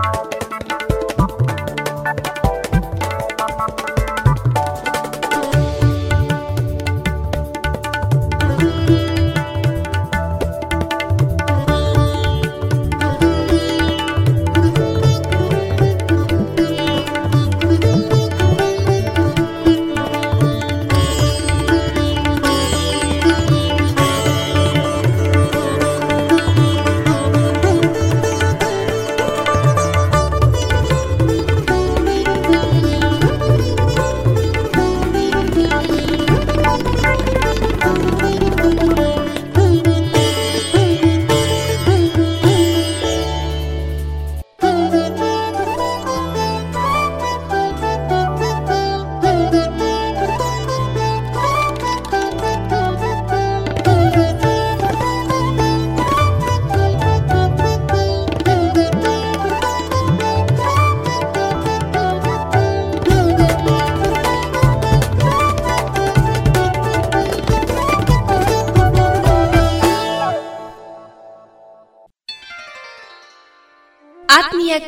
ಆತ್ಮೀಯ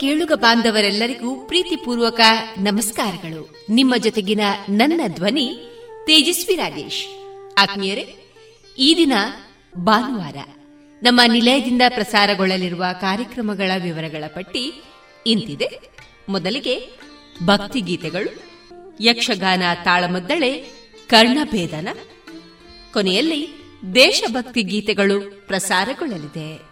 ಕೇಳುಗ ಬಾಂಧವರೆಲ್ಲರಿಗೂ ಪ್ರೀತಿಪೂರ್ವಕ ನಮಸ್ಕಾರಗಳು. ನಿಮ್ಮ ಜೊತೆಗಿನ ನನ್ನ ಧ್ವನಿ ತೇಜಸ್ವಿ ರಾಜೇಶ್. ಆತ್ಮೀಯರೇ, ಈ ದಿನ ಭಾನುವಾರ ನಮ್ಮ ನಿಲಯದಿಂದ ಪ್ರಸಾರಗೊಳ್ಳಲಿರುವ ಕಾರ್ಯಕ್ರಮಗಳ ವಿವರಗಳ ಪಟ್ಟಿ ಇಂತಿದೆ. ಮೊದಲಿಗೆ ಭಕ್ತಿಗೀತೆಗಳು, ಯಕ್ಷಗಾನ ತಾಳಮದ್ದಳೆ, ಕರ್ಣಭೇದನ. ಕೊನೆಯಲ್ಲಿ ದೇಶಭಕ್ತಿ ಗೀತೆಗಳು ಪ್ರಸಾರಗೊಳ್ಳಲಿದೆ.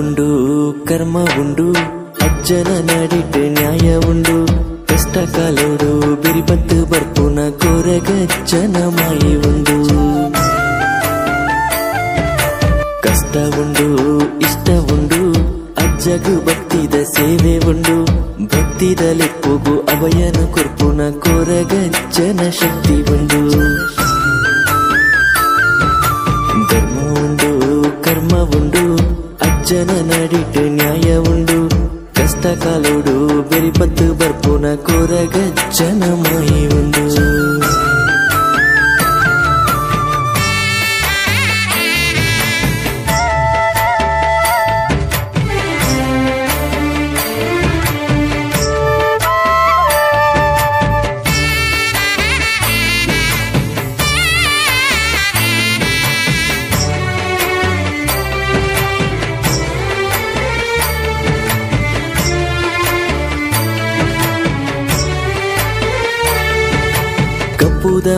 ಉಂಡು, ಕರ್ಮ ಉಂಡು, ಅಜ್ಜನ ನಡಿಟ ನ್ಯಾಯ ಉಂಡು. ಕಷ್ಟ ಕಾಲೋಡು ಬಿರಿಬತ್ತು ಬರ್ಪುನ ಕೋರಗಜ್ಜನ ಮಾಯಿ ಉಂಡು. ಕಷ್ಟ ಉಂಡು, ಇಷ್ಟ ಉಂಡು, ಅಜ್ಜಗು ಭಕ್ತಿದ ಸೇವೆ ಉಂಡು. ಭಕ್ತಿದ ಲೆಪ್ಪುಗು ಅವಯನ ಕೊರ್ಪುನ ಕೋರಗಜ್ಜನ ಶಕ್ತಿ ಉಂಡು. ಧರ್ಮ ಉಂಡು, ಕರ್ಮ ಉಂಡು ಅಜ್ಜನ ನಡಿಟ್ಟು ನ್ಯಾಯ ಉಂಡು. ಕಷ್ಟ ಕಾಲೋಡು ಬೆರಿಪತ್ತು ಬರ್ಪುನ ಕೊರಗಜ್ಜನ ಮಾಯಿ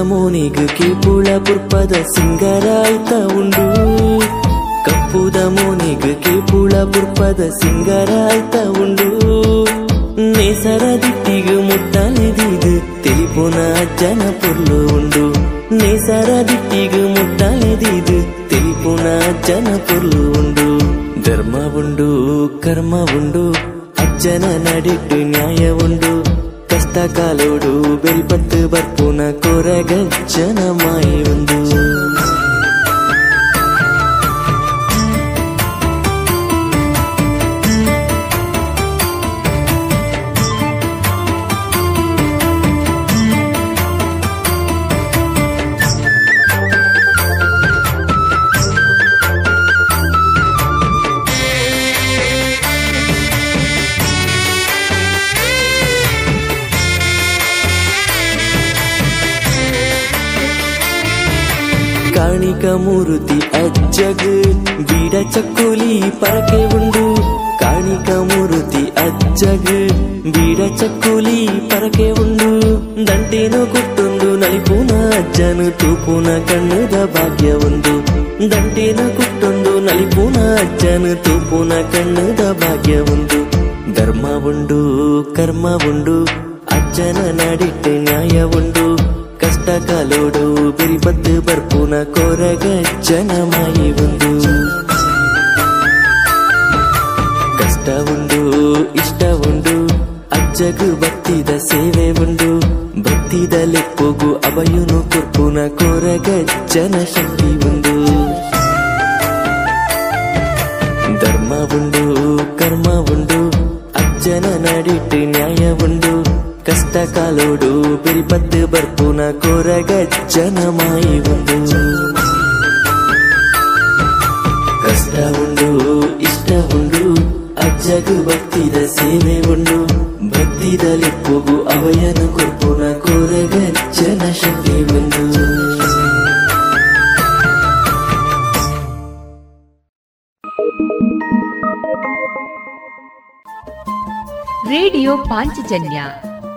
ಉಂಡು ಕಪ್ಪುದ ಮೋನಿಗು ಕಿಪುಳ ಪುರ್ಪದ ಸಿಂಗರಾಯ್ತ ಉಂಡು ಕಪ್ಪುದ ಮೋನಿಗು ಕಿಪುಳ ಪುರ್ಪದ ಸಿಂಗರಾಯ್ತ ಉಂಡು ನೇಸರ ದಿಟ್ಟಿಗು ಮುಟ್ಟಲೆದಿದು ತಿಳಿಪುನ ಜನ ಪುರ್ಲು ಉಂಡು ನೇಸರ ದಿಟ್ಟಿಗು ಮುಟ್ಟಲೆದಿದು ತಿಳಿಪುನ ಜನ ಪುರ್ಲು ಉಂಡು ಧರ್ಮ ಉಂಡು ಕರ್ಮ ಉಂಡು ಅಜ್ಜನ ನಡಿಟ್ಟು ನ್ಯಾಯ ಉಂಡು ಕಷ್ಟ ಕಾಲೋಡು ಬೆಲ್ಪತ್ತು ಬರ್ಪುನ ಕೊರಗಜ್ಜನ ಮೂರುತಿ ಅಜ್ಜಗ್ ಬೀಡ ಚಕ್ಕುಲಿ ಪರಕೆ ಉಂಡು. ಕಾಣಿಕ ಮೂರುತಿ ಅಜ್ಜಗ್ ಚಕ್ಕುಲಿ ಪರಕೆ ಉಂಡು. ದಂಟೇನು ಕುಟ್ಟೊಂದು ನಲಿಪುನ ಅಜ್ಜನು ತೂಪುನ ಕಣ್ಣದ ಭಾಗ್ಯ ಒಂದು ದಂಟೇನ ಕುಟ್ಟೊಂದು ನಲಿಪುನ ಅಜ್ಜನು ತೂಪುನ ಕಣ್ಣದ ಭಾಗ್ಯ ಒಂದು ಧರ್ಮ ಉಂಡು, ಕರ್ಮ ಉಂಡು, ಅಜ್ಜನ ನಾಡಿಟ್ಟು ನ್ಯಾಯ ಉಂಡು. ಕಷ್ಟ ಕಾಲೋಡು ಬಿರಿಬದ್ದು ಬರ್ಪುನ ಕೊರಗ ಜನಮಾಯಿ ಮಾಯಿ ಒಂದು. ಕಷ್ಟ ಉಂಡು ಇಷ್ಟ ಉಂಡು ಅಜ್ಜಗು ಬತ್ತಿದ ಸೇವೆ ಉಂಡು. ಬತ್ತಿದ ಲೆಪ್ಪುಗು ಅವಯುನು ಕುರ್ಪುನ ಕೊರಗ ಜನ ಶಕ್ತಿ ಉಂಡು. ಧರ್ಮ ಉಂಡು, ಕರ್ಮ ಉಂಡು, ಅಜ್ಜನ ನಡಿಟ್ಟು ನ್ಯಾಯ ಉಂಡು. ಕಷ್ಟ ಕಾಲೋಡು ಬಿರಿಪತ್ತು ಬರ್ಪುನ ಕೊರಗ ಜನ ಮಾಯಿ ಒಂದು. ಕಷ್ಟ ಉಂಡು, ಇಷ್ಟ ಉಂಡು, ಅಜ್ಜಗು ಭಕ್ತಿದ ಸೇವೆ ಉಂಡು. ಭಕ್ತಿದ ಲಿಪ್ಪುಗು ಅವಯನ ಕೊರ್ಪುನ ಜನ ಶಕ್ತಿ ಒಂದು ರೇಡಿಯೋ ಪಾಂಚಜನ್ಯ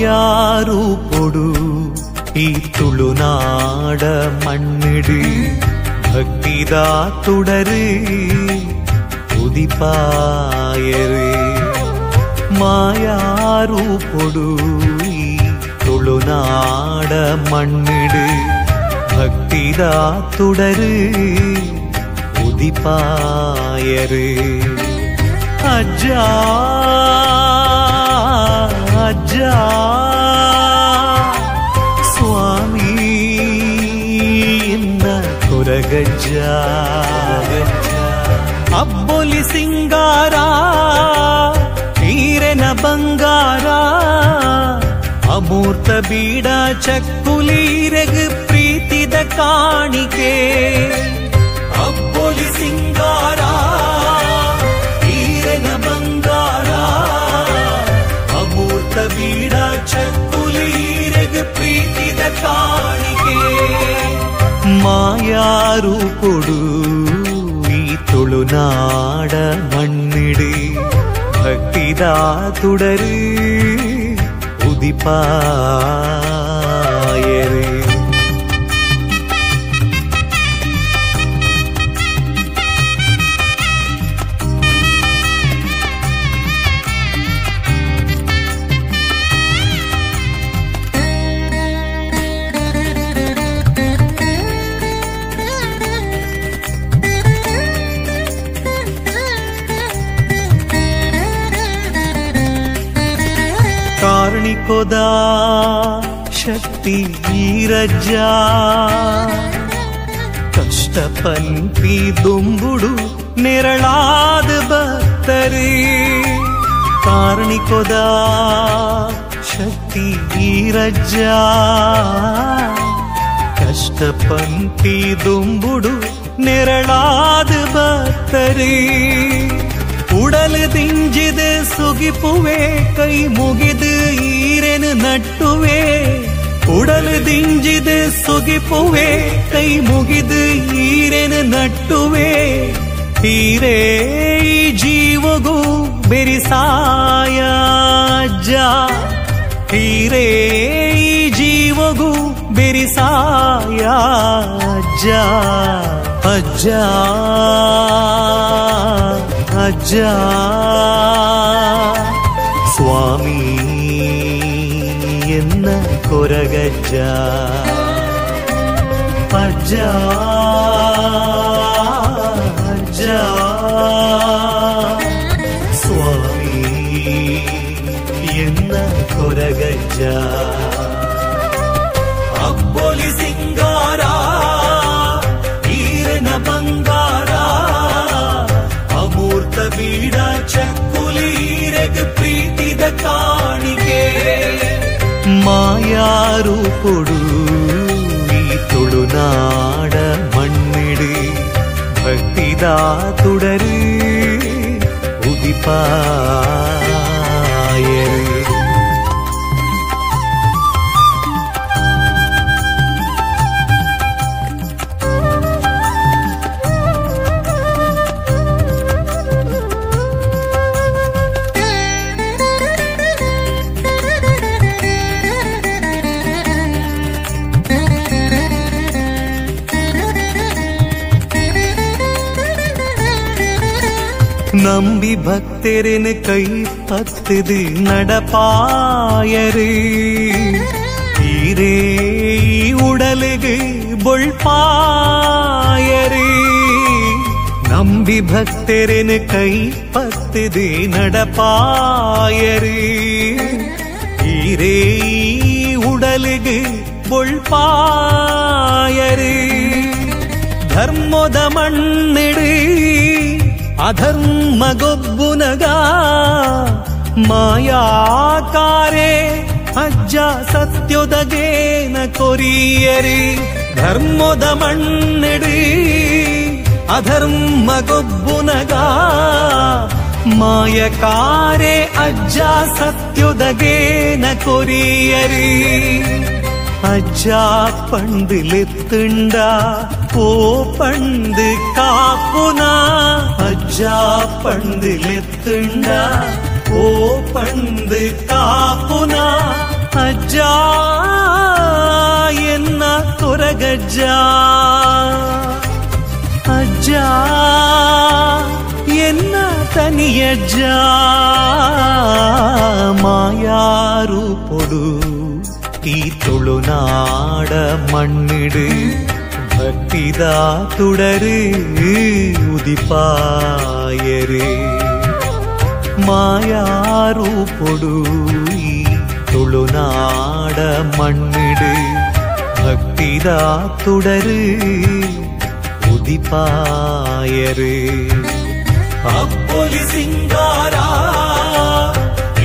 മായാറൂപ്പൊടു ഈ തുളുനാട മണ്ണിട് ഭക്തിതാ തുടര് ഉദിപ്പായര് മായാറൂപ്പൊടു ഈ തുളുനാട മണ്ണിട് ഭക്തിതാ തുടര് ഉദിപ്പായര് ಅಜ್ಜಾ ಅಜ್ಜ ಸ್ವಾಮಿ ಕೊರಗಜ್ಜ ಅಬ್ಬೊಲಿ ಸಿಂಗಾರ ಈರೆನ ಬಂಗಾರ ಅಮೂರ್ತ ಬೀಡ ಚಕ್ಕುಲೀರೆಗ್ ಪ್ರೀತಿದ ಕಾಣಿಕೆ. ಅಬ್ಬೊಲಿ ಸಿಂಗಾರ. ಚಕ್ಕುಲೀರೆಗ್ ಪ್ರೀತಿದ ಕಾಣಿಕೆ ಮಾಯಾರು ಕೊಡು ಈ ತುಳುನಾಡ ಮಣ್ಣಿಡು ಭಕ್ತಿದ തുടര് ഉദിപ്പായരേ ಕಾರಣಿಕೊದ ಶಕ್ತಿ ಈರಜ್ಜ ಕಷ್ಟ ಪಂಪಿ ದುಂಬುಡು ನೆರಳಾದ ಭಕ್ತರೇ ಕಾರಣಿಕೊದ ಶಕ್ತಿ ಈರಜ್ಜ ಕಷ್ಟ ಪಂಪಿ ದುಂಬುಡು ನೆರಳಾದ ಭಕ್ತರೇ ಉಡಲು ದಿಂಜಿದ ಸುಗಿಪುವೆ ಕೈ ಮುಗಿದು ಈರೆನು ನಟ್ಟುವೆ ಉಡಲು ದಿಂಜಿದೆ ಸೊಗಿಪುವೆ, ಕೈ ಮುಗಿದು ಈರೆನು ನಟ್ಟುವೆ. ತೀರೇ ಜೀವಗೂ ಬೆರಿಸಾಯ ಅಜ್ಜ ತೀರೇ ಜೀವಗೂ ಬೆರಿಸಾಯ ಅಜ್ಜ ಅಜ್ಜ. ಅಜ್ಜ ಸ್ವಾಮಿ ಕೊರಗಜ್ಜ ಅಜ್ಜ ಅಜ್ಜ ಸ್ವಾಮಿ ಎನ್ನ ಕೊರಗಜ್ಜ ಮಾಯಾರೂಪೊಡು ಈ ತುಳುನಾಡ ಮಣ್ಣಿಡು ಭಕ್ತಿದ ತುಡರು ಉದಿಪಾಯರು നമ്പി ഭക്തരന് കൈ പത്തത് നടപ്പായര് തീരേ ഉടലുക് ബൊൾപ്പായര് നമ്പി ഭക്തരന് കൈ പത്തത് നടപ്പായര് തീരേ ഉടലുക് ബൊൾപ്പായര് ധർമ്മോദമണ്ണിടേ अधर्मगोब्बुनगा ಮಾಯಾಕಾರೆ ಅಜ್ಜ ಸತ್ಯೊದಗೇನ ಕೊರಿಯರಿ, ಧರ್ಮದ ಮಣ್ಣಿಡಿ ಅಧರ್ಮ ಗೊಬ್ಬುನಗ ಮಾಯಕಾರೆ ಅಜ್ಜ ಸತ್ಯೊದಗೇನ ಕೊರಿಯರಿ. ಅಜ್ಜ ಪಂಡಿಲಿತ್ತುಂಡ ಪೋ ಪಂದು ಕಾಪುನ ಅಜ್ಜ ಪಂದುಲೆತ್ತುಂಡ ಪೋ ಪಂದು ಕಾಪುನ ಅಜ್ಜ ಎನ್ನ ತೊರಗಜ್ಜ ಅಜ್ಜ ಎನ್ನ ತನಿಯಜ್ಜ ಮಾಯಾರು ಪೊಡು ಈ ತುಳುನಾಡ ಮಣ್ಣಿಡು ಭಕ್ತಿದ ತುಡರು ಉದಿಪಾಯರು ಮಾಯಾರು ಪೊಡು ಈ ತುಳುನಾಡ ಮಣ್ಣಿಡು ಭಕ್ತಿದ ತುಡರು ಉದಿಪಾಯರು ಅಪ್ಪೊಲಿ ಸಿಂಗಾರ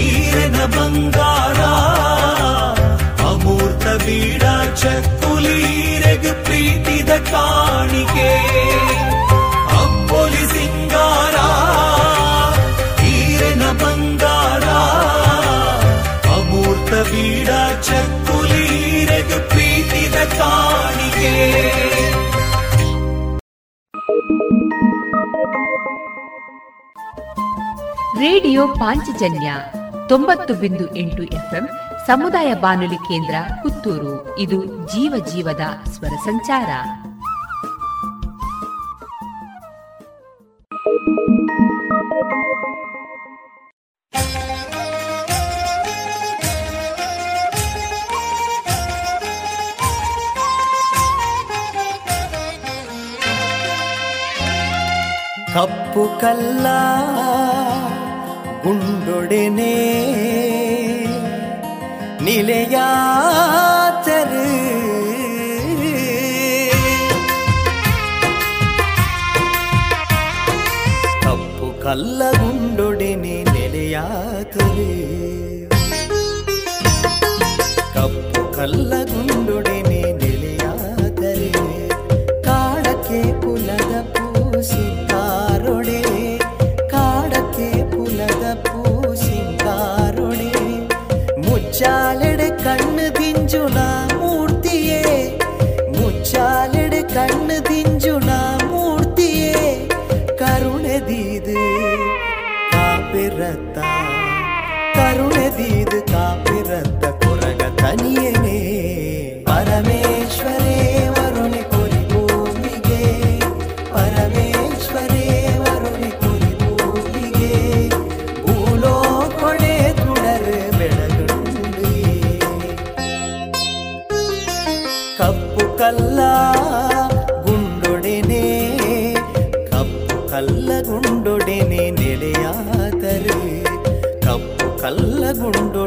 ಈರನ ಬೀಡ ಚಕ್ಕುಲೀರೆಗ್ ಪ್ರೀತಿದ ಕಾಣಿಕೆ. ಅಪ್ಪೊಲಿ ಸಿಂಗಾರ ಈರನ ಬಂಗಾರ. ಅಮೂರ್ತ ಬೀಡ ಚಕ್ಕುಲೀರೆಗ್ ಪ್ರೀತಿದ ಕಾಣಿಕೆ. ರೇಡಿಯೋ ಪಾಂಚಜನ್ಯ ತೊಂಬತ್ತು ಬಿಂದು ಎಂಟು ಎಫ್ಎಂ ಸಮುದಾಯ ಬಾನುಲಿ ಕೇಂದ್ರ ಪುತ್ತೂರು. ಇದು ಜೀವ ಜೀವದ ಸ್ವರ ಸಂಚಾರ. ಕಪ್ಪು ಕಲ್ಲ ಗುಂಡೊಡೆನೆ நிலையாத்தரு தப்பு கல்லகுண்டொடனே நிலையாத்தரு கப்பு கல்லகுண்டொடனே ಮುಚ್ಚಾಲೆಡೆ ಕಣ್ಣು ಕಲ್ಲ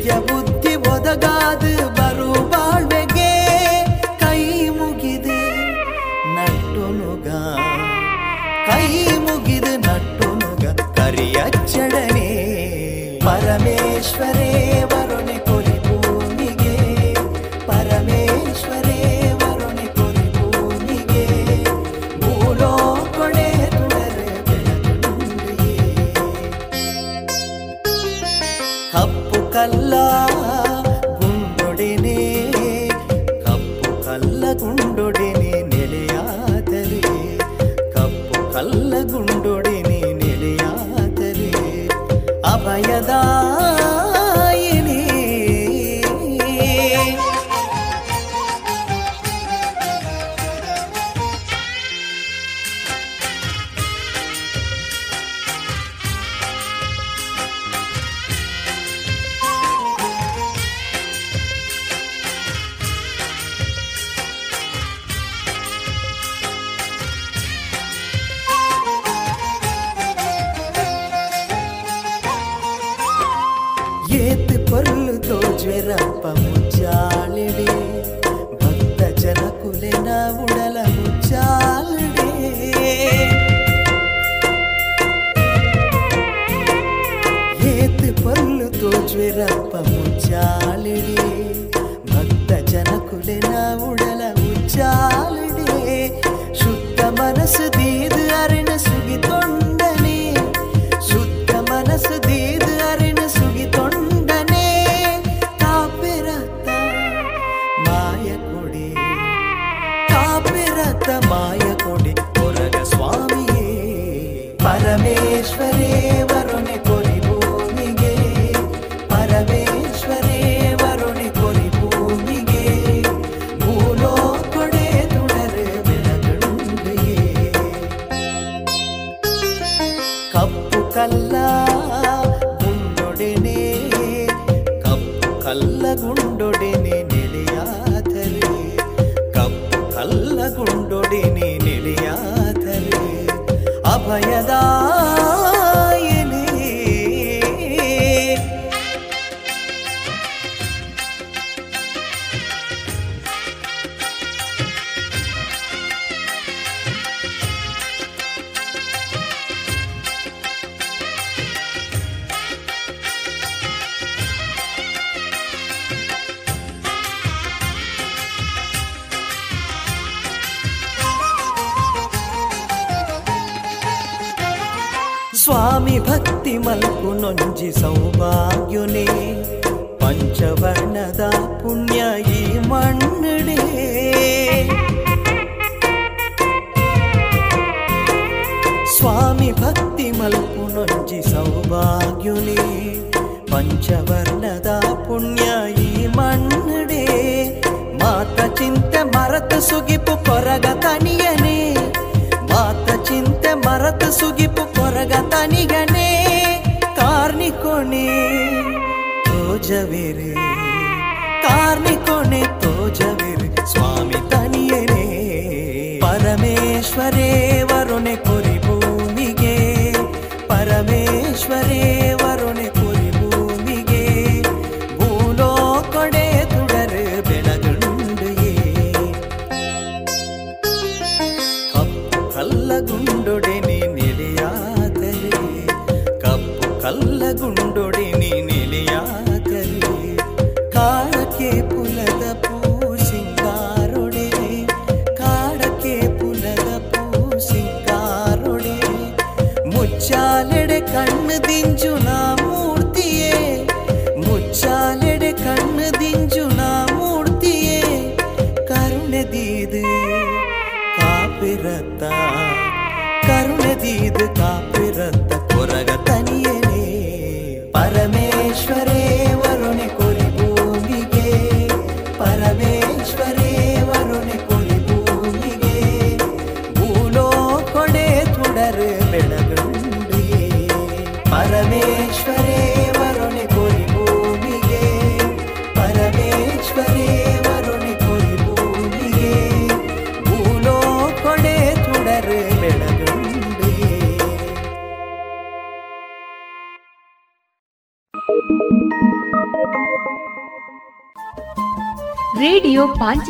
ವಿದ್ಯ ಬುದ್ಧಿ ಒದಗಾದ ಬರು ಮುಚ್ಚಾಲೆಡೆ ಕಣ್ಣು ದಿಂಜು ನಾ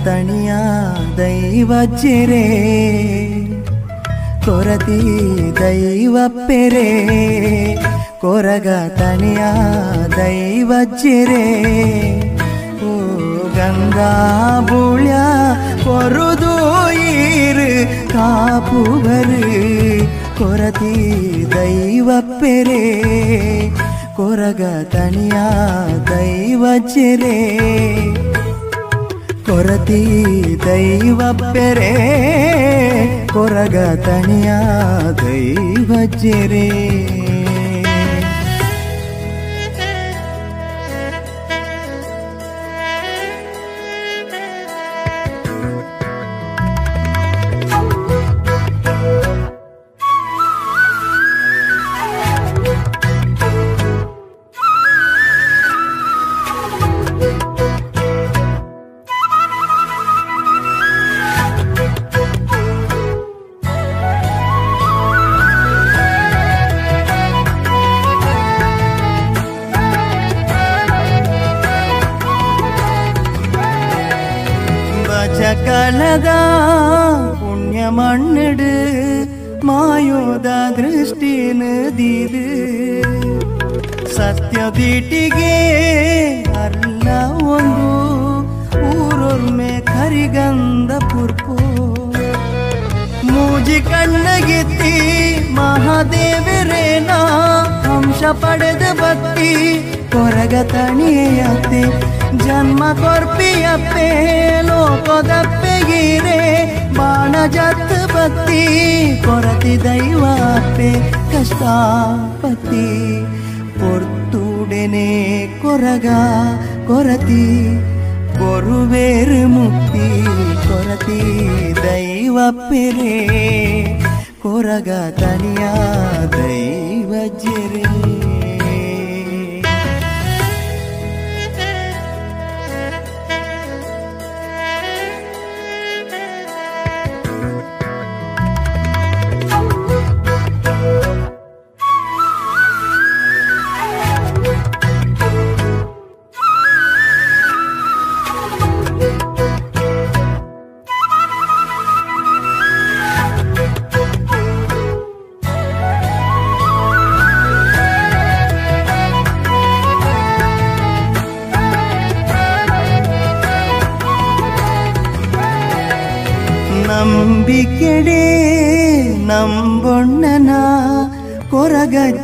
ಕೊರಗ ತಣಿಯ ದೈವಜ್ಜೆರೆ ಕೊರತಿ ದೈವಪ್ಪೆರೆ ಕೊರಗ ತಣಿಯ ದೈವಜ್ಜೆರೆ ಓ ಗಂಗಾ ಬುಳ್ಯ ಕೊರುದು ಈರು ಕಾಪುವರು ಕೊರತಿ ದೈವಪ್ಪೆರೆ ಕೊರಗ ತಣಿಯ ದೈವಜ್ಜೆರೆ ಕೊರತಿ ದೈವಪ್ಪೆರೆ ಕೊರಗ ತಣಿಯ ದೈವಜ್ಜೆರೆ ಭಜಕಲದ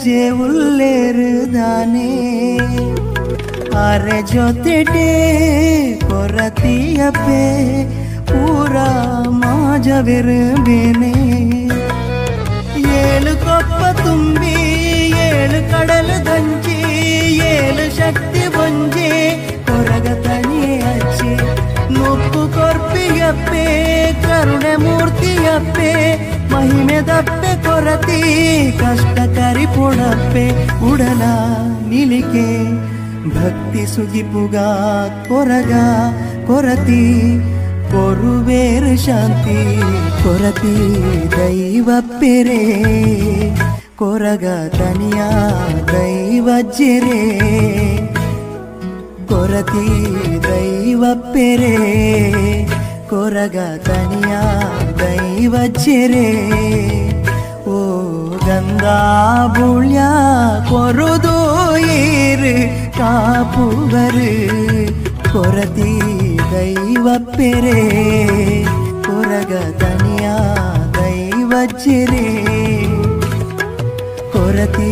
ಕೊರಗಜ್ಜೆ ಉಲ್ಲೇರುದಾನೆ ಅರೆ ಜೊತೆಟೆ ಕೊರತಿಯಪ್ಪೆ ಪೂರ ಮಾಜವಿರುಬೇನೆ ಏಳು ಕೊಪ್ಪ ತುಂಬಿ ಏಳು ಕಡಲು ದಂಚಿ ಏಳು ಶಕ್ತಿ ಬಂಜೆ ಕೊರಗ ತಣಿಯೇ ಅಚ್ಚೆ ನುಪ್ಪು ಕೊರ್ಪಿಯಪ್ಪೆ ಕರುಣೆ ಮೂರ್ತಿಯಪ್ಪೆ ಮಹಿಮೆ ದಪ್ಪೆ ಕೊರತಿ ಕಷ್ಟ ಕರಿಪುಡಪ್ಪೆ ಉಡಲ ನಿಲಿಕೆ ಭಕ್ತಿ ಸುಗಿಪುಗ ಕೊರಗ ಕೊರತಿ ಕೊರುವೇರು ಶಾಂತಿ ಕೊರತಿ ದೈವ ಪೆರೆ ಕೊರಗ ತನಿಯ ದೈವ ಜೆರೆ ಕೊರತಿ ದೈವ ಪೆರೆ ಕೊರಗ ತನಿಯ ದೈವ ಜೆರೆ ಓ ರಂದಾಬುಳ್ಯ ಕೊರುದೋಯಿರು ಕಾಪುವರು ಕೊರತಿ ದೈವ ಪೆರೆ ಕೊರಗ ದನಿಯ ದೈವ ಚಿರೆ ಕೊರತಿ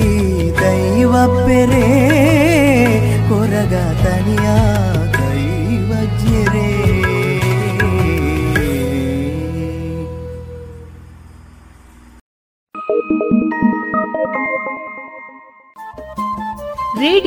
ದೈವ ಪೆರೆ ಕೊರಗ ದನಿಯಾ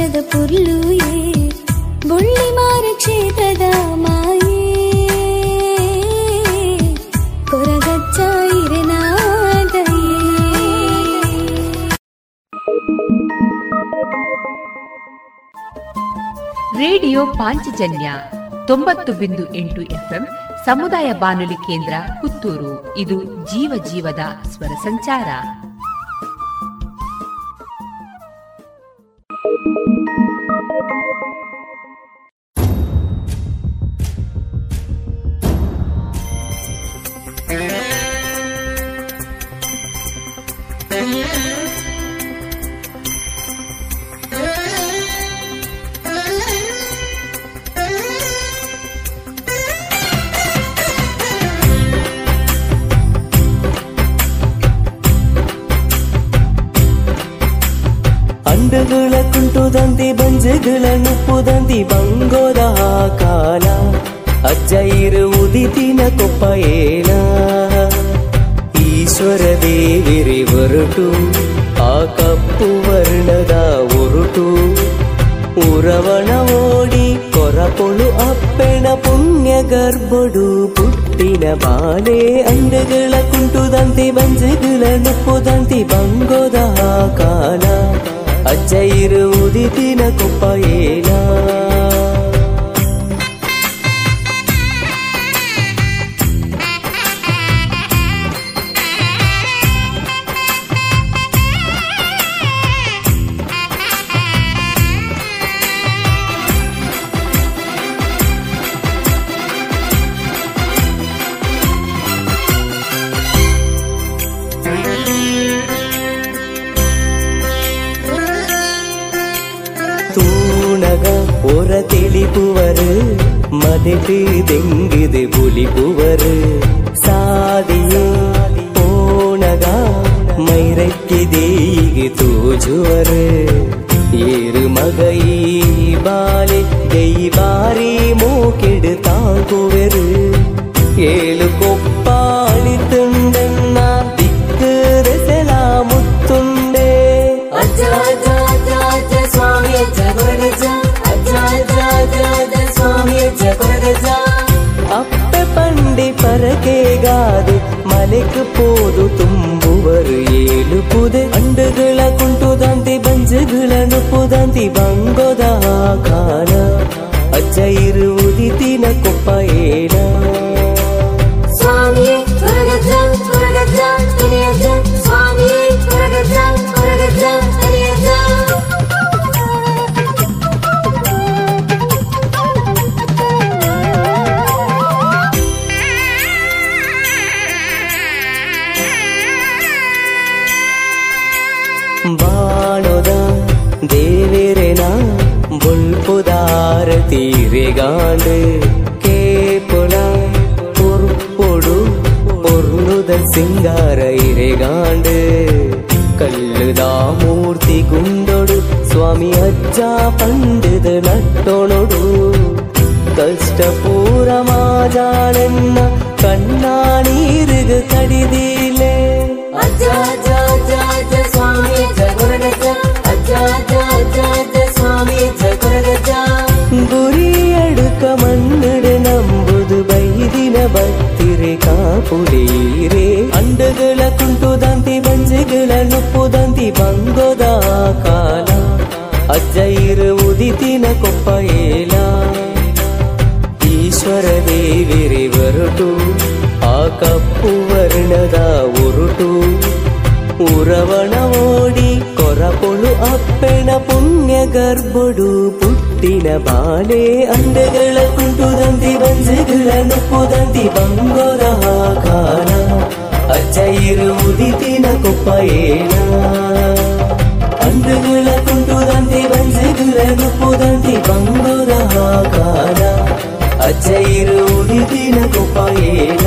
ದೇಶದ ಪುರ್ಲುಯೇ ಬುಳ್ಳಿಮಾರ ಕ್ಷೇತ್ರದ ಮಾಯೇ. ಕೊರಗಚ್ಚ ರೇಡಿಯೋ ಪಾಂಚಜನ್ಯ ತೊಂಬತ್ತು ಬಿಂದು ಎಂಟು ಎಫ್ಎಂ, ಸಮುದಾಯ ಬಾನುಲಿ ಕೇಂದ್ರ ಪುತ್ತೂರು. ಇದು ಜೀವ ಜೀವದ ಸ್ವರ ಸಂಚಾರ. ಹೆಗಲನ್ನು ಪುದಂದಿ ಬಂಗೋದ ಕಾಲ ಅಜ್ಜ ಇರುವುದಿನ ಕೊಪ್ಪ ಏನ ಈಶ್ವರ ದೇವಿರಿ ಹೊರಟು ಆ ಕಪ್ಪು ವರ್ಣದ ಉರುಟು ಉರವಣ ಓಡಿ ಕೊರಪೊಳು ಅಪ್ಪೆಣ ಪುಣ್ಯ ಗರ್ಭೊಡು ಪುಟ್ಟಿನ ಬಾಲೆ ಅಂಡಗಳ ಕುಂಟುದಂತೆ ಬಂಜಗಳ ನುಪ್ಪುದಂತೆ ಬಂಗೋದ ಕಾಲ ಅಜ್ಜ ಇರುವುದಿ ದಿನ ಕೊಪ್ಪ ಏನ ಪುರವಣ ಓಡಿ ಕೊರಪೊಳು ಅಪ್ಪೆಣ ಪುಣ್ಯ ಗರ್ಭೊಡು ಪುಟ್ಟಿನ ಬಾಲೆ ಅಂದೆಗಳ ಕುಂಟುದಂದಿ ಬಂಜೆಗಳನ್ನು ಕುದಂದಿ ಬಂಗೋರ ಹಾಕಾನ ಅಜ್ಜ ಇರುವುದಿನ ಕೊಪ್ಪ ಏನ ಅಂದೆಗಳ ಕುಂಟುದಂದಿ ಬಂಜೆಗಳನ್ನು ಕುದಂದಿ ಬಂಗೋರ ಹಾಕಾನ ಅಜ್ಜ ಇರುವುದಿನ ಕೊಪ್ಪ ಏನ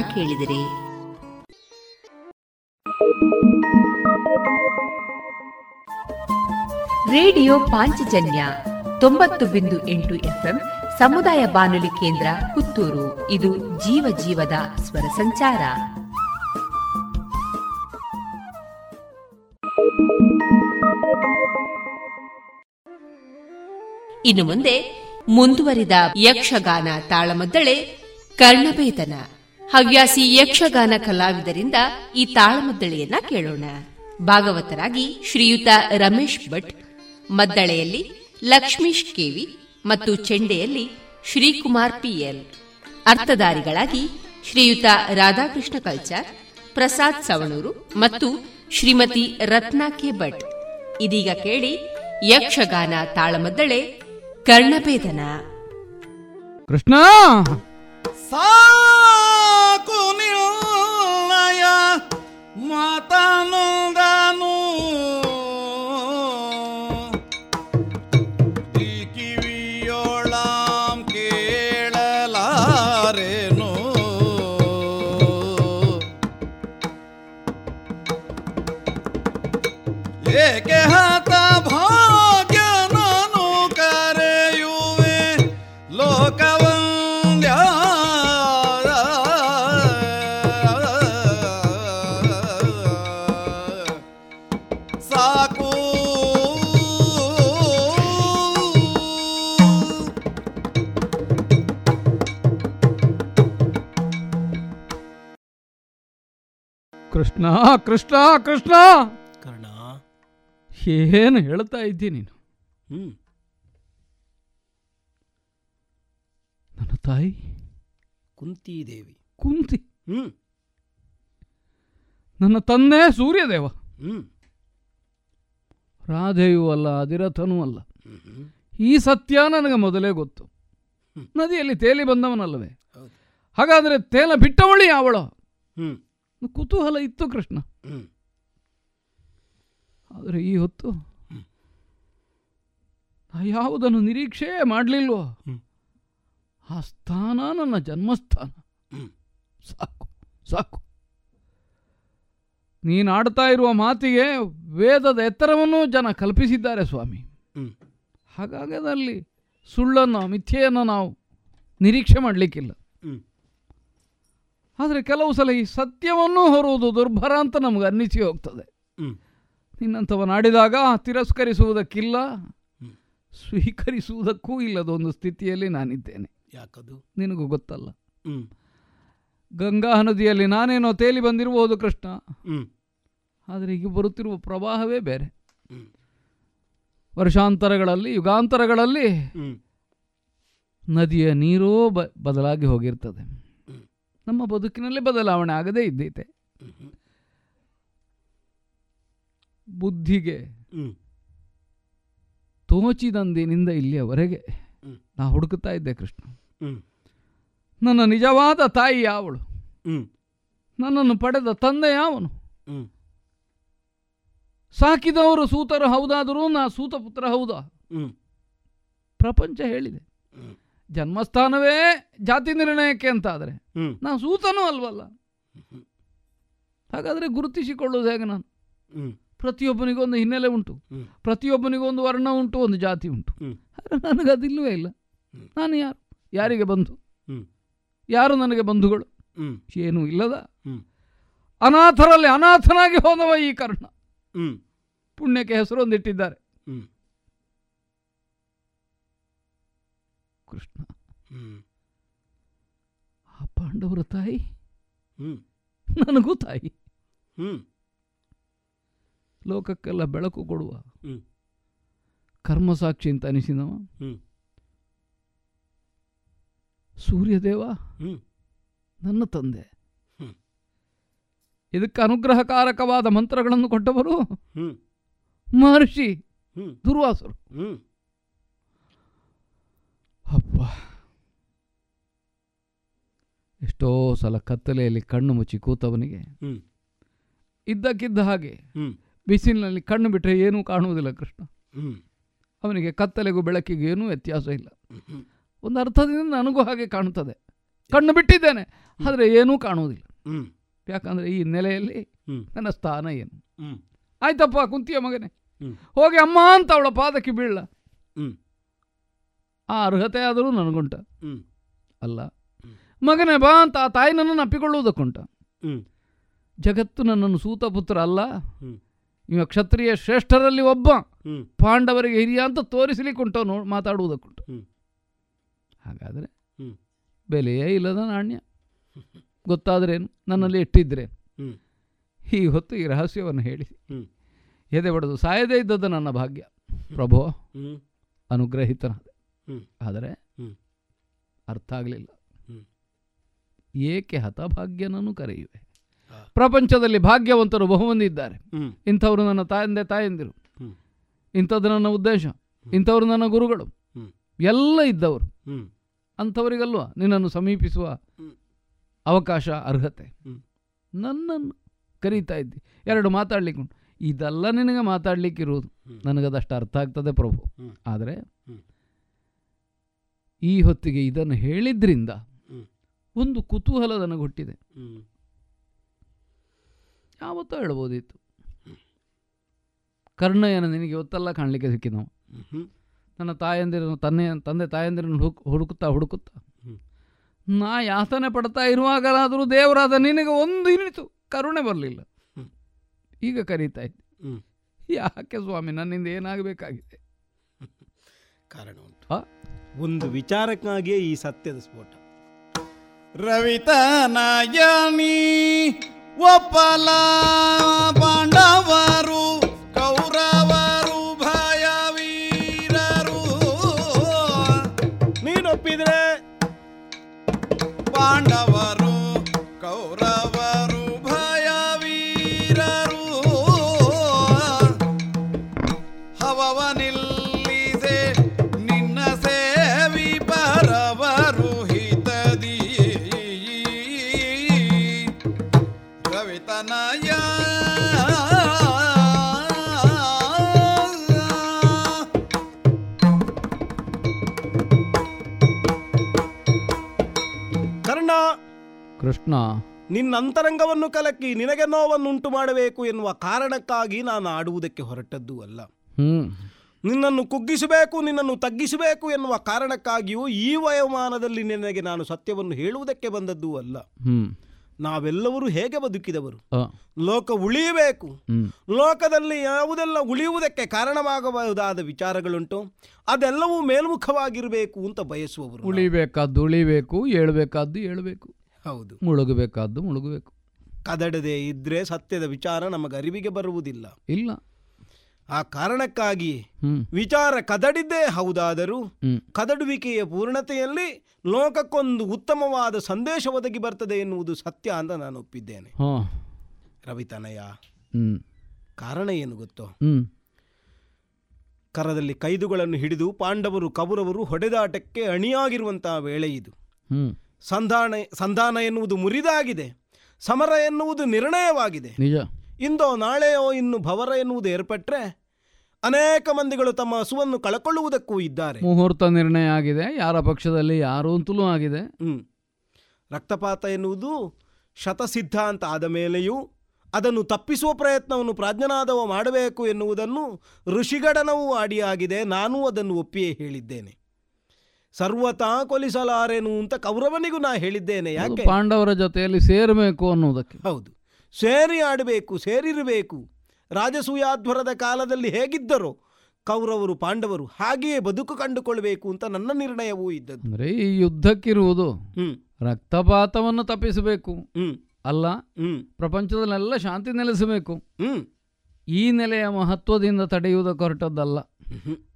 ಕೇಳಿದರೆ. ರೇಡಿಯೋ ಪಾಂಚಜನ್ಯ ತೊಂಬತ್ತು ಬಿಂದು ಎಂಟು ಎಫ್ಎಂ ಸಮುದಾಯ ಬಾನುಲಿ ಕೇಂದ್ರ ಪುತ್ತೂರು. ಇದು ಜೀವ ಜೀವದ ಸ್ವರ ಸಂಚಾರ. ಇನ್ನು ಮುಂದೆ ಮುಂದುವರಿದ ಯಕ್ಷಗಾನ ತಾಳಮದ್ದಳೆ ಕರ್ಣವೇತನ ಹವ್ಯಾಸಿ ಯಕ್ಷಗಾನ ಕಲಾವಿದರಿಂದ ಈ ತಾಳಮದ್ದಳೆಯನ್ನ ಕೇಳೋಣ. ಭಾಗವತರಾಗಿ ಶ್ರೀಯುತ ರಮೇಶ್ ಭಟ್ ಮದ್ದಳೆಯಲ್ಲಿ ಲಕ್ಷ್ಮೀಶ್ ಕೆವಿ ಮತ್ತು ಚೆಂಡೆಯಲ್ಲಿ ಶ್ರೀಕುಮಾರ್ ಪಿಎಲ್. ಅರ್ಥಧಾರಿಗಳಾಗಿ ಶ್ರೀಯುತ ರಾಧಾಕೃಷ್ಣ ಕಲ್ಚಾರ್ ಪ್ರಸಾದ್ ಸವಣೂರು ಮತ್ತು ಶ್ರೀಮತಿ ರತ್ನಾ ಕೆ ಭಟ್. ಇದೀಗ ಕೇಳಿ ಯಕ್ಷಗಾನ ತಾಳಮದ್ದಳೆ ಕರ್ಣಭೇದನ. ಕೃಷ್ಣ! ಸಾಕು ನಿಲ್ಲಯ ಕೃಷ್ಣ ಕೃಷ್ಣ ಕೃಷ್ಣ. ಕರ್ಣ. ಏನು ಹೇಳ್ತಾ ಇದ್ದೀನಿ ನೀನು? ನನ್ನ ತಾಯಿ? ಕುಂತಿದೇವಿ. ಕುಂತಿ? ಹ್ಮ್. ನನ್ನ ತಂದೆ ಸೂರ್ಯದೇವ. ಹ್ಮ್. ರಾಧೆಯೂ ಅಲ್ಲ ಅಧಿರಥನೂ ಅಲ್ಲ. ಈ ಸತ್ಯ ನನಗೆ ಮೊದಲೇ ಗೊತ್ತು. ನದಿಯಲ್ಲಿ ತೇಲಿ ಬಂದವನಲ್ಲವೇ. ಹಾಗಾದರೆ ತೇಲ ಬಿಟ್ಟವಳಿ ಅವಳು ಹ್ಮ್. ಕುತೂಹಲ ಇತ್ತು ಕೃಷ್ಣ. ಹ್ಮ್. ಆದರೆ ಈ ಹೊತ್ತು ಯಾವುದನ್ನು ನಿರೀಕ್ಷೆ ಮಾಡಲಿಲ್ವೋ. ಆ ಸ್ಥಾನ ನನ್ನ ಜನ್ಮಸ್ಥಾನ. ಸಾಕು ಸಾಕು. ಸಾಕು ಆಡ್ತಾ ಇರುವ ಮಾತಿಗೆ ವೇದದ ಎತ್ತರವನ್ನು ಜನ ಕಲ್ಪಿಸಿದ್ದಾರೆ ಸ್ವಾಮಿ. ಹಾಗಾಗಿ ಅದರಲ್ಲಿ ಸುಳ್ಳನ್ನು ಮಿಥ್ಯೆಯನ್ನು ನಾವು ನಿರೀಕ್ಷೆ ಮಾಡಲಿಕ್ಕಿಲ್ಲ. ಆದರೆ ಕೆಲವು ಸಲ ಈ ಸತ್ಯವನ್ನು ಹೊರುವುದು ದುರ್ಭರ ಅಂತ ನಮಗೆ ಅನ್ನಿಸಿ ಹೋಗ್ತದೆ. ಹ್ಮ್. ನಿನ್ನಂಥವನಾಡಿದಾಗ ತಿರಸ್ಕರಿಸುವುದಕ್ಕಿಲ್ಲ ಸ್ವೀಕರಿಸುವುದಕ್ಕೂ ಇಲ್ಲದ ಒಂದು ಸ್ಥಿತಿಯಲ್ಲಿ ನಾನಿದ್ದೇನೆ. ಯಾಕದು? ನಿನಗೂ ಗೊತ್ತಲ್ಲ. ಗಂಗಾ ನದಿಯಲ್ಲಿ ನಾನೇನೋ ತೇಲಿ ಬಂದಿರಬಹುದು ಕೃಷ್ಣ. ಆದರೆ ಈಗ ಬರುತ್ತಿರುವ ಪ್ರವಾಹವೇ ಬೇರೆ. ವರ್ಷಾಂತರಗಳಲ್ಲಿ ಯುಗಾಂತರಗಳಲ್ಲಿ ನದಿಯ ನೀರೋ ಬ ಬದಲಾಗಿ ಹೋಗಿರ್ತದೆ. ನಮ್ಮ ಬದುಕಿನಲ್ಲಿ ಬದಲಾವಣೆ ಆಗದೇ ಇದ್ದೈತೆ. ಬುದ್ಧಿಗೆ ತೋಚಿದಂದಿನಿಂದ ಇಲ್ಲಿಯವರೆಗೆ. ನಾ ಹುಡುಕುತ್ತಾ ಇದ್ದೆ ಕೃಷ್ಣ. ನನ್ನ ನಿಜವಾದ ತಾಯಿ ಯಾವಳು? ನನ್ನನ್ನು ಪಡೆದ ತಂದೆ ಯಾವನು? ಸಾಕಿದವರು ಸೂತರು ಹೌದಾದರೂ ನಾ ಸೂತ ಪುತ್ರ ಹೌದಾ ಪ್ರಪಂಚ ಹೇಳಿದೆ. ಜನ್ಮಸ್ಥಾನವೇ ಜಾತಿ ನಿರ್ಣಯಕ್ಕೆ ಅಂತಾದರೆ. ಆದರೆ ನಾನು ಸೂತನೂ ಅಲ್ವಲ್ಲ. ಹಾಗಾದರೆ ಗುರುತಿಸಿಕೊಳ್ಳೋದು ಹೇಗೆ ನಾನು? ಪ್ರತಿಯೊಬ್ಬನಿಗೂ ಪ್ರತಿಯೊಬ್ಬನಿಗೊಂದು ಹಿನ್ನೆಲೆ ಉಂಟು. ಪ್ರತಿಯೊಬ್ಬನಿಗೂ ಪ್ರತಿಯೊಬ್ಬನಿಗೊಂದು ವರ್ಣ ಉಂಟು ಒಂದು ಜಾತಿ ಉಂಟು. ಆದರೆ ನನಗೆ ನನಗದಿಲ್ಲವೇ ಇಲ್ಲ. ನಾನು ಯಾರು? ಯಾರಿಗೆ ಬಂಧು. ಯಾರು ನನಗೆ ಬಂಧುಗಳು? ಏನೂ ಇಲ್ಲದ. ಅನಾಥರಲ್ಲಿ ಅನಾಥನಾಗಿ ಹೋದವ ಈ ಕರ್ಣ. ಪುಣ್ಯಕ್ಕೆ ಪುಣ್ಯಕ್ಕೆ ಹೆಸರೊಂದಿಟ್ಟಿದ್ದಾರೆ ಹ್ಮ್ ಕೃಷ್ಣ ಹ್ಮ್ ಆ ಪಾಂಡವರ ತಾಯಿ? ಹ್ಮ್. ನನಗೂ ತಾಯಿ. ಲೋಕಕ್ಕೆಲ್ಲ ಬೆಳಕು ಕೊಡುವ. ಹ್ಮ್. ಕರ್ಮಸಾಕ್ಷಿ ಅಂತ ಅನಿಸಿದವ. ಸೂರ್ಯದೇವ? ಹ್ಮ್. ನನ್ನ ತಂದೆ. ಇದಕ್ಕೆ ಅನುಗ್ರಹಕಾರಕವಾದ ಮಂತ್ರಗಳನ್ನು ಕೊಟ್ಟವರು? ಹ್ಮ್. ಮಹರ್ಷಿ. ದುರ್ವಾಸರು. ಹ್ಮ್. ಅಪ್ಪ. ಎಷ್ಟೋ ಸಲ ಕತ್ತಲೆಯಲ್ಲಿ ಕಣ್ಣು ಮುಚ್ಚಿ ಕೂತವನಿಗೆ. ಇದ್ದಕ್ಕಿದ್ದ ಹಾಗೆ ಬಿಸಿಲಿನಲ್ಲಿ ಕಣ್ಣು ಬಿಟ್ಟರೆ ಏನೂ ಕಾಣುವುದಿಲ್ಲ ಕೃಷ್ಣ. ಅವನಿಗೆ ಕತ್ತಲೆಗೂ ಬೆಳಕಿಗೂ ಏನೂ ವ್ಯತ್ಯಾಸ ಇಲ್ಲ. ಒಂದು ಅರ್ಥದಿಂದ ನನಗೂ ಹಾಗೆ ಕಾಣುತ್ತದೆ. ಕಣ್ಣು ಬಿಟ್ಟಿದ್ದೇನೆ ಆದರೆ ಏನೂ ಕಾಣುವುದಿಲ್ಲ. ಯಾಕಂದರೆ ಯಾಕಂದ್ರೆ ಈ ನೆಲೆಯಲ್ಲಿ. ನನ್ನ ಸ್ಥಾನ ಏನು. ಆಯ್ತಪ್ಪ ಕುಂತಿಯ ಮಗನೇ. ಹೋಗಿ ಅಮ್ಮ ಅಂತ ಅವಳ ಪಾದಕ್ಕೆ ಬೀಳ. ಆ ಅರ್ಹತೆ ಆದರೂ ನನಗುಂಟ. ಅಲ್ಲ ಮಗನೇ ಬಾ ಅಂತ ಆ ತಾಯಿ ನನ್ನನ್ನು ಅಪ್ಪಿಕೊಳ್ಳುವುದಕ್ಕುಂಟ. ಜಗತ್ತು ನನ್ನನ್ನು ಸೂತಪುತ್ರ ಅಲ್ಲ. ಇವ ಕ್ಷತ್ರಿಯ ಶ್ರೇಷ್ಠರಲ್ಲಿ ಒಬ್ಬ. ಪಾಂಡವರಿಗೆ ಹಿರಿಯ ಅಂತ ತೋರಿಸಲಿಕ್ಕುಂಟು ನೋ ಮಾತಾಡುವುದಕ್ಕುಂಟು. ಹಾಗಾದರೆ. ಬೆಲೆಯೇ ಇಲ್ಲದ ನಾಣ್ಯ ಗೊತ್ತಾದ್ರೇನು ನನ್ನಲ್ಲಿ ಹ್ಮ್. ಈ ಹೊತ್ತು ಈ ರಹಸ್ಯವನ್ನು ಹೇಳಿ. ಎದೆ ಬಡದು ಸಾಯದೇ ಇದ್ದದ್ದು ನನ್ನ ಭಾಗ್ಯ ಪ್ರಭೋ ಅನುಗ್ರಹಿತನಾದ ಆದರೆ. ಅರ್ಥ ಆಗಲಿಲ್ಲ. ಏಕೆ ಹತಭಾಗ್ಯನನ್ನು ಕರೆಯುವೆ? ಪ್ರಪಂಚದಲ್ಲಿ ಭಾಗ್ಯವಂತರು ಬಹುಮಂದಿ ಇದ್ದಾರೆ. ಇಂಥವರು ನನ್ನ ತಂದೆ ತಾಯಂದಿರು. ಇಂಥದ್ದು ನನ್ನ ಉದ್ದೇಶ. ಇಂಥವರು ನನ್ನ ಗುರುಗಳು. ಎಲ್ಲ ಇದ್ದವರು. ಅಂಥವರಿಗಲ್ವ ನಿನ್ನನ್ನು ಸಮೀಪಿಸುವ ಅವಕಾಶ ಅರ್ಹತೆ. ನನ್ನನ್ನು ಕರೀತಾ ಇದ್ದಿ. ಎರಡು ಮಾತಾಡ್ಲಿಕ್ಕೆ ಉಂಟು. ಇದೆಲ್ಲ ನಿನಗೆ ಮಾತಾಡ್ಲಿಕ್ಕಿರುವುದು. ಇರುವುದು ನನಗದಷ್ಟು ಅರ್ಥ ಆಗ್ತದೆ ಪ್ರಭು. ಆದರೆ ಈ ಹೊತ್ತಿಗೆ ಇದನ್ನು ಹೇಳಿದ್ರಿಂದ. ಒಂದು ಕುತೂಹಲ ನನಗೆ ಹುಟ್ಟಿದೆ. ಯಾವತ್ತೋ ಹೇಳ್ಬೋದಿತ್ತು. ಕರ್ಣಯ್ಯನ ನಿನಗೆ ಇವತ್ತೆಲ್ಲ ಕಾಣಲಿಕ್ಕೆ ಸಿಕ್ಕಿದವು. ನನ್ನ ತಾಯಂದಿರನ್ನು ತನ್ನ ತಂದೆ ತಾಯಂದಿರನ್ನು ಹುಡುಕ್ ಹುಡುಕುತ್ತಾ ಹುಡುಕುತ್ತಾ. ನಾ ಯಾತನೆ ಪಡ್ತಾ ಇರುವಾಗಲಾದರೂ ದೇವರಾದ ನಿನಗೆ ಒಂದು ಇನಿತು ಕರುಣೆ ಬರಲಿಲ್ಲ. ಈಗ ಕರೀತಾ ಇದ್ದೆ. ಯಾಕೆ ಸ್ವಾಮಿ ನನ್ನಿಂದ ಏನಾಗಬೇಕಾಗಿದೆ? ಕಾರಣ ಉಂಟು. ಒಂದು ವಿಚಾರಕ್ಕಾಗಿಯೇ ಈ ಸತ್ಯದ ಸ್ಫೋಟ. ರವಿತನಯನಿ ಒಪ್ಪಲ ಪಾಂಡವರು ಕೌರವರು ಕೃಷ್ಣ ನಿನ್ನ ಅಂತರಂಗವನ್ನು ಕಲಕಿ ನಿನಗೆ ನೋವನ್ನುಂಟು ಮಾಡಬೇಕು ಎನ್ನುವ ಕಾರಣಕ್ಕಾಗಿ ನಾನು ಆಡುವುದಕ್ಕೆ ಹೊರಟದ್ದು ಅಲ್ಲ. ನಿನ್ನನ್ನು ಕುಗ್ಗಿಸಬೇಕು ನಿನ್ನನ್ನು ತಗ್ಗಿಸಬೇಕು ಎನ್ನುವ ಕಾರಣಕ್ಕಾಗಿಯೂ ಈ ವಯೋಮಾನದಲ್ಲಿ ನಿನಗೆ ನಾನು ಸತ್ಯವನ್ನು ಹೇಳುವುದಕ್ಕೆ ಬಂದದ್ದು ಅಲ್ಲ. ನಾವೆಲ್ಲರೂ ಹೇಗೆ ಬದುಕಿದವರು? ಲೋಕ ಉಳಿಯಬೇಕು. ಲೋಕದಲ್ಲಿ ಯಾವುದೆಲ್ಲ ಉಳಿಯುವುದಕ್ಕೆ ಕಾರಣವಾಗಬಹುದಾದ ವಿಚಾರಗಳುಂಟು ಅದೆಲ್ಲವೂ ಮೇಲ್ಮುಖವಾಗಿರಬೇಕು ಅಂತ ಬಯಸುವವರು. ಉಳಿಬೇಕಾದ್ದು ಉಳಿಬೇಕು ಹೇಳ್ಬೇಕಾದ್ದು ಏಳಬೇಕು. ಹೌದು. ಮುಳುಗಬೇಕಾದ್ದು ಮುಳುಗಬೇಕು. ಕದಡದೆ ಇದ್ರೆ ಸತ್ಯದ ವಿಚಾರ ನಮಗೆ ಅರಿವಿಗೆ ಬರುವುದಿಲ್ಲ. ಇಲ್ಲ. ಆ ಕಾರಣಕ್ಕಾಗಿ ವಿಚಾರ ಕದಡಿದ್ದೇ ಹೌದಾದರೂ ಕದಡುವಿಕೆಯ ಪೂರ್ಣತೆಯಲ್ಲಿ ಲೋಕಕ್ಕೊಂದು ಉತ್ತಮವಾದ ಸಂದೇಶ ಒದಗಿ ಬರ್ತದೆ ಎನ್ನುವುದು ಸತ್ಯ ಅಂತ ನಾನು ಒಪ್ಪಿದ್ದೇನೆ. ರವಿತನಯ ಕಾರಣ ಏನು ಗೊತ್ತೋ? ಕರದಲ್ಲಿ ಕೈದುಗಳನ್ನು ಹಿಡಿದು ಪಾಂಡವರು ಕೌರವರು ಹೊಡೆದಾಟಕ್ಕೆ ಅಣಿಯಾಗಿರುವಂತಹ ವೇಳೆ ಇದು. ಸಂಧಾನ ಸಂಧಾನ ಎನ್ನುವುದು ಮುರಿದಾಗಿದೆ. ಸಮರ ಎನ್ನುವುದು ನಿರ್ಣಯವಾಗಿದೆ. ನಿಜ. ಇಂದೋ ನಾಳೆಯೋ ಇನ್ನು ಭವರ ಎನ್ನುವುದು ಏರ್ಪಟ್ಟರೆ ಅನೇಕ ಮಂದಿಗಳು ತಮ್ಮ ಹಸುವನ್ನು ಕಳಕೊಳ್ಳುವುದಕ್ಕೂ ಇದ್ದಾರೆ. ಮುಹೂರ್ತ ನಿರ್ಣಯ ಆಗಿದೆ. ಯಾರ ಪಕ್ಷದಲ್ಲಿ ಯಾರು ಅಂತಲೂ ಆಗಿದೆ. ಹ್ಮ್. ರಕ್ತಪಾತ ಎನ್ನುವುದು ಶತಸಿದ್ಧ ಅಂತ ಆದ ಮೇಲೆಯೂ ಅದನ್ನು ತಪ್ಪಿಸುವ ಪ್ರಯತ್ನವನ್ನು ಪ್ರಾಜ್ಞನಾದವ ಮಾಡಬೇಕು ಎನ್ನುವುದನ್ನು ಋಷಿಗಡನವೂ ಆಡಿಯಾಗಿದೆ. ನಾನೂ ಅದನ್ನು ಒಪ್ಪಿಯೇ ಹೇಳಿದ್ದೇನೆ. ಸರ್ವತಾ ಕೊಲಿಸಲಾರೆನು ಅಂತ ಕೌರವನಿಗೂ ನಾ ಹೇಳಿದ್ದೇನೆ ಯಾಕೆ? ಪಾಂಡವರ ಜೊತೆಯಲ್ಲಿ ಸೇರಬೇಕು ಅನ್ನೋದಕ್ಕೆ ಹೌದು. ಸೇರಿ ಆಡಬೇಕು ಸೇರಿರಬೇಕು. ರಾಜಸೂಯಾಧ್ವರದ ಕಾಲದಲ್ಲಿ ಹೇಗಿದ್ದರೋ ಕೌರವರು ಪಾಂಡವರು ಹಾಗೆಯೇ ಬದುಕು ಕಂಡುಕೊಳ್ಬೇಕು ಅಂತ ನನ್ನ ನಿರ್ಣಯವೂ ಇದ್ದದ್ದು. ಅಂದ್ರೆ ಈ ಯುದ್ಧಕ್ಕಿರುವುದು ರಕ್ತಪಾತವನ್ನು ತಪ್ಪಿಸಬೇಕು. ಅಲ್ಲ ಪ್ರಪಂಚದಲ್ಲೆಲ್ಲ ಶಾಂತಿ ನೆಲೆಸಬೇಕು. ಈ ನೆಲೆಯ ಮಹತ್ವದಿಂದ ತಡೆಯುವುದಕ್ಕೆ ಹೊರಟದ್ದಲ್ಲ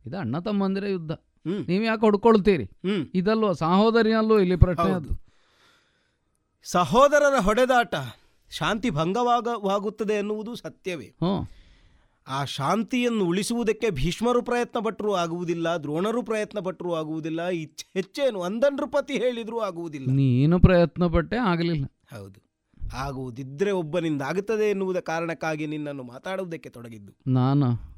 ಇದು ಅಣ್ಣ ತಮ್ಮಂದಿರ ಯುದ್ಧ. ನೀವು ಯಾಕೆ ಹೊಡ್ಕೊಳ್ತೀರಿ? ಹ್ಮ್. ಇದಲ್ವ? ಸಹೋದರಿಯಲ್ಲೂ ಇಲ್ಲಿ ಪ್ರಶ್ನೆ ಅದು. ಸಹೋದರರ ಹೊಡೆದಾಟ ಶಾಂತಿ ಭಂಗವಾಗವಾಗುತ್ತದೆ ಎನ್ನುವುದು ಸತ್ಯವೇ. ಆ ಶಾಂತಿಯನ್ನು ಉಳಿಸುವುದಕ್ಕೆ ಭೀಷ್ಮರು ಪ್ರಯತ್ನ ಪಟ್ಟರೂ ಆಗುವುದಿಲ್ಲ ದ್ರೋಣರು ಪ್ರಯತ್ನ ಪಟ್ಟರೂ ಆಗುವುದಿಲ್ಲ ಹೆಚ್ಚೇನು ಅಂದನೃಪತಿ ಹೇಳಿದರೂ ಆಗುವುದಿಲ್ಲ. ನೀನು ಪ್ರಯತ್ನ ಪಟ್ಟೆ ಆಗಲಿಲ್ಲ. ಹೌದು. ಆಗುವುದಿದ್ರೆ ಒಬ್ಬನಿಂದ ಆಗುತ್ತದೆ ಎನ್ನುವುದ ಕಾರಣಕ್ಕಾಗಿ ನಿನ್ನನ್ನು ಮಾತಾಡುವುದಕ್ಕೆ ತೊಡಗಿದ್ದು. ನಾನು?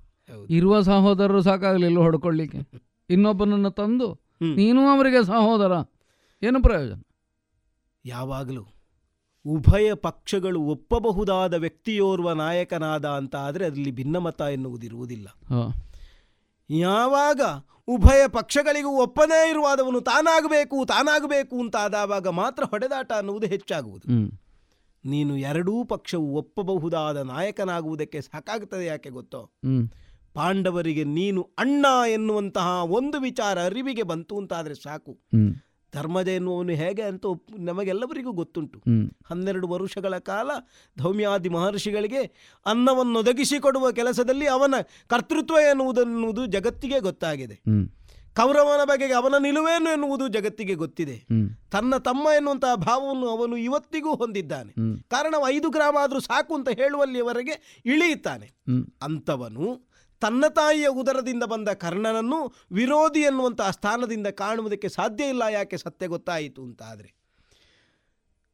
ಇರುವ ಸಹೋದರರು ಸಾಕಾಗಲಿಲ್ಲ ಹೊಡ್ಕೊಳ್ಳಿಕ್ಕೆ. ಇನ್ನೊಬ್ಬನನ್ನು ತಂದು ನೀನು ಅವರಿಗೆ ಸಹೋದರ. ಏನು ಪ್ರಯೋಜನ? ಯಾವಾಗಲೂ ಉಭಯ ಪಕ್ಷಗಳು ಒಪ್ಪಬಹುದಾದ ವ್ಯಕ್ತಿಯೋರ್ವ ನಾಯಕನಾದ ಅಂತ ಆದರೆ ಅದರಲ್ಲಿ ಭಿನ್ನಮತ ಎನ್ನುವುದಿರುವುದಿಲ್ಲ. ಯಾವಾಗ ಉಭಯ ಪಕ್ಷಗಳಿಗೂ ಒಪ್ಪದೇ ಇರುವಾದವನು ತಾನಾಗಬೇಕು ತಾನಾಗಬೇಕು ಅಂತ ಆದಾಗ ಮಾತ್ರ ಹೊಡೆದಾಟ ಅನ್ನುವುದು ಹೆಚ್ಚಾಗುವುದು. ನೀನು ಎರಡೂ ಪಕ್ಷವು ಒಪ್ಪಬಹುದಾದ ನಾಯಕನಾಗುವುದಕ್ಕೆ ಸಾಕಾಗ್ತದೆ ಯಾಕೆ ಗೊತ್ತೋ? ಪಾಂಡವರಿಗೆ ನೀನು ಅಣ್ಣ ಎನ್ನುವಂತಹ ಒಂದು ವಿಚಾರ ಅರಿವಿಗೆ ಬಂತು ಅಂತಾದರೆ ಸಾಕು. ಧರ್ಮಜ ಎನ್ನುವನು ಹೇಗೆ ಅಂತ ನಮಗೆಲ್ಲವರಿಗೂ ಗೊತ್ತುಂಟು. ಹನ್ನೆರಡು ವರುಷಗಳ ಕಾಲ ಧೌಮ್ಯಾದಿ ಮಹರ್ಷಿಗಳಿಗೆ ಅನ್ನವನ್ನು ಒದಗಿಸಿಕೊಡುವ ಕೆಲಸದಲ್ಲಿ ಅವನ ಕರ್ತೃತ್ವ ಎನ್ನುವುದನ್ನುವುದು ಜಗತ್ತಿಗೆ ಗೊತ್ತಾಗಿದೆ. ಕೌರವನ ಬಗೆಗೆ ಅವನ ನಿಲುವೇನು ಎನ್ನುವುದು ಜಗತ್ತಿಗೆ ಗೊತ್ತಿದೆ. ತನ್ನ ತಮ್ಮ ಎನ್ನುವಂತಹ ಭಾವವನ್ನು ಅವನು ಇವತ್ತಿಗೂ ಹೊಂದಿದ್ದಾನೆ. ಕಾರಣ ಐದು ಗ್ರಾಮ ಆದರೂ ಸಾಕು ಅಂತ ಹೇಳುವಲ್ಲಿವರೆಗೆ ಇಳಿಯುತ್ತಾನೆ. ಅಂಥವನು ತನ್ನ ತಾಯಿಯ ಉದರದಿಂದ ಬಂದ ಕರ್ಣನನ್ನು ವಿರೋಧಿ ಎನ್ನುವಂತಹ ಸ್ಥಾನದಿಂದ ಕಾಣುವುದಕ್ಕೆ ಸಾಧ್ಯ ಇಲ್ಲ ಯಾಕೆ ಸತ್ಯ ಗೊತ್ತಾಯಿತು ಅಂತ ಆದರೆ.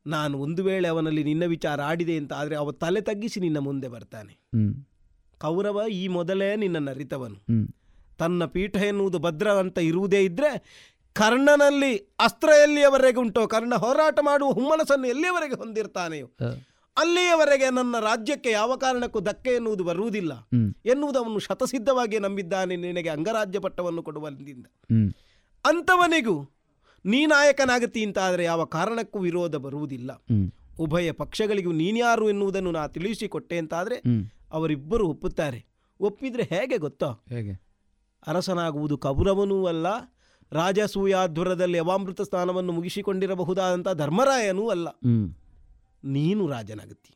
ನಾನು ಒಂದು ವೇಳೆ ಅವನಲ್ಲಿ ನಿನ್ನ ವಿಚಾರ ಆಡಿದೆ ಅಂತ ಆದರೆ ಅವ ತಲೆ ತಗ್ಗಿಸಿ ನಿನ್ನ ಮುಂದೆ ಬರ್ತಾನೆ. ಕೌರವ ಈ ಮೊದಲೇ ನಿನ್ನನ್ನು ಅರಿತವನು. ತನ್ನ ಪೀಠ ಎನ್ನುವುದು ಭದ್ರ ಅಂತ ಇರುವುದೇ ಇದ್ದರೆ ಕರ್ಣನಲ್ಲಿ ಅಸ್ತ್ರ ಎಲ್ಲಿಯವರೆಗೆ ಉಂಟೋ ಕರ್ಣ ಹೋರಾಟ ಮಾಡುವ ಹುಮ್ಮನಸನ್ನು ಎಲ್ಲಿಯವರೆಗೆ ಹೊಂದಿರ್ತಾನೆಯೋ. ಹ. ಅಲ್ಲಿಯವರೆಗೆ ನನ್ನ ರಾಜ್ಯಕ್ಕೆ ಯಾವ ಕಾರಣಕ್ಕೂ ಧಕ್ಕೆ ಎನ್ನುವುದು ಬರುವುದಿಲ್ಲ. ಎನ್ನುವುದು ಅವನು ಶತಸಿದ್ಧವಾಗಿ ನಂಬಿದ್ದಾನೆ. ನಿನಗೆ ಅಂಗರಾಜ್ಯ ಪಟ್ಟವನ್ನು ಕೊಡುವಲ್ಲಿಂದ ಅಂಥವನಿಗೂ ನೀ ನಾಯಕನಾಗತಿ ಅಂತ ಆದರೆ ಯಾವ ಕಾರಣಕ್ಕೂ ವಿರೋಧ ಬರುವುದಿಲ್ಲ. ಉಭಯ ಪಕ್ಷಗಳಿಗೂ ನೀನ್ಯಾರು ಎನ್ನುವುದನ್ನು ನಾ ತಿಳಿಸಿಕೊಟ್ಟೆ ಅಂತಾದರೆ ಅವರಿಬ್ಬರು ಒಪ್ಪುತ್ತಾರೆ. ಒಪ್ಪಿದ್ರೆ ಹೇಗೆ ಗೊತ್ತೋ? ಹೇಗೆ? ಅರಸನಾಗುವುದು ಕೌರವನೂ ಅಲ್ಲ ರಾಜಸೂಯಾಧ್ವರದಲ್ಲಿ ಅವಾಮೃತ ಸ್ಥಾನವನ್ನು ಮುಗಿಸಿಕೊಂಡಿರಬಹುದಾದಂಥ ಧರ್ಮರಾಯನೂ ಅಲ್ಲ. ನೀನು ರಾಜನಾಗುತ್ತಿ.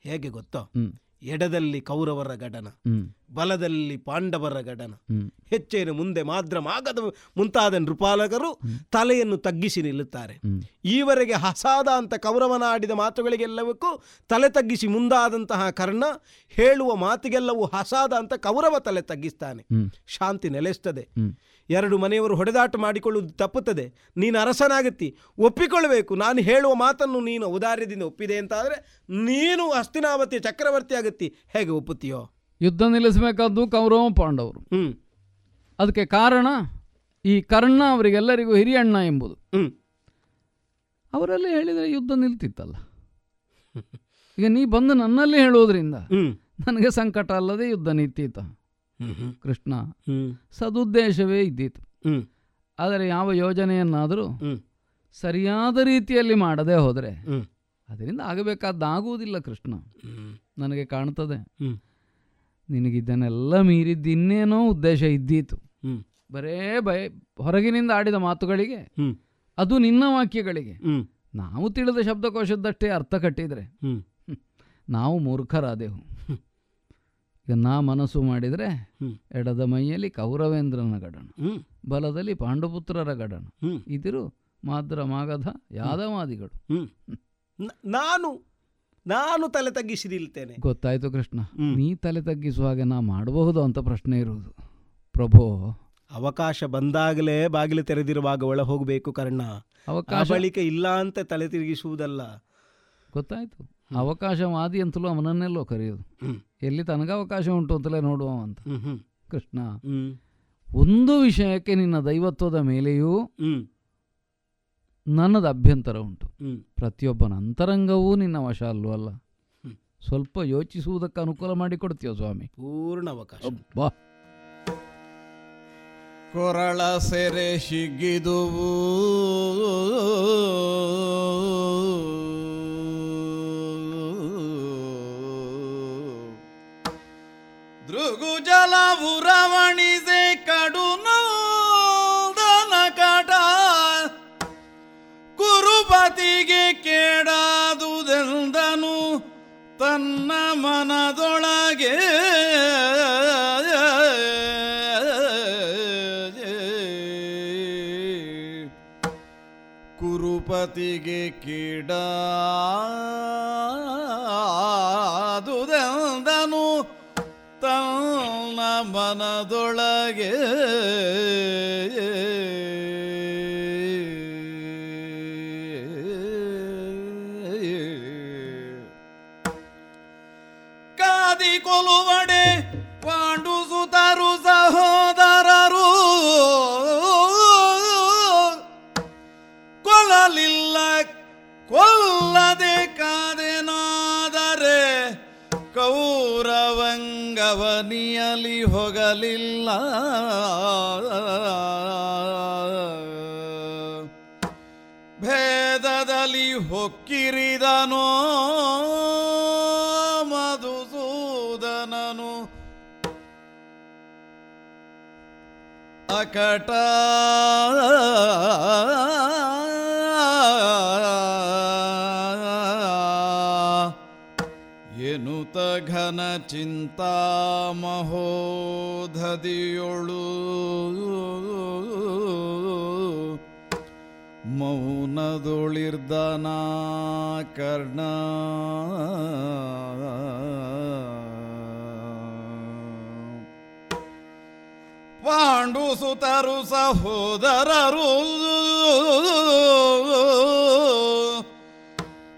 ಹೇಗೆ ಗೊತ್ತೋ? ಎಡದಲ್ಲಿ ಕೌರವರ ಗಡನ ಬಲದಲ್ಲಿ ಪಾಂಡವರ ಗಡನ. ಹೆಚ್ಚೇನು ಮುಂದೆ ಮಾದ್ರ ಮಾಗದ ಮುಂತಾದ ನೃಪಾಲಕರು ತಲೆಯನ್ನು ತಗ್ಗಿಸಿ ನಿಲ್ಲುತ್ತಾರೆ. ಈವರೆಗೆ ಹಸಾದ ಅಂತ ಕೌರವನ ಆಡಿದ ಮಾತುಗಳಿಗೆಲ್ಲವಕ್ಕೂ ತಲೆ ತಗ್ಗಿಸಿ ಮುಂದಾದಂತಹ ಕರ್ಣ ಹೇಳುವ ಮಾತಿಗೆಲ್ಲವೂ ಹಸಾದ ಅಂತ ಕೌರವ ತಲೆ ತಗ್ಗಿಸ್ತಾನೆ. ಶಾಂತಿ ನೆಲೆಸ್ತದೆ. ಎರಡು ಮನೆಯವರು ಹೊಡೆದಾಟ ಮಾಡಿಕೊಳ್ಳುವುದು ತಪ್ಪುತ್ತದೆ. ನೀನು ಅರಸನಾಗತ್ತಿ ಒಪ್ಪಿಕೊಳ್ಳಬೇಕು. ನಾನು ಹೇಳುವ ಮಾತನ್ನು ನೀನು ಔದಾರ್ಯದಿಂದ ಒಪ್ಪಿದೆ ಅಂತಾದರೆ ನೀನು ಹಸ್ತಿನಾವತಿ ಚಕ್ರವರ್ತಿ ಆಗತ್ತಿ ಹೇಗೆ ಒಪ್ಪುತ್ತೀಯೋ? ಯುದ್ಧ ನಿಲ್ಲಿಸಬೇಕಾದ್ದು ಕೌರವ ಪಾಂಡವರು. ಅದಕ್ಕೆ ಕಾರಣ ಈ ಕರ್ಣ ಅವರಿಗೆಲ್ಲರಿಗೂ ಹಿರಿಯಣ್ಣ ಎಂಬುದು. ಅವರಲ್ಲಿ ಹೇಳಿದರೆ ಯುದ್ಧ ನಿಲ್ತಿತ್ತಲ್ಲ. ಈಗ ನೀ ಬಂದು ನನ್ನಲ್ಲಿ ಹೇಳೋದ್ರಿಂದ ನನಗೆ ಸಂಕಟ ಅಲ್ಲದೆ ಯುದ್ಧ ನಿಂತೀತ ಕೃಷ್ಣ ಸದುದ್ದೇಶವೇ ಇದ್ದೀತು ಆದರೆ ಯಾವ ಯೋಜನೆಯನ್ನಾದರೂ ಸರಿಯಾದ ರೀತಿಯಲ್ಲಿ ಮಾಡದೆ ಹೋದರೆ ಅದರಿಂದ ಆಗಬೇಕಾದ್ದಾಗುವುದಿಲ್ಲ ಕೃಷ್ಣ. ನನಗೆ ಕಾಣ್ತದೆ. ನಿನಗಿದ್ದನ್ನೆಲ್ಲ ಮೀರಿದ್ದು ಇನ್ನೇನೋ ಉದ್ದೇಶ ಇದ್ದೀತು. ಬರೇ ಭಯ ಹೊರಗಿನಿಂದ ಆಡಿದ ಮಾತುಗಳಿಗೆ ಅದು ನಿನ್ನ ವಾಕ್ಯಗಳಿಗೆ. ನಾವು ತಿಳಿದ ಶಬ್ದಕೋಶದಷ್ಟೇ ಅರ್ಥ ಕಟ್ಟಿದರೆ. ನಾವು ಮೂರ್ಖರಾದೆವು. ಈಗ ನಾ ಮನಸ್ಸು ಮಾಡಿದರೆ. ಎಡದ ಮೈಯಲ್ಲಿ ಕೌರವೇಂದ್ರನ ಗಡಣ ಬಲದಲ್ಲಿ ಪಾಂಡುಪುತ್ರರ ಗಡಣ ಇದಿರು ಮಾದ್ರ ಮಾಗಧ ಯಾದವಾದಿಗಳು. ನಾನು ನಾನು ತಲೆ ತಗ್ಗಿಸಿ ನಿಲ್ತೇನೆ ಗೊತ್ತಾಯ್ತು ಕೃಷ್ಣ. ನೀ ತಲೆ ತಗ್ಗಿಸುವ ಹಾಗೆ ನಾ ಮಾಡಬಹುದು ಅಂತ ಪ್ರಶ್ನೆ ಇರುವುದು. ಪ್ರಭೋ. ಅವಕಾಶ ಬಂದಾಗಲೇ ಬಾಗಿಲು ತೆರೆದಿರುವಾಗ ಒಳ ಹೋಗಬೇಕು ಕರ್ಣ. ಅವಕಾಶ ಬಳಿಕ ಇಲ್ಲ ಅಂತ ತಲೆ ತಿರುಗಿಸುವುದಲ್ಲ. ಗೊತ್ತಾಯ್ತು. ಅವಕಾಶವಾದಿ ಅಂತಲೂ ಅವನನ್ನೆಲ್ಲೋ ಕರೆಯೋದು. ಎಲ್ಲಿ ತನಗ ಅವಕಾಶ ಉಂಟು ಅಂತಲೇ ನೋಡುವ ಅಂತ ಕೃಷ್ಣ. ಒಂದು ವಿಷಯಕ್ಕೆ ನಿನ್ನ ದೈವತ್ವದ ಮೇಲೆಯೂ ನನ್ನದು ಅಭ್ಯಂತರ ಉಂಟು. ಹ್ಮ್. ಪ್ರತಿಯೊಬ್ಬನ ಅಂತರಂಗವೂ ನಿನ್ನ ವಶ ಅಲ್ಲೂ ಅಲ್ಲ. ಸ್ವಲ್ಪ ಯೋಚಿಸುವುದಕ್ಕೆ ಅನುಕೂಲ ಮಾಡಿಕೊಡ್ತೀಯ ಸ್ವಾಮಿ? ಪೂರ್ಣ ಅವಕಾಶ. ಬಾ ಕೊರಳ ಸೆರೆ ಶಿಗಿದುವು. ದೃಗುಜಲ ಉರವಣಿಸೆ ಮನದೊಳಗೆ ಕುರುಪತಿಗೆ ಕೀಡಾದುದೆಂದನು ತನ್ನ ಮನದೊಳಗೆ ಕೈಕೊಲುವಡೆ ಪಾಂಡು ಸುತರು ಸಹೋದರರು. ಕೊಲ್ಲಲಿಲ್ಲ ಕೊಲ್ಲದೆ ಕಾದೆನಾದರೆ ಕೌರವಂಗವನಿಯಲಿ ಹೋಗಲಿಲ್ಲ. ಭೇದದಲ್ಲಿ ಹೊಕ್ಕಿರಿದನೋ ಅಕಟ ಎನುತ ಘನ ಚಿಂತಾ ಮಹೋಧದಿಯೊಳು. ಮೌನದೊಳಿರ್ದನಾ ಕರ್ಣ. ಪಾಂಡು ಸುತರು ಸಹೋದರರು.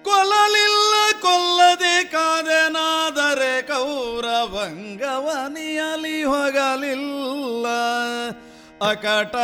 ಕೊಲ್ಲಲಿಲ್ಲ ಕೊಲ್ಲದೆ ಕಾದನಾದರೆ ಕೌರವಂಗವನಿಯಲಿ ಹೊಗಲಿಲ್ಲ. ಅಕಟಾ ಅಕಟ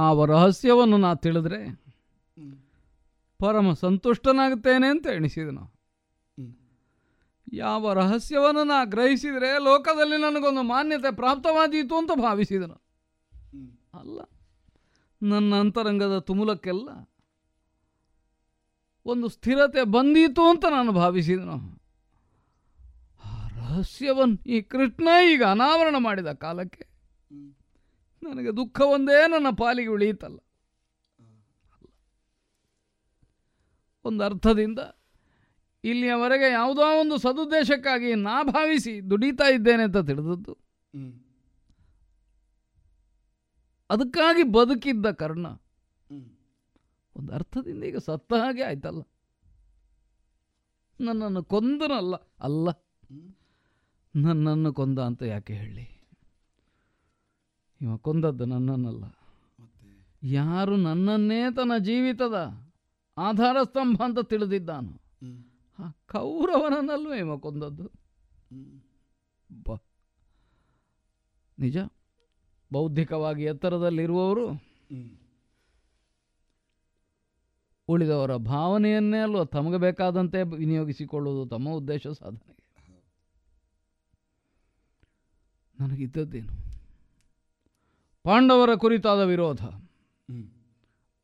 ಯಾವ ರಹಸ್ಯವನ್ನು ನಾ ತಿಳಿದ್ರೆ ಪರಮ ಸಂತುಷ್ಟನಾಗುತ್ತೇನೆ ಅಂತ ಎಣಿಸಿದನು ಯಾವ ರಹಸ್ಯವನ್ನು ನಾ ಗ್ರಹಿಸಿದರೆ ಲೋಕದಲ್ಲಿ ನನಗೊಂದು ಮಾನ್ಯತೆ ಪ್ರಾಪ್ತವಾದೀತು ಅಂತ ಭಾವಿಸಿದನು ಅಲ್ಲ ನನ್ನ ಅಂತರಂಗದ ತುಮುಲಕ್ಕೆಲ್ಲ ಒಂದು ಸ್ಥಿರತೆ ಬಂದೀತು ಅಂತ ನಾನು ಭಾವಿಸಿದನು ಆ ರಹಸ್ಯವನ್ನು ಈ ಕೃಷ್ಣ ಈಗ ಅನಾವರಣ ಮಾಡಿದ ಕಾಲಕ್ಕೆ ನನಗೆ ದುಃಖ ಒಂದೇ ನನ್ನ ಪಾಲಿಗೆ ಉಳಿಯಿತಲ್ಲ. ಒಂದು ಅರ್ಥದಿಂದ ಇಲ್ಲಿಯವರೆಗೆ ಯಾವುದೋ ಒಂದು ಸದುದ್ದೇಶಕ್ಕಾಗಿ ನಾ ಭಾವಿಸಿ ದುಡಿತಾ ಇದ್ದೇನೆ ಅಂತ ತಿಳಿದದ್ದು. ಅದಕ್ಕಾಗಿ ಬದುಕಿದ್ದ ಕರ್ಣ. ಒಂದು ಅರ್ಥದಿಂದ ಈಗ ಸತ್ತ ಹಾಗೆ ಆಯ್ತಲ್ಲ. ನನ್ನನ್ನು ಕೊಂದನಲ್ಲ ಅಲ್ಲ. ನನ್ನನ್ನು ಕೊಂದ ಅಂತ ಯಾಕೆ ಹೇಳಿ? ಇವ ಕೊಂದದ್ದು ನನ್ನನ್ನಲ್ಲ. ಯಾರು ನನ್ನನ್ನೇ ತನ್ನ ಜೀವಿತದ ಆಧಾರ ಸ್ತಂಭ ಅಂತ ತಿಳಿದಿದ್ದಾನು ಆ ಕೌರವನನ್ನಲ್ಲೂ ಇವ ಕೊಂದದ್ದು? ಬ. ನಿಜ? ಬೌದ್ಧಿಕವಾಗಿ ಎತ್ತರದಲ್ಲಿರುವವರು ಉಳಿದವರ ಭಾವನೆಯನ್ನೇ ಅಲ್ವ ತಮಗೆ ಬೇಕಾದಂತೆ ವಿನಿಯೋಗಿಸಿಕೊಳ್ಳುವುದು ತಮ್ಮ ಉದ್ದೇಶ ಸಾಧನೆಗೆ? ನನಗಿದ್ದದ್ದೇನು? ಪಾಂಡವರ ಕುರಿತಾದ ವಿರೋಧ.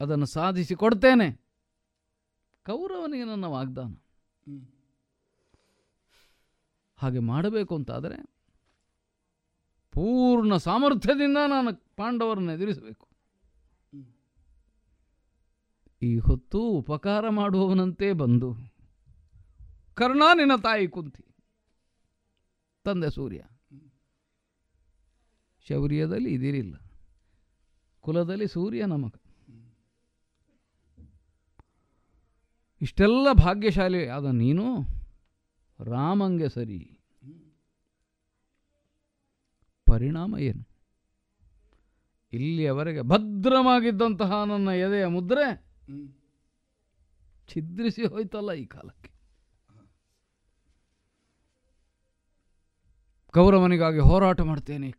ಅದನ್ನು ಸಾಧಿಸಿ ಕೊಡ್ತೇನೆ. ಕೌರವನಿಗೆ ನನ್ನ ವಾಗ್ದಾನ. ಹಾಗೆ ಮಾಡಬೇಕು ಅಂತಾದರೆ ಪೂರ್ಣ ಸಾಮರ್ಥ್ಯದಿಂದ ನಾನು ಪಾಂಡವರನ್ನು ಎದುರಿಸಬೇಕು. ಈ ಹೊತ್ತು ಉಪಕಾರ ಮಾಡುವವನಂತೆ ಬಂದು ಕರ್ಣ ನಿನ್ನ ತಾಯಿ ಕುಂತಿ. ತಂದೆ ಸೂರ್ಯ. ಶೌರ್ಯದಲ್ಲಿ ಇದಿರಿಲ್ಲ. ಕುಲದಲ್ಲಿ ಸೂರ್ಯ ನಮಗ. ಇಷ್ಟೆಲ್ಲ ಭಾಗ್ಯಶಾಲಿ ಆದ ನೀನು ರಾಮಂಗೆ ಸರಿ. ಪರಿಣಾಮ ಏನು? ಇಲ್ಲಿಯವರೆಗೆ ಭದ್ರವಾಗಿದ್ದಂತಹ ನನ್ನ ಎದೆಯ ಮುದ್ರೆ ಛಿದ್ರಿಸಿ ಹೋಯ್ತಲ್ಲ ಈ ಕಾಲಕ್ಕೆ. ಕೌರವನಿಗಾಗಿ ಹೋರಾಟ ಮಾಡ್ತೇನೆ,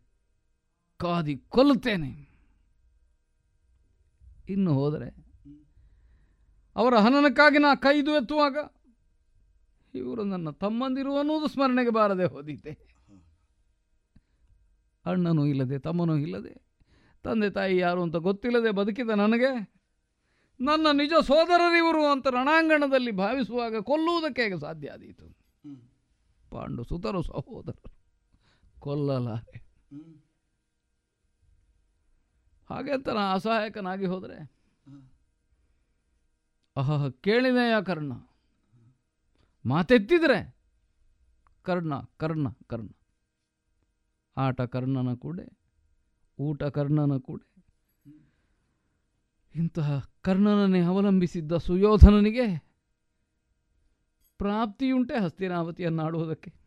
ಕಾದಿ ಕೊಲ್ಲುತ್ತೇನೆ. ಇನ್ನು ಹೋದರೆ ಅವರ ಹನನಕ್ಕಾಗಿ ನಾ ಕೈದು ಎತ್ತುವಾಗ ಇವರು ನನ್ನ ತಮ್ಮಂದಿರು ಅನ್ನೋದು ಸ್ಮರಣೆಗೆ ಬಾರದೆ ಹೋದೀತೆ. ಅಣ್ಣನೂ ಇಲ್ಲದೆ ತಮ್ಮನೂ ಇಲ್ಲದೆ ತಂದೆ ತಾಯಿ ಯಾರು ಅಂತ ಗೊತ್ತಿಲ್ಲದೆ ಬದುಕಿದ ನನಗೆ ನನ್ನ ನಿಜ ಸೋದರರಿವರು ಅಂತ ರಣಾಂಗಣದಲ್ಲಿ ಭಾವಿಸುವಾಗ ಕೊಲ್ಲುವುದಕ್ಕೆ ಹೇಗೆ ಸಾಧ್ಯ ಆದೀತು? ಪಾಂಡು ಸುತರು ಸಹೋದರರು ಕೊಲ್ಲಲಾರೆ. ಹಾಗೆ ಅಂತ ನಾ ಅಸಹಾಯಕನಾಗಿ ಹೋದರೆ? ಅಹಹ ಕೇಳಿದೆಯ ಕರ್ಣ? ಮಾತೆತ್ತಿದ್ರೆ? ಕರ್ಣ ಕರ್ಣ ಕರ್ಣ. ಆಟ ಕರ್ಣನ ಕೂಡೆ ಊಟ ಕರ್ಣನ ಕೂಡೆ. ಇಂತಹ ಕರ್ಣನನ್ನೇ ಅವಲಂಬಿಸಿದ್ದ ಸುಯೋಧನನಿಗೆ ಪ್ರಾಪ್ತಿಯುಂಟೆ ಹಸ್ತಿನಾವತಿಯನ್ನಾಡುವುದಕ್ಕೆ.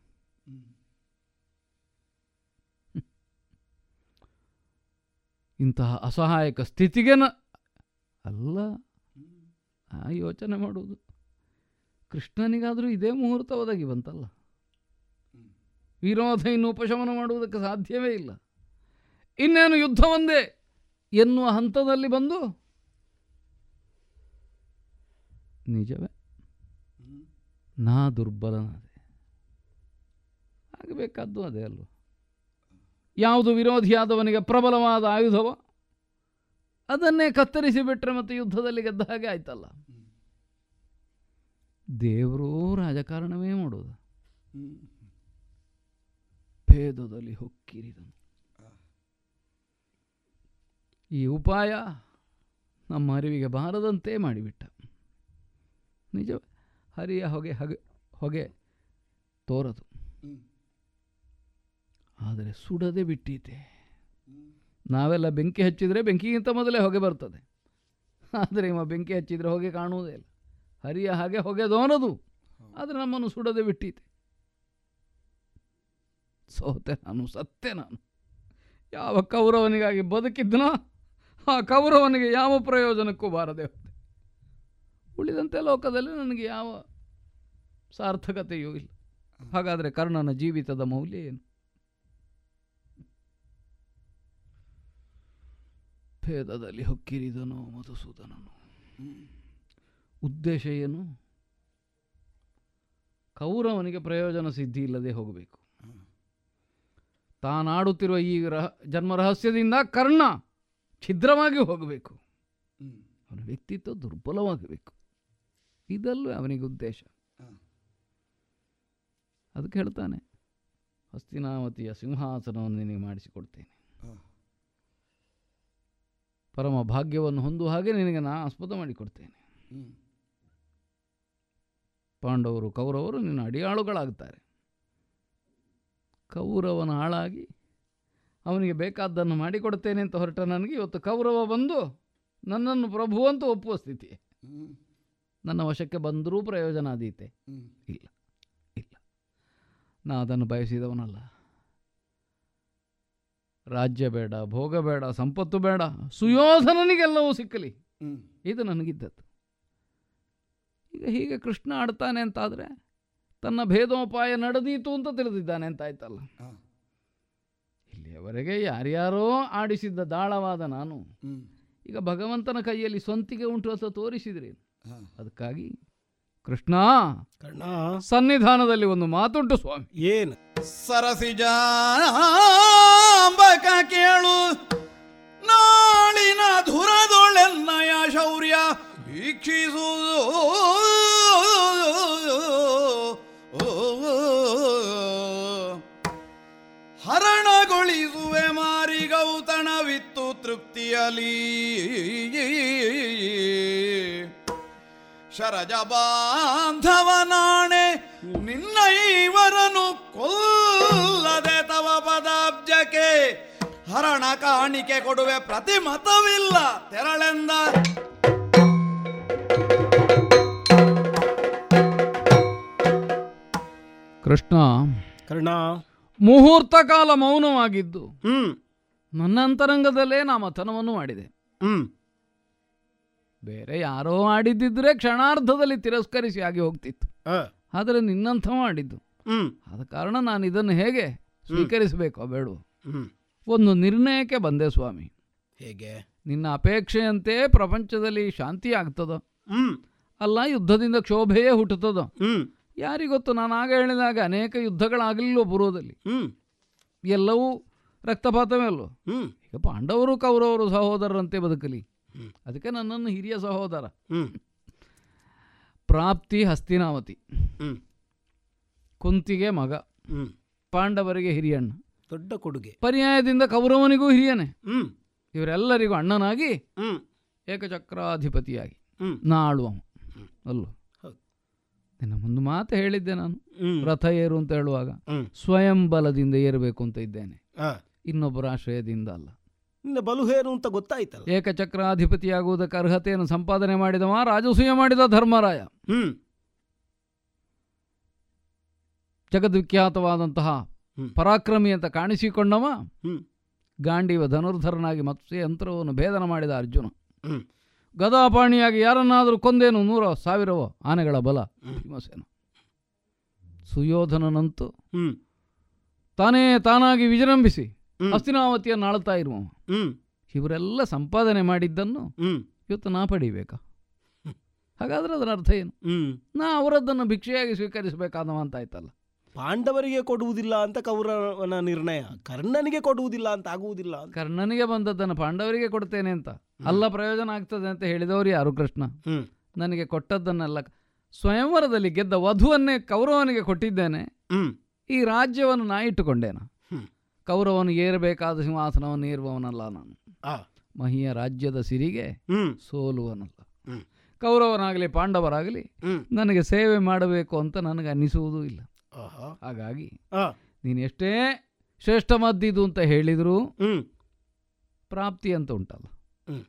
ಇಂತಹ ಅಸಹಾಯಕ ಸ್ಥಿತಿಗೆ ಅಲ್ಲ. ಆ ಯೋಚನೆ ಮಾಡುವುದು. ಕೃಷ್ಣನಿಗಾದರೂ ಇದೇ ಮುಹೂರ್ತ ಒದಗಿ ಬಂತಲ್ಲ. ವಿರೋಧ ಇನ್ನು ಉಪಶಮನ ಮಾಡುವುದಕ್ಕೆ ಸಾಧ್ಯವೇ ಇಲ್ಲ. ಇನ್ನೇನು ಯುದ್ಧ ಒಂದೇ ಎನ್ನುವ ಹಂತದಲ್ಲಿ ಬಂದು ನಿಜವೇ? ನಾ ದುರ್ಬಲನಾದೆ. ಆಗಬೇಕಾದ್ದು ಅದೇ ಅಲ್ವ? ಯಾವುದು ವಿರೋಧಿಯಾದವನಿಗೆ ಪ್ರಬಲವಾದ ಆಯುಧವ ಅದನ್ನೇ ಕತ್ತರಿಸಿ ಬಿಟ್ಟರೆ ಮತ್ತು ಯುದ್ಧದಲ್ಲಿ ಗೆದ್ದ ಹಾಗೆ ಆಯ್ತಲ್ಲ. ದೇವರೂ ರಾಜಕಾರಣವೇ ಮಾಡೋದು. ಭೇದದಲ್ಲಿ ಹೊಕ್ಕಿರಿದನು. ಈ ಉಪಾಯ ನಮ್ಮ ಅರಿವಿಗೆ ಬಾರದಂತೆ ಮಾಡಿಬಿಟ್ಟ. ನಿಜ ಹರಿಯ ಹೊಗೆ ಹೊಗೆ ಹೊಗೆ ತೋರದು. ಆದರೆ ಸುಡದೆ ಬಿಟ್ಟೀತೆ ನಾವೆಲ್ಲ ಬೆಂಕಿ ಹಚ್ಚಿದರೆ ಬೆಂಕಿಗಿಂತ ಮೊದಲೇ ಹೊಗೆ ಬರ್ತದೆ. ಆದರೆ ಇವ ಬೆಂಕಿ ಹಚ್ಚಿದರೆ ಹೊಗೆ ಕಾಣುವುದೇ ಇಲ್ಲ. ಹರಿಯ ಹಾಗೆ ಹೊಗೆ ದೋನದು. ಆದರೆ ನಮ್ಮನ್ನು ಸುಡದೆ ಬಿಟ್ಟೀತೆ ಸೋತೆ ನಾನು, ಸತ್ತೆ ನಾನು. ಯಾವ ಕೌರವನಿಗಾಗಿ ಬದುಕಿದ್ದನೋ ಆ ಕೌರವನಿಗೆ ಯಾವ ಪ್ರಯೋಜನಕ್ಕೂ ಬಾರದೆ ಹೋದೆ. ಉಳಿದಂತೆ ಲೋಕದಲ್ಲಿ ನನಗೆ ಯಾವ ಸಾರ್ಥಕತೆಯೂ ಇಲ್ಲ. ಹಾಗಾದರೆ ಕರ್ಣನ ಜೀವಿತದ ಮೌಲ್ಯ ಏನು? ಭೇದದಲ್ಲಿ ಹೊಕ್ಕಿರಿದನು ಮಧುಸೂದನನು. ಉದ್ದೇಶ ಏನು? ಕೌರವನಿಗೆ ಪ್ರಯೋಜನ ಸಿದ್ಧಿ ಇಲ್ಲದೆ ಹೋಗಬೇಕು. ತಾನಾಡುತ್ತಿರುವ ಈ ರಹ, ಜನ್ಮ ರಹಸ್ಯದಿಂದ ಕರ್ಣ ಛಿದ್ರವಾಗಿ ಹೋಗಬೇಕು. ಅವನ ವ್ಯಕ್ತಿತ್ವ ದುರ್ಬಲವಾಗಬೇಕು ಇದಲ್ಲೂ ಅವನಿಗೆ ಉದ್ದೇಶ. ಅದಕ್ಕೆ ಹೇಳ್ತಾನೆ, ಹಸ್ತಿನಾವತಿಯ ಸಿಂಹಾಸನವನ್ನು ನಿನಗೆ ಮಾಡಿಸಿಕೊಡ್ತೇನೆ. ಪರಮ ಭಾಗ್ಯವನ್ನು ಹೊಂದುವ ಹಾಗೆ ನಿನಗೆ ನಾ ಆಸ್ಪದ ಮಾಡಿಕೊಡ್ತೇನೆ. ಪಾಂಡವರು ಕೌರವರು ನಿನ್ನ ಅಡಿಯಾಳುಗಳಾಗ್ತಾರೆ. ಕೌರವನ ಆಳಾಗಿ ಅವನಿಗೆ ಬೇಕಾದ್ದನ್ನು ಮಾಡಿಕೊಡ್ತೇನೆ ಅಂತ ಹೊರಟ ನನಗೆ ಇವತ್ತು ಕೌರವ ಬಂದು ನನ್ನನ್ನು ಪ್ರಭು ಅಂತ ಒಪ್ಪುವ ಸ್ಥಿತಿ. ನನ್ನ ವಶಕ್ಕೆ ಬಂದರೂ ಪ್ರಯೋಜನ ಆದೀತೆ ಇಲ್ಲ ಇಲ್ಲ. ನಾ ಅದನ್ನು ಬಯಸಿದವನಲ್ಲ. ರಾಜ್ಯ ಬೇಡ ಭೋಗ ಬೇಡ ಸಂಪತ್ತು ಬೇಡ ಸುಯೋಧನನಿಗೆಲ್ಲವೂ ಸಿಕ್ಕಲಿ. ಇದು ನನಗಿದ್ದದ್ದು. ಈಗ ಹೀಗೆ ಕೃಷ್ಣ ಆಡ್ತಾನೆ ಅಂತಾದರೆ ತನ್ನ ಭೇದೋಪಾಯ ನಡೆದೀತು ಅಂತ ತಿಳಿದಿದ್ದಾನೆ ಅಂತ ಆಯ್ತಲ್ಲ. ಇಲ್ಲಿಯವರೆಗೆ ಯಾರ್ಯಾರೋ ಆಡಿಸಿದ್ದ ದಾಳವಾದ ನಾನು ಈಗ ಭಗವಂತನ ಕೈಯಲ್ಲಿ ಸ್ವಂತಿಗೆ ಉಂಟು ಅಂತ ತೋರಿಸಿದ್ರಿ. ಅದಕ್ಕಾಗಿ ಕೃಷ್ಣ ಕರ್ಣ. ಸನ್ನಿಧಾನದಲ್ಲಿ ಒಂದು ಮಾತುಂಟು ಸ್ವಾಮಿ. ಏನು? ಸರಸಿಜಾಂಬಕ ಕೇಳು. ನಾಳಿನ ಧುರದೊಳೆನ್ನಯ ಶೌರ್ಯ ವೀಕ್ಷಿಸುವುದು ಹರಣಗೊಳಿಸುವೆ ಮಾರಿ ಗೌತಣವಿತ್ತು ತೃಪ್ತಿಯಲಿ. ಶರಜ ಬಾಂಧವನಾಣೆ ನಿನ್ನ ಇವರನು ಕೊಲ್ಲದೆ ತವ ಪದಾಬ್ಜಕ್ಕೆ ಹರಣ ಕಾಣಿಕೆ ಕೊಡುವೆ ಪ್ರತಿಮತವಿಲ್ಲ ತೆರಳೆಂದ. ಕೃಷ್ಣ ಕರ್ಣ. ಮುಹೂರ್ತ ಕಾಲ ಮೌನವಾಗಿದ್ದು ಹ್ಮ್. ನನ್ನ ಅಂತರಂಗದಲ್ಲೇ ನಾ ಮಥನವನ್ನು ಮಾಡಿದೆ. ಹ್ಮ್. ಬೇರೆ ಯಾರೋ ಆಡಿದ್ದಿದ್ರೆ ಕ್ಷಣಾರ್ಧದಲ್ಲಿ ತಿರಸ್ಕರಿಸಿ ಆಗಿ ಹೋಗ್ತಿತ್ತು. ಆದರೆ ನಿನ್ನಂಥ ಮಾಡಿದ್ದು. ಆದ ಕಾರಣ ನಾನು ಇದನ್ನು ಹೇಗೆ ಸ್ವೀಕರಿಸಬೇಕೋ ಬೇಡವೋ? ಹ್ಮ್. ಒಂದು ನಿರ್ಣಯಕ್ಕೆ ಬಂದೆ ಸ್ವಾಮಿ. ಹೇಗೆ? ನಿನ್ನ ಅಪೇಕ್ಷೆಯಂತೆ ಪ್ರಪಂಚದಲ್ಲಿ ಶಾಂತಿ ಆಗ್ತದ? ಅಲ್ಲ ಯುದ್ಧದಿಂದ ಕ್ಷೋಭೆಯೇ ಹುಟ್ಟುತ್ತದೋ? ಯಾರಿಗೊತ್ತು? ನಾನು ಆಗ ಹೇಳಿದಾಗ ಅನೇಕ ಯುದ್ಧಗಳಾಗಲಿಲ್ಲ ಪೂರ್ವದಲ್ಲಿ ಎಲ್ಲವೂ ರಕ್ತಪಾತವೇ ಅಲ್ಲೋ ಈಗ ಪಾಂಡವರು ಕೌರವರು ಸಹೋದರರಂತೆ ಬದುಕಲಿ. ಅದಕ್ಕೆ ನನ್ನನ್ನು ಹಿರಿಯ ಸಹೋದರ. ಪ್ರಾಪ್ತಿ ಹಸ್ತಿನಾವತಿ. ಕುಂತಿಗೆ ಮಗ. ಪಾಂಡವರಿಗೆ ಹಿರಿಯಣ್ಣ ದೊಡ್ಡ ಕೊಡುಗೆ. ಪರ್ಯಾಯದಿಂದ ಕೌರವನಿಗೂ ಹಿರಿಯನೇ. ಇವರೆಲ್ಲರಿಗೂ ಅಣ್ಣನಾಗಿ ಏಕಚಕ್ರಾಧಿಪತಿಯಾಗಿ ನಾಳುವ ಅಲ್ಲೋ. ಒಂದು ಮಾತು ಹೇಳಿದ್ದೆ ನಾನು. ರಥ ಏರು ಅಂತ ಹೇಳುವಾಗ ಸ್ವಯಂ ಬಲದಿಂದ ಏರಬೇಕು ಅಂತ ಇದ್ದೇನೆ. ಇನ್ನೊಬ್ಬರ ಆಶ್ರಯದಿಂದ ಅಲ್ಲ. ನಿನ್ನ ಬಲುಹೇನು ಅಂತ ಗೊತ್ತಾಯ್ತಲ್ಲ. ಏಕಚಕ್ರಾಧಿಪತಿಯಾಗುವುದಕ್ಕೆ ಅರ್ಹತೆಯನ್ನು ಸಂಪಾದನೆ ಮಾಡಿದವ ರಾಜಸೂಯ ಮಾಡಿದ ಧರ್ಮರಾಯ. ಹ್ಮ್. ಜಗದ್ವಿಖ್ಯಾತವಾದಂತಹ. ಪರಾಕ್ರಮಿ ಅಂತ ಕಾಣಿಸಿಕೊಂಡವ ಹ್ಮ್. ಗಾಂಡೀವ ಧನುರ್ಧರನಾಗಿ ಮತ್ಸ್ಯ ಯಂತ್ರವನ್ನು ಭೇದನ ಮಾಡಿದ ಅರ್ಜುನ. ಹ್ಮ್. ಗದಾಪಾಣಿಯಾಗಿ ಯಾರನ್ನಾದರೂ ಕೊಂದೇನು ನೂರೋ ಸಾವಿರವೋ ಆನೆಗಳ ಬಲ. ಭೀಮಸೇನ. ಸುಯೋಧನನಂತೂ ತಾನೇ ತಾನಾಗಿ ವಿಜೃಂಭಿಸಿ. ಹಸ್ತಿನಾವತಿಯನ್ನು ಆಳ್ತಾ ಇರುವವ. ಇವರೆಲ್ಲ ಸಂಪಾದನೆ ಮಾಡಿದ್ದನ್ನು ಇವತ್ತು ನಾ ಪಡಿಬೇಕಾ? ಹಾಗಾದ್ರೆ ಅದರ ಅರ್ಥ ಏನು? ನಾ ಅವರದ್ದನ್ನು ಭಿಕ್ಷೆಯಾಗಿ ಸ್ವೀಕರಿಸಬೇಕಾದವ ಅಂತ ಆಯ್ತಲ್ಲ. ಪಾಂಡವರಿಗೆ ಕೊಡುವುದಿಲ್ಲ ಅಂತ ಕೌರವನ ನಿರ್ಣಯ. ಕರ್ಣನಿಗೆ ಕೊಡುವುದಿಲ್ಲ ಅಂತ ಆಗುವುದಿಲ್ಲ ಕರ್ಣನಿಗೆ ಬಂದದ್ದನ್ನು ಪಾಂಡವರಿಗೆ ಕೊಡ್ತೇನೆ ಅಂತ. ಅಲ್ಲ ಪ್ರಯೋಜನ ಆಗ್ತದೆ ಅಂತ ಹೇಳಿದವರು ಯಾರು ಕೃಷ್ಣ? ನನಗೆ ಕೊಟ್ಟದ್ದನ್ನೆಲ್ಲ ಸ್ವಯಂವರದಲ್ಲಿ ಗೆದ್ದ ವಧುವನ್ನೇ ಕೌರವನಿಗೆ ಕೊಟ್ಟಿದ್ದೇನೆ. ಈ ರಾಜ್ಯವನ್ನು ನಾ ಇಟ್ಟುಕೊಂಡೇನ. ಕೌರವನು ಏರಬೇಕಾದ ಸಿಂಹಾಸನವನ್ನು ಏರುವವನಲ್ಲ ನಾನು. ಮಹಿಯ ರಾಜ್ಯದ ಸಿರಿಗೆ ಸೋಲುವನಲ್ಲ. ಕೌರವನಾಗಲಿ ಪಾಂಡವರಾಗಲಿ ನನಗೆ ಸೇವೆ ಮಾಡಬೇಕು ಅಂತ ನನಗೆ ಅನ್ನಿಸುವುದೂ ಇಲ್ಲ. ಹಾಗಾಗಿ ನೀನು ಎಷ್ಟೇ ಶ್ರೇಷ್ಠ ಮದ್ದಿದು ಅಂತ ಹೇಳಿದರೂ ಪ್ರಾಪ್ತಿ ಅಂತ ಉಂಟಲ್ಲ.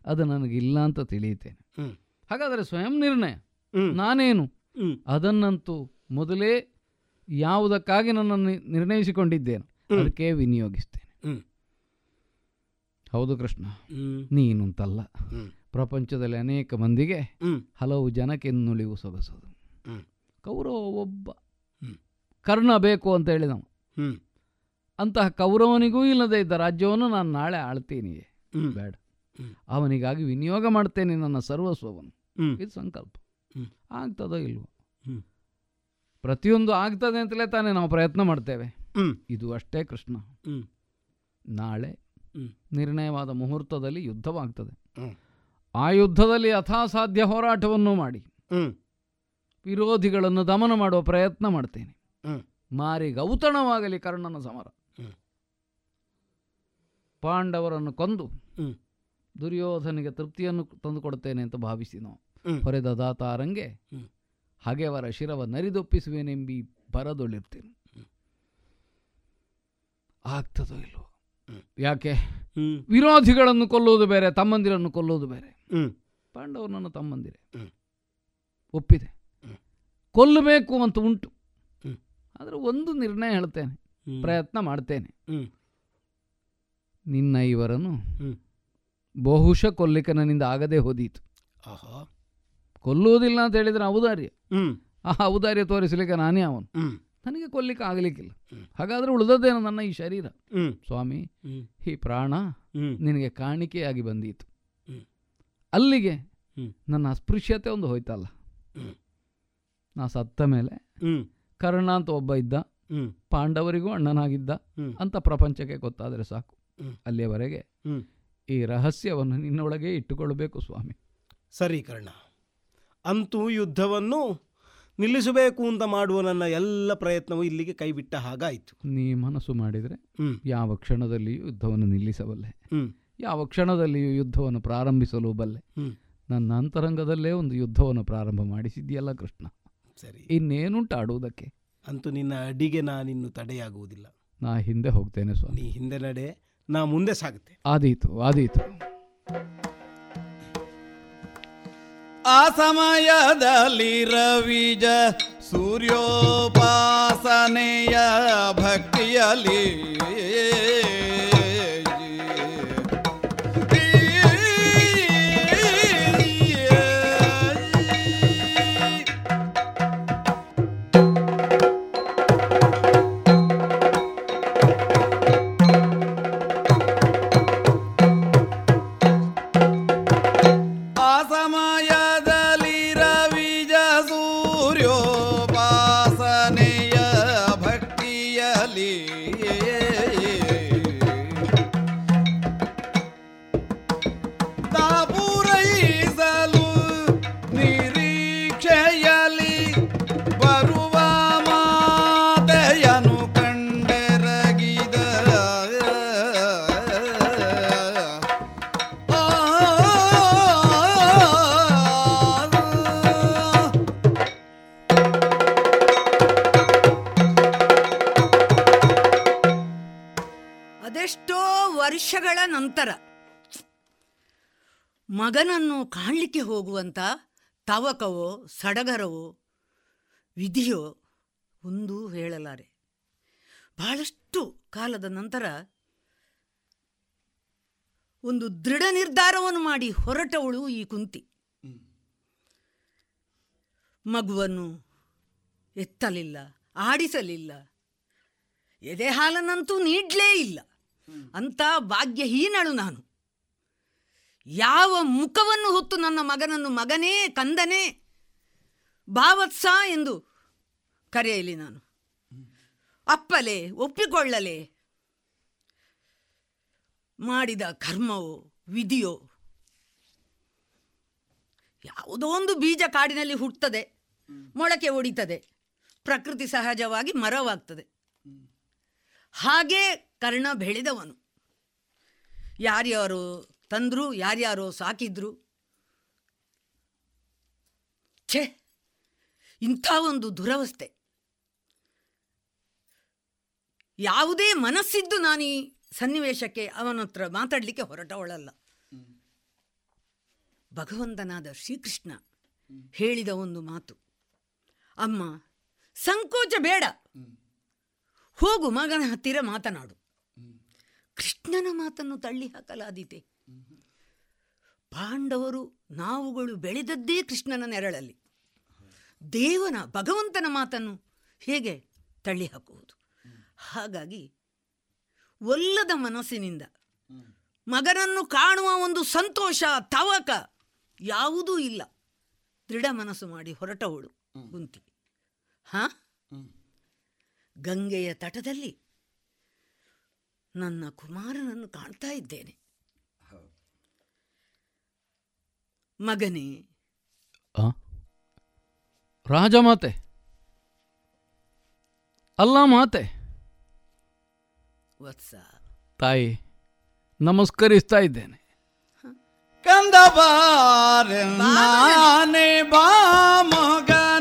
ಅದು ನನಗಿಲ್ಲ ಅಂತ ತಿಳಿಯುತ್ತೇನೆ. ಹಾಗಾದರೆ ಸ್ವಯಂ ನಿರ್ಣಯ. ನಾನೇನು? ಅದನ್ನಂತೂ ಮೊದಲೇ ಯಾವುದಕ್ಕಾಗಿ ನನ್ನನ್ನು ನಿರ್ಣಯಿಸಿಕೊಂಡಿದ್ದೇನೆ. ಅದಕ್ಕೆ ವಿನಿಯೋಗಿಸ್ತೇನೆ. ಹೌದು ಕೃಷ್ಣ. ನೀನು ಅಂತಲ್ಲ ಪ್ರಪಂಚದಲ್ಲಿ ಅನೇಕ ಮಂದಿಗೆ ಹಲವು ಜನಕ್ಕೆ ನುಳಿವು ಸೊಗಸೋದು. ಕೌರವ ಒಬ್ಬ. ಕರ್ಣ ಬೇಕು ಅಂತ ಹೇಳಿದವ ಅಂತಹ ಕೌರವನಿಗೂ ಇಲ್ಲದೆ ಇದ್ದ ರಾಜ್ಯವನ್ನು ನಾನು ನಾಳೆ ಆಳ್ತೀನಿ. ಬೇಡ. ಅವನಿಗಾಗಿ ವಿನಿಯೋಗ ಮಾಡ್ತೇನೆ ನನ್ನ ಸರ್ವಸ್ವವನ್ನು. ಇದು ಸಂಕಲ್ಪ. ಆಗ್ತದೋ ಇಲ್ವೋ. ಪ್ರತಿಯೊಂದು ಆಗ್ತದೆ ಅಂತಲೇ ತಾನೇ ನಾವು ಪ್ರಯತ್ನ ಮಾಡ್ತೇವೆ. ಇದು ಅಷ್ಟೇ ಕೃಷ್ಣ ಹ್ಮ್ ನಾಳೆ. ನಿರ್ಣಯವಾದ ಮುಹೂರ್ತದಲ್ಲಿ ಯುದ್ಧವಾಗ್ತದೆ ಆ ಯುದ್ಧದಲ್ಲಿ ಯಥಾಸಾಧ್ಯ ಹೋರಾಟವನ್ನು ಮಾಡಿ ಹ್ಮ್ ವಿರೋಧಿಗಳನ್ನು ದಮನ ಮಾಡುವ ಪ್ರಯತ್ನ ಮಾಡ್ತೇನೆ. ಮಾರಿ ಗೌತಣವಾಗಲಿ ಕರ್ಣನ ಸಮರ ಹ್ಮ್. ಪಾಂಡವರನ್ನು ಕೊಂದು ಹ್ಮ್. ದುರ್ಯೋಧನಿಗೆ ತೃಪ್ತಿಯನ್ನು ತಂದುಕೊಡ್ತೇನೆ ಅಂತ ಭಾವಿಸಿ ನಾವು ಹ್ಮ್. ಹೊರೆದ ದಾತಾರಂಗೆ ಹ್ಮ್. ಹಾಗೆ ಅವರ ಶಿರವ ನರಿದೊಪ್ಪಿಸುವೇನೆಂಬಿ ಬರದೊಳಿರ್ತೇನೆ ಆಗ್ತದೋ ಇಲ್ವೋ. ಯಾಕೆ? ವಿರೋಧಿಗಳನ್ನು ಕೊಲ್ಲುವುದು ಬೇರೆ ತಮ್ಮಂದಿರನ್ನು ಕೊಲ್ಲುವುದು ಬೇರೆ. ಪಾಂಡವರು ನನ್ನ ತಮ್ಮಂದಿರೇ. ಒಪ್ಪಿದೆ. ಕೊಲ್ಲಬೇಕು ಅಂತ ಉಂಟು. ಆದರೆ ಒಂದು ನಿರ್ಣಯ ಹೇಳ್ತೇನೆ. ಪ್ರಯತ್ನ ಮಾಡ್ತೇನೆ. ನಿನ್ನ ಇವರನ್ನು. ಬಹುಶಃ ಕೊಲ್ಲಿಕ ನನ್ನಿಂದ ಆಗದೆ ಹೋದೀತು. ಆಹಾ. ಕೊಲ್ಲುವುದಿಲ್ಲ ಅಂತ ಹೇಳಿದ್ರೆ ಔದಾರ್ಯ. ಆ ಔದಾರ್ಯ ತೋರಿಸಲಿಕ್ಕೆ ನಾನೇ ಅವನು. ನನಗೆ ಕೊಲ್ಲಿಕ್ಕೆ ಆಗಲಿಕ್ಕಿಲ್ಲ. ಹಾಗಾದ್ರೆ ಉಳಿದದ್ದೇನು ನನ್ನ ಈ ಶರೀರ? ಹ್ಮ್. ಸ್ವಾಮಿ ಈ ಪ್ರಾಣ ನಿನಗೆ ಕಾಣಿಕೆಯಾಗಿ ಬಂದೀತು. ಅಲ್ಲಿಗೆ. ನನ್ನ ಅಸ್ಪೃಶ್ಯತೆ ಒಂದು ಹೋಯ್ತಲ್ಲ. ನಾ ಸತ್ತ ಮೇಲೆ ಕರ್ಣ ಅಂತ ಒಬ್ಬ ಇದ್ದ. ಪಾಂಡವರಿಗೂ ಅಣ್ಣನಾಗಿದ್ದ. ಅಂತ ಪ್ರಪಂಚಕ್ಕೆ ಗೊತ್ತಾದರೆ ಸಾಕು. ಅಲ್ಲಿಯವರೆಗೆ. ಈ ರಹಸ್ಯವನ್ನು ನಿನ್ನೊಳಗೆ ಇಟ್ಟುಕೊಳ್ಳಬೇಕು ಸ್ವಾಮಿ. ಸರಿ ಕರ್ಣ. ಅಂತೂ ಯುದ್ಧವನ್ನು ನಿಲ್ಲಿಸಬೇಕು ಅಂತ ಮಾಡುವ ನನ್ನ ಎಲ್ಲ ಪ್ರಯತ್ನವೂ ಇಲ್ಲಿಗೆ ಕೈಬಿಟ್ಟ ಹಾಗಾಯಿತು. ನೀ ಮನಸ್ಸು ಮಾಡಿದರೆ ಹ್ಮ್. ಯಾವ ಕ್ಷಣದಲ್ಲಿಯೂ ಯುದ್ಧವನ್ನು ನಿಲ್ಲಿಸಬಲ್ಲೆ. ಹ್ಮ್. ಯಾವ ಕ್ಷಣದಲ್ಲಿಯೂ ಯುದ್ಧವನ್ನು ಪ್ರಾರಂಭಿಸಲು ಬಲ್ಲೆ. ಹ್ಮ್. ನನ್ನ ಅಂತರಂಗದಲ್ಲೇ ಒಂದು ಯುದ್ಧವನ್ನು ಪ್ರಾರಂಭ ಮಾಡಿಸಿದ್ಯಲ್ಲ ಕೃಷ್ಣ. ಸರಿ. ಇನ್ನೇನುಂಟು ಆಡುವುದಕ್ಕೆ ಅಂತೂ ನಿನ್ನ ಅಡಿಗೆ ನಾನಿನ್ನು ತಡೆಯಾಗುವುದಿಲ್ಲ. ನಾ ಹಿಂದೆ ಹೋಗ್ತೇನೆ ಸ್ವಾಮಿ. ನೀ ಹಿಂದೆ ನಡೆ ನಾ ಮುಂದೆ ಸಾಗುತ್ತೆ. ಆದೀತು ಆದೀತು. ಆ ಸಮಯದಲ್ಲಿ ರವಿಜ ಸೂರ್ಯೋಪಾಸನೆಯ ಭಕ್ತಿಯಲ್ಲಿ ಮಗನನ್ನು ಕಾಣಲಿಕ್ಕೆ ಹೋಗುವಂಥ ತವಕವೋ ಸಡಗರವೋ ವಿಧಿಯೋ ಒಂದೂ ಹೇಳಲಾರೆ. ಬಹಳಷ್ಟು ಕಾಲದ ನಂತರ ಒಂದು ದೃಢ ನಿರ್ಧಾರವನ್ನು ಮಾಡಿ ಹೊರಟವಳು ಈ ಕುಂತಿ. ಮಗುವನ್ನು ಎತ್ತಲಿಲ್ಲ ಆಡಿಸಲಿಲ್ಲ. ಎದೆ ಹಾಲನ್ನಂತೂ ನೀಡಲೇ ಇಲ್ಲ. ಅಂತ ಭಾಗ್ಯಹೀನಳು ನಾನು. ಯಾವ ಮುಖವನ್ನು ಹೊತ್ತು ನನ್ನ ಮಗನನ್ನು ಮಗನೇ, ಕಂದನೇ, ಭಾವತ್ಸ ಎಂದು ಕರೆಯಲಿ ನಾನು. ಅಪ್ಪಲೆ, ಒಪ್ಪಿಕೊಳ್ಳಲೆ. ಮಾಡಿದ ಕರ್ಮವೋ, ವಿಧಿಯೋ. ಯಾವುದೋ ಒಂದು ಬೀಜ ಕಾಡಿನಲ್ಲಿ ಹುಟ್ಟುತ್ತದೆ ಮೊಳಕೆ ಒಡಿತದೆ. ಪ್ರಕೃತಿ ಸಹಜವಾಗಿ ಮರವಾಗ್ತದೆ. ಹಾಗೇ ಕರ್ಣ ಬೆಳೆದವನು. ಯಾರ್ಯಾರೋ ತಂದ್ರು, ಯಾರ್ಯಾರೋ ಸಾಕಿದ್ರು. ಛೇ, ಇಂಥ ಒಂದು ದುರವಸ್ಥೆ. ಯಾವುದೇ ಮನಸ್ಸಿದ್ದು ನಾನು ಈ ಸನ್ನಿವೇಶಕ್ಕೆ ಅವನ ಹತ್ರ ಮಾತಾಡಲಿಕ್ಕೆ ಹೊರಟವಳಲ್ಲ ಭಗವಂತನಾದ ಶ್ರೀಕೃಷ್ಣ ಹೇಳಿದ ಒಂದು ಮಾತು. ಅಮ್ಮ, ಸಂಕೋಚ ಬೇಡ. ಹೋಗು, ಮಗನ ಹತ್ತಿರ ಮಾತನಾಡು. ಕೃಷ್ಣನ ಮಾತನ್ನು ತಳ್ಳಿ ಹಾಕಲಾದೀತೆ. ಪಾಂಡವರು ನಾವುಗಳು ಬೆಳೆದದ್ದೇ ಕೃಷ್ಣನ ನೆರಳಲ್ಲಿ. ದೇವನ ಭಗವಂತನ ಮಾತನ್ನು ಹೇಗೆ ತಳ್ಳಿ ಹಾಕುವುದು? ಹಾಗಾಗಿ ಒಲ್ಲದ ಮನಸ್ಸಿನಿಂದ ಮಗನನ್ನು ಕಾಣುವ ಒಂದು ಸಂತೋಷ ತವಕ ಯಾವುದೂ ಇಲ್ಲ. ದೃಢ ಮನಸ್ಸು ಮಾಡಿ ಹೊರಟವಳು ಕುಂತಿ ಹಾ? ಗಂಗೆಯ ತಟದಲ್ಲಿ ನನ್ನ ಕುಮಾರನನ್ನು ಕಾಣ್ತಾ ಇದ್ದೇನೆ. ಮಗನೇ. ಆ? ರಾಜಮಾತೆ ಅಲ್ಲ ಮಾತೆ. ವತ್ಸ. ತಾಯಿ ನಮಸ್ಕರಿಸ್ತಾ ಇದ್ದೇನೆ. ಕಂದ ಬಾರೆ ನಾನೇ ಬಾ ಮಗನೆಂದು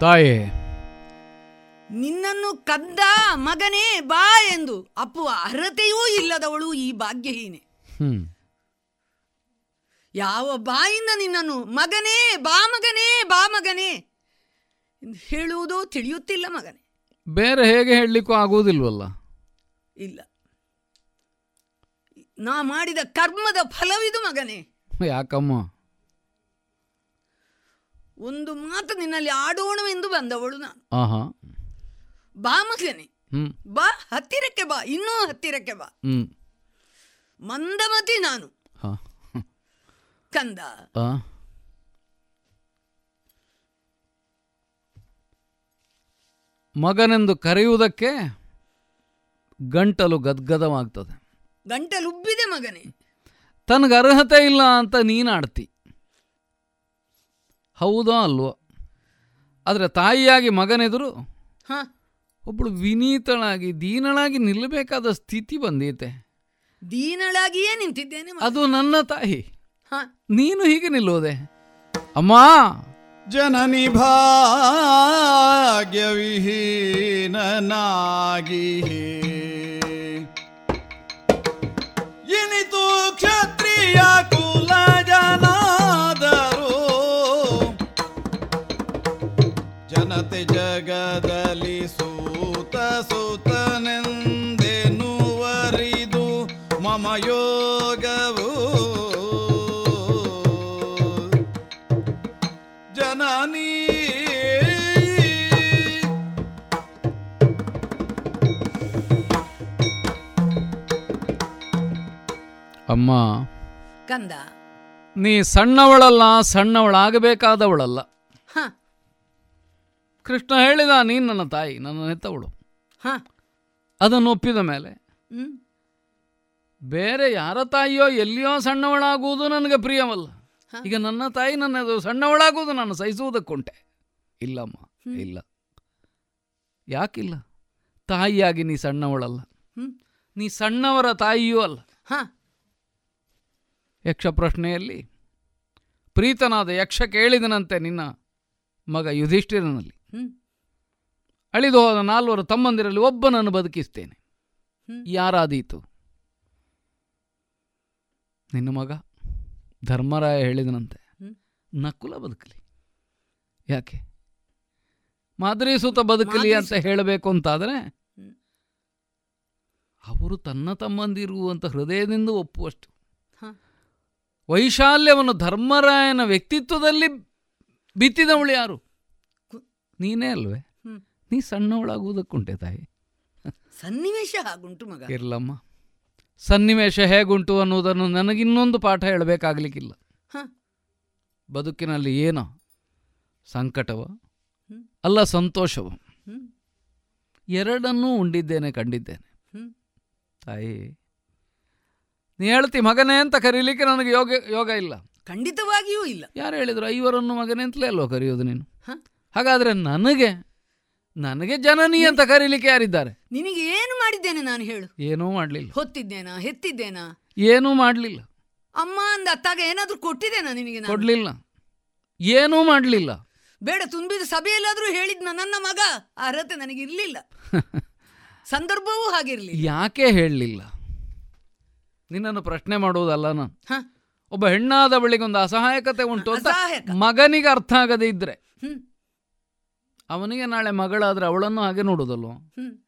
ತಾಯಿ. ನಿನ್ನನ್ನು ಕದ್ದ ಮಗನೇ ಬಾ ಎಂದು ಅಪ್ಪುವ ಅರ್ಹತೆಯೂ ಇಲ್ಲದವಳು ಈ ಭಾಗ್ಯಹೀನೆ. ಯಾವ ಬಾಯಿಂದ ನಿನ್ನನ್ನು ಮಗನೇ ಬಾ ಮಗನೇ ಬಾ ಮಗನೇ ಹೇಳುವುದೋ ತಿಳಿಯುತ್ತಿಲ್ಲ ಮಗನೇ. ಬೇರೆ ಹೇಗೆ ಹೇಳಲಿಕ್ಕೂ ಆಗುವುದಿಲ್ವಲ್ಲ. ಇಲ್ಲ. ನಾ ಮಾಡಿದ ಕರ್ಮದ ಫಲವಿದು ಮಗನೇ. ಯಾಕಮ್ಮ? ಒಂದು ಮಾತು ನಿನ್ನಲ್ಲಿ ಆಡೋಣವೆಂದು ಬಂದವಳು ನಾನು. ಆಹಾ. ಬಾ ಮಗನೆ. ಬಾ ಹತ್ತಿರಕ್ಕೆ ಬಾ ಇನ್ನೂ ಹತ್ತಿರಕ್ಕೆ ಬಾ. ಮಂದಮತಿ ನಾನು. ಕಂದ. ಮಗನೆಂದು ಕರೆಯುವುದಕ್ಕೆ ಗಂಟಲು ಗದ್ಗದವಾಗ್ತದೆ. ಗಂಟಲುಬ್ಬಿದೆ ಮಗನೇ. ತನಗೆ ಅರ್ಹತೆ ಇಲ್ಲ ಅಂತ ನೀನಾಡ್ತಿ. ಹೌದೋ ಅಲ್ವೋ? ಆದರೆ ತಾಯಿಯಾಗಿ ಮಗನೆದುರು ಹಾ. ಒಬ್ಬಳು ವಿನೀತಳಾಗಿ ದೀನಳಾಗಿ ನಿಲ್ಲಬೇಕಾದ ಸ್ಥಿತಿ ಬಂದೈತೆ. ದೀನಳಾಗಿಯೇ ನಿಂತಿದ್ದೇನೆ. ಅದು ನನ್ನ ತಾಯಿ. ಹಾ. ನೀನು ಹೀಗೆ ನಿಲ್ಲೋದೆ ಅಮ್ಮ! ಜನನಿ ಭಾಗ್ಯವಿಹೀನನಾಗಿ. ಏನಿತು ಕ್ಷತ್ರಿಯ ಕುಲ ಜನಾದರು ಜನತೆ ಜಗದಲ್ಲಿ ಸೂತ ಸುತನೆಂದೆನುವರಿದು ಮಮ ಯೋಗವು. ಜನನೀ ಅಮ್ಮ ಕಂದ. ನೀ ಸಣ್ಣವಳಲ್ಲ ಸಣ್ಣವಳಾಗಬೇಕಾದವಳಲ್ಲ. ಕೃಷ್ಣ ಹೇಳಿದ ನೀನು ನನ್ನ ತಾಯಿ ನನ್ನ ನೆತ್ತವಳು ಹ. ಅದನ್ನು ಒಪ್ಪಿದ ಮೇಲೆ ಬೇರೆ ಯಾರ ತಾಯಿಯೋ ಎಲ್ಲಿಯೋ ಸಣ್ಣವಳಾಗುವುದು ನನಗೆ ಪ್ರಿಯವಲ್ಲ. ಈಗ ನನ್ನ ತಾಯಿ ನನ್ನದು ಸಣ್ಣವಳಾಗುವುದು ನಾನು ಸಹಿಸುವುದಕ್ಕುಂಟೆ ಇಲ್ಲಮ್ಮ ಇಲ್ಲ. ಯಾಕಿಲ್ಲ? ತಾಯಿಯಾಗಿ ನೀ ಸಣ್ಣವಳಲ್ಲ. ನೀ ಸಣ್ಣವರ ತಾಯಿಯೂ ಅಲ್ಲ. ಹಾ. ಯಕ್ಷ ಪ್ರಶ್ನೆಯಲ್ಲಿ ಪ್ರೀತನಾದ ಯಕ್ಷ ಕೇಳಿದನಂತೆ ನಿನ್ನ ಮಗ ಯುಧಿಷ್ಠಿರನಲ್ಲಿ. ಅಳಿದು ಹೋದ ನಾಲ್ವರು ತಮ್ಮಂದಿರಲ್ಲಿ ಒಬ್ಬನನ್ನು ಬದುಕಿಸ್ತೇನೆ. ಯಾರಾದೀತು? ನಿನ್ನ ಮಗ ಧರ್ಮರಾಯ ಹೇಳಿದನಂತೆ. ನಕುಲ ಬದುಕಲಿ. ಯಾಕೆ? ಮಾದರಿ ಸುತ ಬದುಕಲಿ ಅಂತ ಹೇಳಬೇಕು ಅಂತಾದರೆ. ಅವರು ತನ್ನ ತಮ್ಮಂದಿರು ಅಂತ ಹೃದಯದಿಂದ ಒಪ್ಪುವಷ್ಟು. ವೈಶಾಲ್ಯವನ್ನು ಧರ್ಮರಾಯನ ವ್ಯಕ್ತಿತ್ವದಲ್ಲಿ ಬಿತ್ತಿದವಳು ಯಾರು? ನೀನೇ ಅಲ್ವೇ? ನೀ ಸಣ್ಣವಳಾಗುವುದಕ್ಕುಂಟೆ ತಾಯಿ. ಸನ್ನಿವೇಶ ಹಾಗುಂಟು ಮಗ. ಇರ್ಲಮ್ಮ. ಸನ್ನಿವೇಶ ಹೇಗುಂಟು ಅನ್ನುವುದನ್ನು ನನಗಿನ್ನೊಂದು ಪಾಠ ಹೇಳಬೇಕಾಗಲಿಕ್ಕಿಲ್ಲ. ಹ. ಬದುಕಿನಲ್ಲಿ ಏನೋ ಸಂಕಟವ ಅಲ್ಲ ಸಂತೋಷವ. ಎರಡನ್ನೂ ಉಂಡಿದ್ದೇನೆ ಕಂಡಿದ್ದೇನೆ. ತಾಯಿ ನೀ ಹೇಳ್ತಿ ಮಗನೇ ಅಂತ ಕರೀಲಿಕ್ಕೆ ನನಗೆ ಯೋಗ ಯೋಗ ಇಲ್ಲ. ಖಂಡಿತವಾಗಿಯೂ ಇಲ್ಲ. ಯಾರು ಹೇಳಿದ್ರು? ಐವರನ್ನು ಮಗನೇ ಅಂತಲೇ ಅಲ್ವಾ ಕರೆಯೋದು ನೀನು? ಹ? ಹಾಗಾದ್ರೆ ನನಗೆ ನನಗೆ ಜನನಿ ಅಂತ ಕರೀಲಿಕ್ಕೆ ಯಾರಿದ್ದಾರೆ? ನಿನಗೆ ಏನು ಮಾಡಿದ್ದೇನೆ ನಾನು ಹೇಳು. ಏನೂ ಮಾಡಲಿಲ್ಲ. ಹೊತ್ತಿದ್ದೇನಾ? ಹೆತ್ತಿದ್ದೇನಾ? ಏನೂ ಮಾಡಲಿಲ್ಲ. ಅಮ್ಮ ಅಂದ ಅತ್ತಾಗ ಏನಾದರೂ ಕೊಟ್ಟಿದ್ದೇನಾ ನಿನಗೆ ನಾನು? ಕೊಡ್ಲಿಲ್ಲ. ಏನೂ ಮಾಡಲಿಲ್ಲ. ಬೇಡ ತುಂಬಿದ ಸಭೆಯಲ್ಲಾದ್ರೂ ಹೇಳಿದ್ನ ನನ್ನ ಮಗ? ಆ ಅರ್ಹತೆ ನನಗೆ ಇರಲಿಲ್ಲ. ಸಂದರ್ಭವೂ ಹಾಗಿರ್ಲಿ ಯಾಕೆ ಹೇಳಲಿಲ್ಲ? ನಿನ್ನನ್ನು ಪ್ರಶ್ನೆ ಮಾಡುವುದಲ್ಲ ನಾನು. ಒಬ್ಬ ಒಬ್ಬ ಹೆಣ್ಣಾದವಳಿಗೊಂದು ಅಸಹಾಯಕತೆ ಉಂಟು ಅಂತ ಅಸಹಾಯಕ. ಮಗನಿಗೆ ಅರ್ಥ ಆಗದೇ ಇದ್ರೆ. ಹ್ಮ್. ಅವನಿಗೆ ನಾಳೆ ಮಗಳಾದ್ರೆ ಅವಳನ್ನು ಹಾಗೆ ನೋಡುವುದಲ್ವ? ಹ್ಮ್.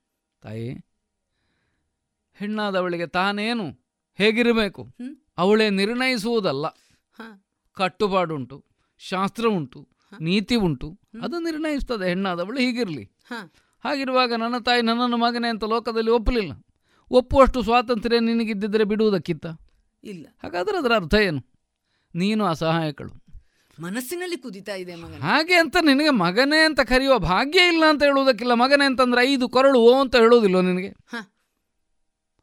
ತಾಯಿ ಹೆಣ್ಣಾದವಳಿಗೆ ತಾನೇನು ಹೇಗಿರಬೇಕು. ಅವಳೇ ನಿರ್ಣಯಿಸುವುದಲ್ಲ. ಕಟ್ಟುಪಾಡುಂಟು ಶಾಸ್ತ್ರ ಉಂಟು ನೀತಿ ಉಂಟು. ಅದು ನಿರ್ಣಯಿಸ್ತದೆ ಹೆಣ್ಣಾದವಳು ಹೀಗಿರಲಿ. ಹಾಗಿರುವಾಗ ನನ್ನ ತಾಯಿ ನನ್ನನ್ನು ಮಗನೇ ಅಂತ ಲೋಕದಲ್ಲಿ ಒಪ್ಪಲಿಲ್ಲ. ಒಪ್ಪುವಷ್ಟು ಸ್ವಾತಂತ್ರ್ಯ ನಿನಗಿದ್ದಿದ್ರೆ ಬಿಡುವುದಕ್ಕಿಂತ? ಇಲ್ಲ. ಹಾಗಾದ್ರೆ ಅದರ ಅರ್ಥ ಏನು? ನೀನು ಅಸಹಾಯಕಳು ಮನಸ್ಸಿನಲ್ಲಿ ಕುದಿತಾ ಇದೆ ಮಗ ಹಾಗೆ ಅಂತ ನಿನಗೆ ಮಗನೇ ಅಂತ ಕರೆಯುವ ಭಾಗ್ಯ ಇಲ್ಲ ಅಂತ ಹೇಳುವುದಕ್ಕಿಲ್ಲ. ಮಗನೇ ಅಂತಂದ್ರೆ ಐದು ಕೊರಳು ಓ ಅಂತ ಹೇಳುವುದಿಲ್ಲ ನಿನಗೆ? ಹ.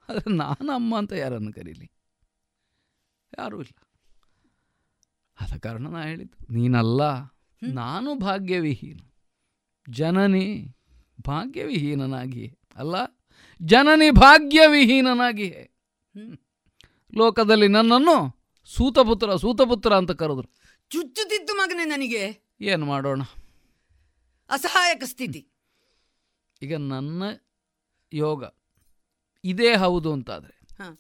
ಆದರೆ ನಾನು ಅಮ್ಮ ಅಂತ ಯಾರನ್ನು ಕರೀಲಿ? ಯಾರೂ ಇಲ್ಲ. ಆದ ಕಾರಣ ನಾ ಹೇಳಿದ್ದು ನೀನಲ್ಲ ನಾನು ಭಾಗ್ಯವಿಹೀನ. ಜನನಿ ಭಾಗ್ಯವಿಹೀನನಾಗಿಯೇ. ಅಲ್ಲ ಜನನಿ ಭಾಗ್ಯವಿಹೀನನಾಗಿಯೇ. ಲೋಕದಲ್ಲಿ ನನ್ನನ್ನು ಸೂತಪುತ್ರ ಸೂತಪುತ್ರ ಅಂತ ಕರೆದ್ರು. ಚುಚ್ಚುತ್ತಿತ್ತು ಮಗನೇ ನನಗೆ. ಏನು ಮಾಡೋಣ? ಅಸಹಾಯಕ ಸ್ಥಿತಿ. ಈಗ ನನ್ನ ಯೋಗ ಇದೇ ಹೌದು ಅಂತಾದರೆ ಹ.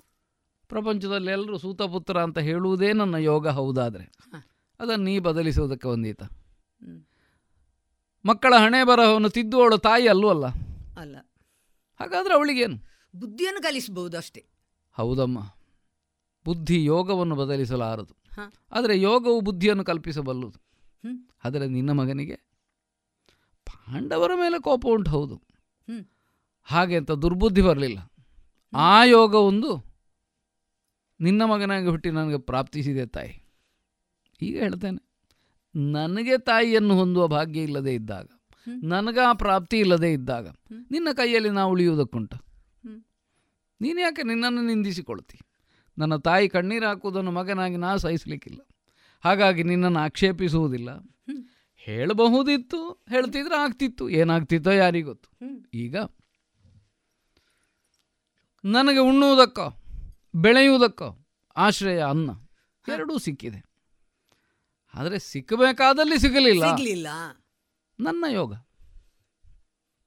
ಪ್ರಪಂಚದಲ್ಲಿ ಎಲ್ಲರೂ ಸೂತಪುತ್ರ ಅಂತ ಹೇಳುವುದೇ ನನ್ನ ಯೋಗ ಹೌದಾದರೆ ಹ. ಅದನ್ನು ನೀ ಬದಲಿಸುವುದಕ್ಕೆ ಒಂದೀತ. ಹ್ಮ್. ಮಕ್ಕಳ ಹಣೆ ಬರಹವನ್ನು ತಿದ್ದುವಳು ತಾಯಿ ಅಲ್ವಲ್ಲ ಅಲ್ಲ. ಹಾಗಾದರೆ ಅವಳಿಗೇನು? ಬುದ್ಧಿಯನ್ನು ಕಲಿಸಬಹುದು ಅಷ್ಟೇ. ಹೌದಮ್ಮ. ಬುದ್ಧಿ ಯೋಗವನ್ನು ಬದಲಿಸಲಾರದು. ಆದರೆ ಯೋಗವು ಬುದ್ಧಿಯನ್ನು ಕಲ್ಪಿಸಬಲ್ಲುದು. ಆದರೆ ನಿನ್ನ ಮಗನಿಗೆ ಪಾಂಡವರ ಮೇಲೆ ಕೋಪ ಉಂಟು ಹೌದು. ಹಾಗೆ ಅಂತ ದುರ್ಬುದ್ಧಿ ಬರಲಿಲ್ಲ. ಆ ಯೋಗ ಒಂದು ನಿನ್ನ ಮಗನಾಗಿ ಹುಟ್ಟಿ ನನಗೆ ಪ್ರಾಪ್ತಿಸಿದೆ ತಾಯಿ. ಈಗ ಹೇಳ್ತೇನೆ ನನಗೆ ತಾಯಿಯನ್ನು ಹೊಂದುವ ಭಾಗ್ಯ ಇಲ್ಲದೆ ಇದ್ದಾಗ. ನನಗ ಆ ಪ್ರಾಪ್ತಿ ಇಲ್ಲದೆ ಇದ್ದಾಗ ನಿನ್ನ ಕೈಯಲ್ಲಿ ನಾವು ಉಳಿಯುವುದಕ್ಕುಂಟ. ನೀನು ಯಾಕೆ ನಿನ್ನನ್ನು ನಿಂದಿಸಿಕೊಳ್ತಿ ನನ್ನ ತಾಯಿ ಕಣ್ಣೀರು ಹಾಕುವುದನ್ನು ಮಗನಾಗಿ ನಾ ಸಹಿಸಲಿಕ್ಕಿಲ್ಲ. ಹಾಗಾಗಿ ನಿನ್ನನ್ನು ಆಕ್ಷೇಪಿಸುವುದಿಲ್ಲ. ಹೇಳಬಹುದಿತ್ತು ಹೇಳ್ತಿದ್ರೆ ಆಗ್ತಿತ್ತು ಏನಾಗ್ತಿತ್ತೋ ಯಾರಿಗೊತ್ತು. ಈಗ ನನಗೆ ಉಣ್ಣುವುದಕ್ಕೋ ಬೆಳೆಯುವುದಕ್ಕೋ ಆಶ್ರಯ ಅನ್ನ ಎರಡೂ ಸಿಕ್ಕಿದೆ. ಆದರೆ ಸಿಕ್ಕಬೇಕಾದಲ್ಲಿ ಸಿಗಲಿಲ್ಲ. ಸಿಗ್ಲಿಲ್ಲ. ನನ್ನ ಯೋಗ.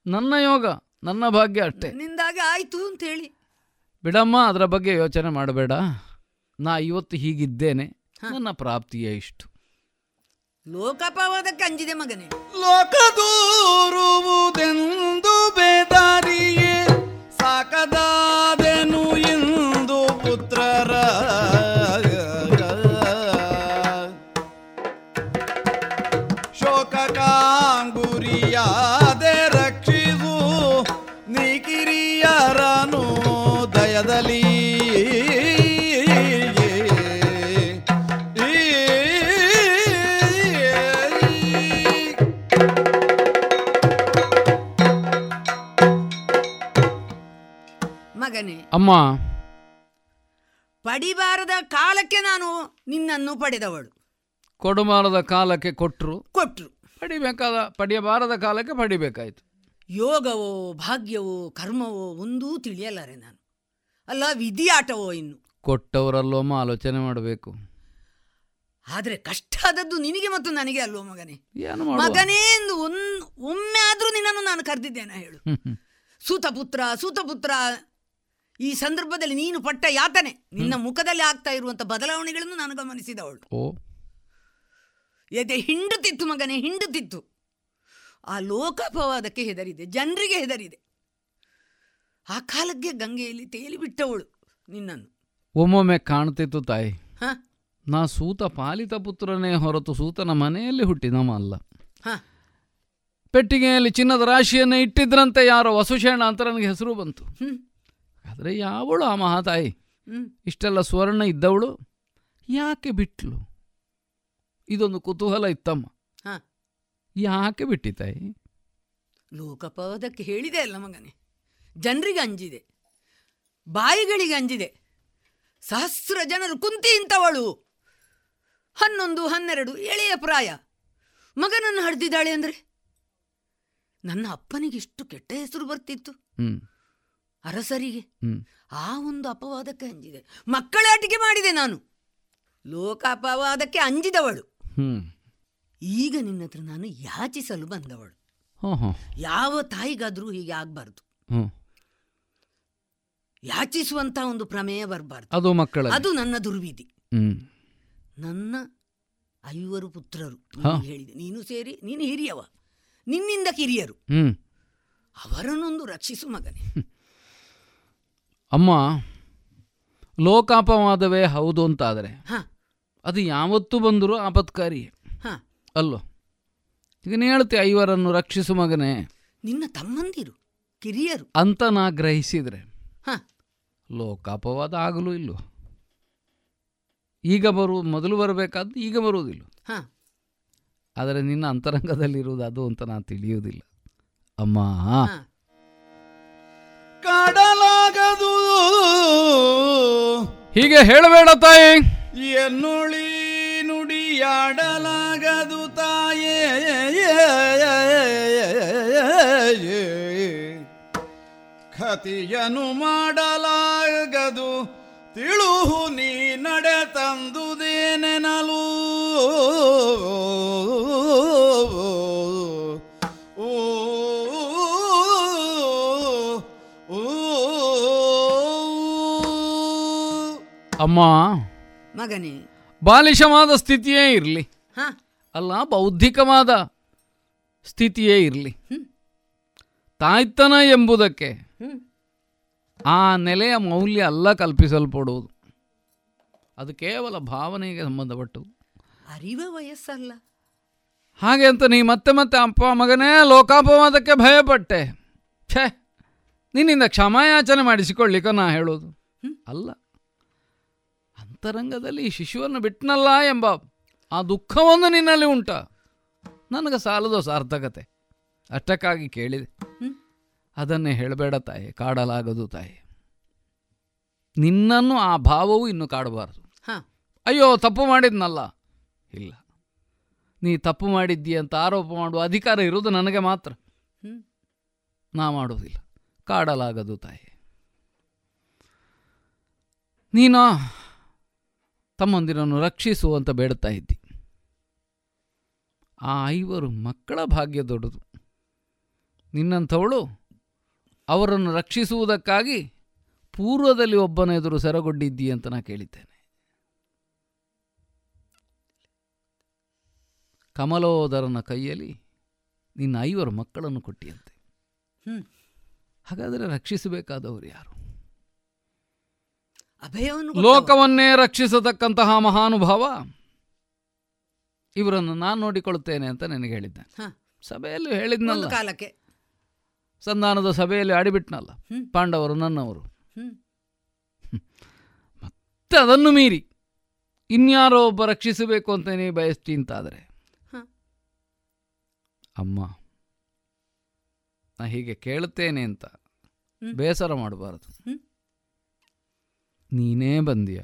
ನನ್ನ ಯೋಗ ನನ್ನ ಭಾಗ್ಯ ಅಷ್ಟೇ. ನಿಂದಾಗಿ ಆಯ್ತು ಅಂತ ಹೇಳಿ ಬಿಡಮ್ಮ ಅದರ ಬಗ್ಗೆ ಯೋಚನೆ ಮಾಡಬೇಡ. ನಾ ಇವತ್ತು ಹೀಗಿದ್ದೇನೆ. ನನ್ನ ಪ್ರಾಪ್ತಿಯೇ ಇಷ್ಟು. ಲೋಕಪವಾದ ಕಂಜಿದೆ ಮಗನೇ. ಲೋಕದೂರುವುದೆಂದು ಬೇದಾರಿಯೇ. ಸಾಕದಾದೆನು ಪಡಿಬಾರದ ಕಾಲಕ್ಕೆ ನಾನು ನಿನ್ನನ್ನು ಪಡೆದವಳು. ಕೊಡಬಾರದ ಕಾಲಕ್ಕೆ ಕೊಟ್ಟರು ಕೊಟ್ಟರು ಪಡಿಬೇಕಾದ ಪಡೆಯಬಾರದ ಕಾಲಕ್ಕೆ ಪಡಿಬೇಕಾಯ್ತು. ಯೋಗವೋ ಭಾಗ್ಯವೋ ಕರ್ಮವೋ ಒಂದೂ ತಿಳಿಯಲಾರೆ ನಾನು. ಅಲ್ಲ ವಿಧಿಯಾಟವೋ ಇನ್ನು. ಕೊಟ್ಟವರಲ್ಲೊಮ್ಮ ಆಲೋಚನೆ ಮಾಡಬೇಕು. ಆದರೆ ಕಷ್ಟ ಆದದ್ದು ನಿನಗೆ ಮತ್ತು ನನಗೆ ಅಲ್ವೋ ಮಗನೇ? ಮಗನೇ ಎಂದು ಒಂದ್ ಒಮ್ಮೆ ಆದರೂ ನಿನ್ನನ್ನು ನಾನು ಕರೆದಿದ್ದೇನೆ ಹೇಳು. ಸೂತಪುತ್ರ ಸೂತಪುತ್ರ ಈ ಸಂದರ್ಭದಲ್ಲಿ ನೀನು ಪಟ್ಟ ಯಾತನೆ ನಿನ್ನ ಮುಖದಲ್ಲಿ ಆಗ್ತಾ ಇರುವಂತ ಬದಲಾವಣೆಗಳನ್ನು ನಾನು ಗಮನಿಸಿದವಳು. ಓ. ಎದೆ ಹಿಂಡುತ್ತಿತ್ತು ಮಗನೇ ಹಿಂಡುತ್ತಿತ್ತು. ಆ ಲೋಕಾಪವಾದಕ್ಕೆ ಹೆದರಿದೆ ಜನರಿಗೆ ಹೆದರಿದೆ. ಆ ಕಾಲಕ್ಕೆ ಗಂಗೆಯಲ್ಲಿ ತೇಲಿ ಬಿಟ್ಟವಳು ನಿನ್ನನ್ನು. ಒಮ್ಮೊಮ್ಮೆ ಕಾಣ್ತಿತ್ತು ತಾಯಿ. ಹ? ನಾ ಸೂತ ಪಾಲಿತ ಪುತ್ರನೇ ಹೊರತು ಸೂತನ ಮನೆಯಲ್ಲಿ ಹುಟ್ಟಿದವ ಅಲ್ಲ. ಹ. ಪೆಟ್ಟಿಗೆಯಲ್ಲಿ ಚಿನ್ನದ ರಾಶಿಯನ್ನು ಇಟ್ಟಿದ್ರಂತೆ ಯಾರೋ ವಸುಶೇಣ ಅಂತ ನನಗೆ ಹೆಸರು ಬಂತು. ಹ್ಮ್. ಆದರೆ ಯಾವಳು ಆ ಮಹಾತಾಯಿ? ಇಷ್ಟೆಲ್ಲ ಸುವರ್ಣ ಇದ್ದವಳು? ಯಾಕೆ ಬಿಟ್ಲು? ಇದೊಂದು ಕುತೂಹಲ ಇತ್ತಮ್ಮ. ಯಾಕೆ ಯಾಕೆ ಬಿಟ್ಟಿತಾಯಿ ಲೋಕಪಾದಕ್ಕೆ ಹೇಳಿದೆ ಅಲ್ಲ ಮಗನೇ. ಜನರಿಗೆ ಅಂಜಿದೆ. ಬಾಯಿಗಳಿಗೆ ಅಂಜಿದೆ. ಸಹಸ್ರ ಜನರು ಕುಂತಿ ಇಂಥವಳು ಹನ್ನೊಂದು ಹನ್ನೆರಡು ಎಳೆಯ ಪ್ರಾಯ. ಮಗನನ್ನು ಹಡ್ದಿದ್ದಾಳೆ ಅಂದರೆ? ನನ್ನ ಅಪ್ಪನಿಗೆ ಇಷ್ಟು ಕೆಟ್ಟ ಹೆಸರು ಬರ್ತಿತ್ತು. ಅರಸರಿಗೆ ಆ ಒಂದು ಅಪವಾದಕ್ಕೆ ಅಂಜಿದೆ. ಮಕ್ಕಳಾಟಿಕೆ ಮಾಡಿದೆ ನಾನು. ಲೋಕ ಅಪವಾದಕ್ಕೆ ಅಂಜಿದವಳು ಈಗ ನಿನ್ನ ಹತ್ರ ನಾನು ಯಾಚಿಸಲು ಬಂದವಳು. ಯಾವ ತಾಯಿಗಾದ್ರೂ ಹೀಗೆ ಆಗ್ಬಾರ್ದು. ಯಾಚಿಸುವಂತ ಒಂದು ಪ್ರಮೇಯ ಬರಬಾರ್ದು. ಅದು ಮಕ್ಕಳು ಅದು ನನ್ನ ದುರ್ವಿಧಿ. ನನ್ನ ಐವರು ಪುತ್ರರು. ಹೇಳಿದೆ. ನೀನು ಸೇರಿ ನೀನು ಹಿರಿಯವ. ನಿನ್ನಿಂದ ಕಿರಿಯರು. ಅವರನ್ನೊಂದು ರಕ್ಷಿಸು ಮಗನೇ. ಅಮ್ಮ ಲೋಕಾಪವಾದವೇ ಹೌದು ಅಂತಾದರೆ ಹ. ಅದು ಯಾವತ್ತೂ ಬಂದರೂ ಆಪತ್ಕಾರಿ ಹ. ಅಲ್ಲೋ ಈಗ ಹೇಳ್ತೆ ಐವರನ್ನು ರಕ್ಷಿಸು ಮಗನೇ. ನಿನ್ನ ತಮ್ಮಂದಿರು ಕಿರಿಯರು. ಅಂತ ನಾ ಗ್ರಹಿಸಿದರೆ ಹ. ಲೋಕಾಪವಾದ ಆಗಲೂ ಇಲ್ಲೋ. ಈಗ ಬರು ಮೊದಲು ಬರಬೇಕಾದ್ದು ಈಗ ಬರುವುದಿಲ್ಲ. ಹ. ಆದರೆ ನಿನ್ನ ಅಂತರಂಗದಲ್ಲಿರುವುದು ಅದು ಅಂತ ನಾನು ತಿಳಿಯುವುದಿಲ್ಲ. ಅಮ್ಮ ಕಾಡಲಾಗದು. ಹೀಗೆ ಹೇಳಬೇಡ ತಾಯಿ. ಎನ್ನುಳಿ ನುಡಿಯಾಡಲಾಗದು ತಾಯೇ. ಕತಿಯನು ಮಾಡಲಾಗದು. ತಿಳುಹು ನೀ ನಡೆ ತಂದುದೇನೆನಲು. ಅಮ್ಮ ಮಗನೇ. ಬಾಲಿಶವಾದ ಸ್ಥಿತಿಯೇ ಇರಲಿ. ಹ. ಅಲ್ಲ ಬೌದ್ಧಿಕವಾದ ಸ್ಥಿತಿಯೇ ಇರಲಿ. ತಾಯ್ತನ ಎಂಬುದಕ್ಕೆ ಆ ನೆಲೆಯ ಮೌಲ್ಯ ಅಲ್ಲ ಕಲ್ಪಿಸಲ್ಪಡುವುದು. ಅದು ಕೇವಲ ಭಾವನೆಗೆ ಸಂಬಂಧಪಟ್ಟದು ಅರಿವ ವಯಸ್ಸಲ್ಲ. ಹಾಗೆ ಅಂತ ನೀ ಮತ್ತೆ ಮತ್ತೆ ಅಪ್ಪ ಮಗನೇ ಲೋಕಾಪವಾದಕ್ಕೆ ಭಯಪಟ್ಟೆ. ಛೇ ನಿನ್ನಿಂದ ಕ್ಷಮಾಯಾಚನೆ ಮಾಡಿಸಿಕೊಳ್ಳಿಕ ನಾ ಹೇಳೋದು. ಅಲ್ಲ. ಅಂತರಂಗದಲ್ಲಿ ಈ ಶಿಶುವನ್ನು ಬಿಟ್ಟನಲ್ಲ ಎಂಬ ಆ ದುಃಖವನ್ನು ನಿನ್ನಲ್ಲಿ ಉಂಟ. ನನಗೆ ಸಾಲದು ಸಾರ್ಥಕತೆ. ಅಷ್ಟಕ್ಕಾಗಿ ಕೇಳಿದೆ. ಅದನ್ನೇ ಹೇಳಬೇಡ ತಾಯಿ ಕಾಡಲಾಗದು ತಾಯಿ. ನಿನ್ನನ್ನು ಆ ಭಾವವು ಇನ್ನು ಕಾಡಬಾರದು. ಹ. ಅಯ್ಯೋ ತಪ್ಪು ಮಾಡಿದ್ನಲ್ಲ. ಇಲ್ಲ. ನೀ ತಪ್ಪು ಮಾಡಿದ್ದೀಯ ಅಂತ ಆರೋಪ ಮಾಡುವ ಅಧಿಕಾರ ಇರುವುದು ನನಗೆ ಮಾತ್ರ. ನಾ ಮಾಡೋದಿಲ್ಲ ಕಾಡಲಾಗದು ತಾಯಿ. ನೀನು ತಮ್ಮಂದಿರನ್ನು ರಕ್ಷಿಸು ಅಂತ ಬೇಡುತ್ತಾ ಇದ್ದಿ. ಆ ಐವರು ಮಕ್ಕಳ ಭಾಗ್ಯ ದೊಡ್ಡದು. ನಿನ್ನಂಥವಳು ಅವರನ್ನು ರಕ್ಷಿಸುವುದಕ್ಕಾಗಿ ಪೂರ್ವದಲ್ಲಿ ಒಬ್ಬನ ಎದುರು ಸೆರಗೊಂಡಿದ್ದಿ ಅಂತ ನಾ ಕೇಳಿದ್ದೇನೆ. ಕಮಲೋದರನ ಕೈಯಲ್ಲಿ ನಿನ್ನ ಐವರು ಮಕ್ಕಳನ್ನು ಕೊಟ್ಟಿಯಂತೆ. ಹಾಗಾದರೆ ರಕ್ಷಿಸಬೇಕಾದವರು ಯಾರು? ಅಭಯವನ್ನು. ಲೋಕವನ್ನೇ ರಕ್ಷಿಸತಕ್ಕಂತಹ ಮಹಾನುಭಾವ. ಇವರನ್ನು ನಾನು ನೋಡಿಕೊಳ್ಳುತ್ತೇನೆ ಅಂತ ನನಗೆ ಹೇಳಿದ್ದೆ. ಸಭೆಯಲ್ಲಿ ಹೇಳಿದ್ನಲ್ಲ. ಕಾಲಕ್ಕೆ. ಸಂಧಾನದ ಸಭೆಯಲ್ಲಿ ಆಡಿಬಿಟ್ನಲ್ಲ. ಪಾಂಡವರು ನನ್ನವರು. ಮತ್ತೆ ಅದನ್ನು ಮೀರಿ ಇನ್ಯಾರೋ ಒಬ್ಬ ರಕ್ಷಿಸಬೇಕು ಅಂತ ನೀ ಬಯಸ್ತಿ ಅಂತಾದರೆ. ಅಮ್ಮ ನಾ ಹೀಗೆ ಕೇಳುತ್ತೇನೆ ಅಂತ ಬೇಸರ ಮಾಡಬಾರದು. ನೀನೇ ಬಂದೀಯ?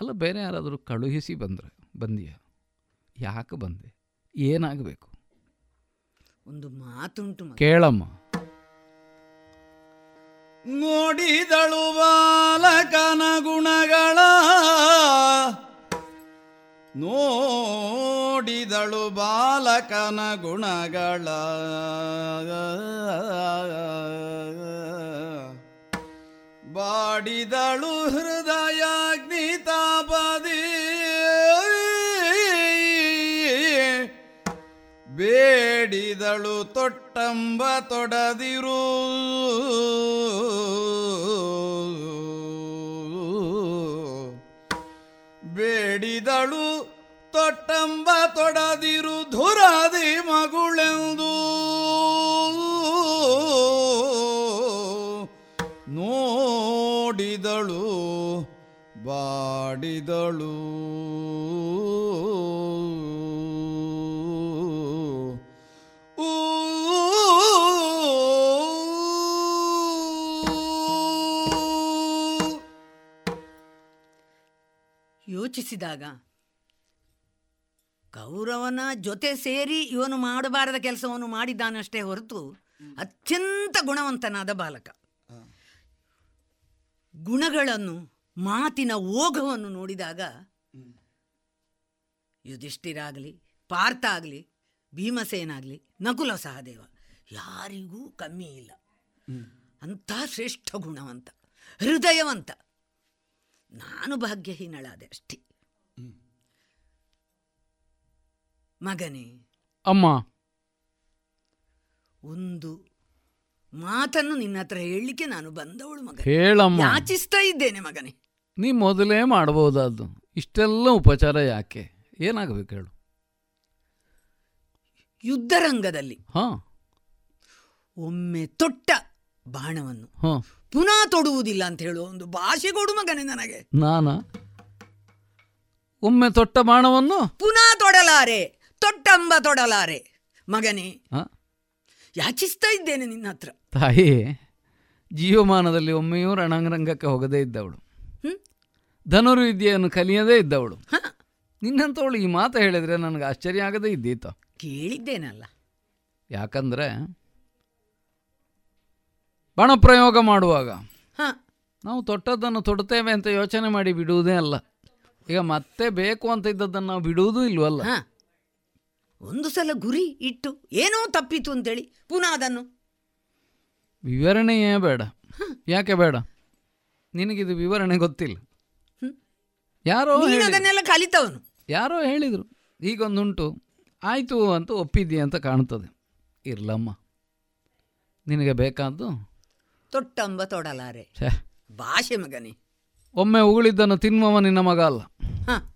ಅಲ್ಲ ಬೇರೆ ಯಾರಾದರೂ ಕಳುಹಿಸಿ ಬಂದರೆ ಬಂದೀಯ? ಯಾಕೆ ಬಂದೆ? ಏನಾಗಬೇಕು? ಒಂದು ಮಾತುಂಟು ಕೇಳಮ್ಮ. ನೋಡಿದಳು ಬಾಲಕನ ಗುಣಗಳ ನೋಡಿದಳು ಬಾಲಕನ ಗುಣಗಳ. ಬಾಡಿದಳು ಹೃದಯಾಗ್ನಿ ತಾಪದಿ. ಬೇಡಿದಳು ತೊಟ್ಟಂಬ ತೊಡದಿರು. ಬೇಡಿದಳು ತೊಟ್ಟಂಬ ತೊಡದಿರು ಧುರಾದಿ ಮಗುಳೆಂದು. ಬಾಡಿದಳು ಯೋಚಿಸಿದಾಗ ಕೌರವನ ಜೊತೆ ಸೇರಿ ಇವನು ಮಾಡಬಾರದ ಕೆಲಸವನ್ನು ಮಾಡಿದ್ದಾನಷ್ಟೇ ಹೊರತು ಅತ್ಯಂತ ಗುಣವಂತನಾದ ಬಾಲಕ. ಗುಣಗಳನ್ನು ಮಾತಿನ ಓಘವನ್ನು ನೋಡಿದಾಗ ಯುಧಿಷ್ಠಿರಾಗಲಿ ಪಾರ್ಥ ಆಗಲಿ ಭೀಮಸೇನಾಗಲಿ ನಕುಲ ಸಹದೇವ ಯಾರಿಗೂ ಕಮ್ಮಿ ಇಲ್ಲ. ಅಂಥ ಶ್ರೇಷ್ಠ ಗುಣವಂತ ಹೃದಯವಂತ. ನಾನು ಭಾಗ್ಯಹೀನಳಾದೆ ಅಷ್ಟೇ. ಮಗನೇ ಅಮ್ಮ. ಒಂದು ಮಾತನ್ನು ನಿನ್ನ ಹತ್ರ ಹೇಳಲಿಕ್ಕೆ ನಾನು ಬಂದವಳು ಮಗ ಯಾಚಿಸ್ತಾ ಇದ್ದೇನೆ ಮಗನೇ. ನೀ ಮೊದಲೇ ಮಾಡ್ಬೋದಾದ್ದು ಇಷ್ಟೆಲ್ಲ ಉಪಚಾರ ಯಾಕೆ? ಏನಾಗಬೇಕು ಹೇಳು. ಯುದ್ಧರಂಗದಲ್ಲಿ ಹಾಂ. ಒಮ್ಮೆ ತೊಟ್ಟ ಬಾಣವನ್ನು ಹಾಂ. ಪುನಃ ತೊಡುವುದಿಲ್ಲ ಅಂತ ಹೇಳುವ ಒಂದು ಭಾಷೆ ಕೊಡು ಮಗನೇ ನನಗೆ. ನಾನ? ಒಮ್ಮೆ ತೊಟ್ಟ ಬಾಣವನ್ನು? ಪುನಃ ತೊಡಲಾರೆ ತೊಟ್ಟಂಬ ತೊಡಲಾರೆ. ಮಗನೇ ಹಾಂ. ಯಾಚಿಸ್ತಾ ಇದ್ದೇನೆ ನಿನ್ನ ಹತ್ರ. ತಾಯಿ ಜೀವಮಾನದಲ್ಲಿ ಒಮ್ಮೆಯೂ ರಣರಂಗಕ್ಕೆ ಹೋಗದೇ ಇದ್ದವಳು? ಧನುರ್ವಿದ್ಯೆಯನ್ನು ಕಲಿಯದೇ ಇದ್ದವಳು. ನಿನ್ನಂಥವಳು ಈ ಮಾತು ಹೇಳಿದರೆ ನನಗೆ ಆಶ್ಚರ್ಯ ಆಗದೇ ಇದ್ದೀತ. ಕೇಳಿದ್ದೇನಲ್ಲ. ಯಾಕಂದರೆ ಬಣಪ್ರಯೋಗ ಮಾಡುವಾಗ ಹ. ನಾವು ತೊಟ್ಟದ್ದನ್ನು ತೊಡ್ತೇವೆ ಅಂತ ಯೋಚನೆ ಮಾಡಿ ಬಿಡುವುದೇ ಅಲ್ಲ. ಈಗ ಮತ್ತೆ ಬೇಕು ಅಂತ ಇದ್ದದ್ದನ್ನು ನಾವು ಬಿಡುವುದೂ ಇಲ್ವಲ್ಲ. ಹ. ಒಂದು ಸಲ ಗುರಿ ಇಟ್ಟು ಏನೋ ತಪ್ಪಿತು ಅಂತೇಳಿ ಪುನಃ ಅದನ್ನು. ವಿವರಣೆಯೇ ಬೇಡ. ಯಾಕೆ ಬೇಡ? ನಿನಗಿದು ವಿವರಣೆ ಗೊತ್ತಿಲ್ಲ. ಯಾರೋ. ಅದನ್ನೆಲ್ಲ ಕಲಿತವನು. ಯಾರೋ ಹೇಳಿದರು ಈಗೊಂದುಂಟು ಆಯಿತು ಅಂತ ಒಪ್ಪಿದ್ದೀಯ ಅಂತ ಕಾಣ್ತದೆ. ಇರ್ಲಮ್ಮ ನಿನಗೆ ಬೇಕಾದ್ದು ತೊಟ್ಟಂಬ ತೊಡಲಾರೆ. ಭಾಷೆ ಮಗನಿ. ಒಮ್ಮೆ ಉಗುಳಿದ್ದನ್ನು ತಿನ್ನುವ ನಿನ್ನ ಮಗ ಅಲ್ಲ. ಹ.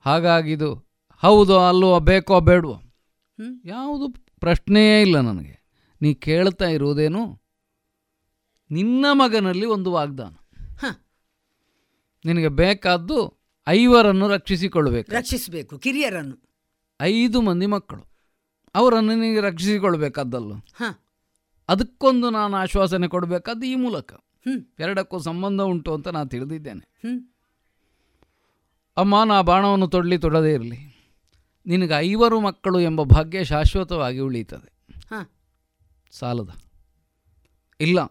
ಹಾಗಾಗಿದು ಹೌದು ಅಲ್ಲೋ ಬೇಕೋ ಬೇಡವೋ. ಯಾವುದು ಪ್ರಶ್ನೆಯೇ ಇಲ್ಲ ನನಗೆ. ನೀ ಕೇಳ್ತಾ ಇರುವುದೇನು? ನಿನ್ನ ಮಗನಲ್ಲಿ ಒಂದು ವಾಗ್ದಾನ. ನಿನಗೆ ಬೇಕಾದ್ದು ಐವರನ್ನು ರಕ್ಷಿಸಿಕೊಳ್ಳಬೇಕು. ರಕ್ಷಿಸಬೇಕು ಕಿರಿಯರನ್ನು. ಐದು ಮಂದಿ ಮಕ್ಕಳು. ಅವರನ್ನು ನಿನಗೆ ರಕ್ಷಿಸಿಕೊಳ್ಬೇಕಾದ್ದಲ್ಲ. ಹ. ಅದಕ್ಕೊಂದು ನಾನು ಆಶ್ವಾಸನೆ ಕೊಡಬೇಕಾದ್ದು ಈ ಮೂಲಕ. ಎರಡಕ್ಕೂ ಸಂಬಂಧ ಉಂಟು ಅಂತ ನಾನು ತಿಳಿದಿದ್ದೇನೆ. ಅಮ್ಮ ನಾ ಬಾಣವನ್ನು ತೊಡಲಿ ತೊಡದೇ ಇರಲಿ. ನಿನಗೆ ಐವರು ಮಕ್ಕಳು ಎಂಬ ಭಾಗ್ಯ ಶಾಶ್ವತವಾಗಿ ಉಳೀತದೆ ಹ. ಸಾಲದ. ಇಲ್ಲ.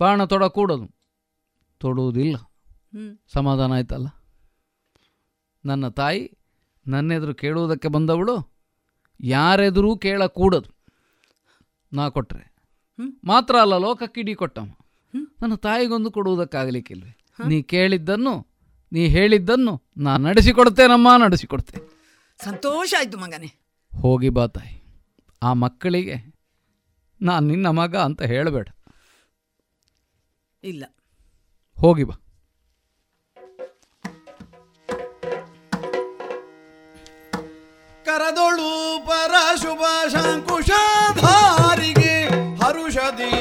ಬಾಣ ತೊಡಕೂಡದು. ತೊಡುವುದಿಲ್ಲ. ಸಮಾಧಾನ ಆಯ್ತಲ್ಲ? ನನ್ನ ತಾಯಿ ನನ್ನೆದುರು ಕೇಳುವುದಕ್ಕೆ ಬಂದವಳು ಯಾರೆದುರೂ ಕೇಳಕೂಡದು. ನಾ ಕೊಟ್ಟರೆ. ಮಾತ್ರ ಅಲ್ಲ ಲೋಕಕ್ಕಿಡಿ ಕೊಟ್ಟವ. ನನ್ನ ತಾಯಿಗೊಂದು ಕೊಡುವುದಕ್ಕಾಗಲಿಕ್ಕಿಲ್ವೇ? ನೀ ಕೇಳಿದ್ದನ್ನು ನೀ ಹೇಳಿದ್ದನ್ನು ನಾ ನಡೆಸಿಕೊಡ್ತೇನಮ್ಮ ನಡೆಸಿಕೊಡ್ತೇನೆ. ಸಂತೋಷ ಆಯಿತು ಮಗನೇ. ಹೋಗಿ ಬಾ ತಾಯಿ. ಆ ಮಕ್ಕಳಿಗೆ ನಾನು ನಿನ್ನ ಮಗ ಅಂತ ಹೇಳಬೇಡ. ಇಲ್ಲ. ಹೋಗಿ ಬಾ. ಕರದೊಳು ಪರ ಶುಭ ಶಂಕುಶಧಾರಿಗೆ ಹರುಷದಿ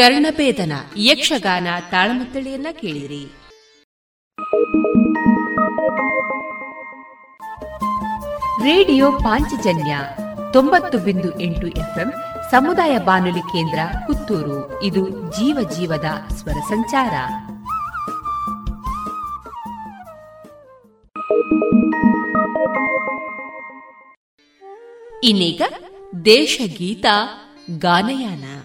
ಕರ್ಣಭೇದನ ಯಕ್ಷಗಾನ ತಾಳಮತ್ತಳೆಯನ್ನ ಕೇಳಿರಿ. ರೇಡಿಯೋ ಪಾಂಚಜನ್ಯ ತೊಂಬತ್ತು ಬಿಂದು ಎಂಟು ಎಫ್ಎಂ ಸಮುದಾಯ ಬಾನುಲಿ ಕೇಂದ್ರ ಪುತ್ತೂರು. ಇದು ಜೀವ ಜೀವದ ಸ್ವರ ಸಂಚಾರ. ಇನ್ನೀಗ ದೇಶಗೀತ ಗಾನಯಾನ.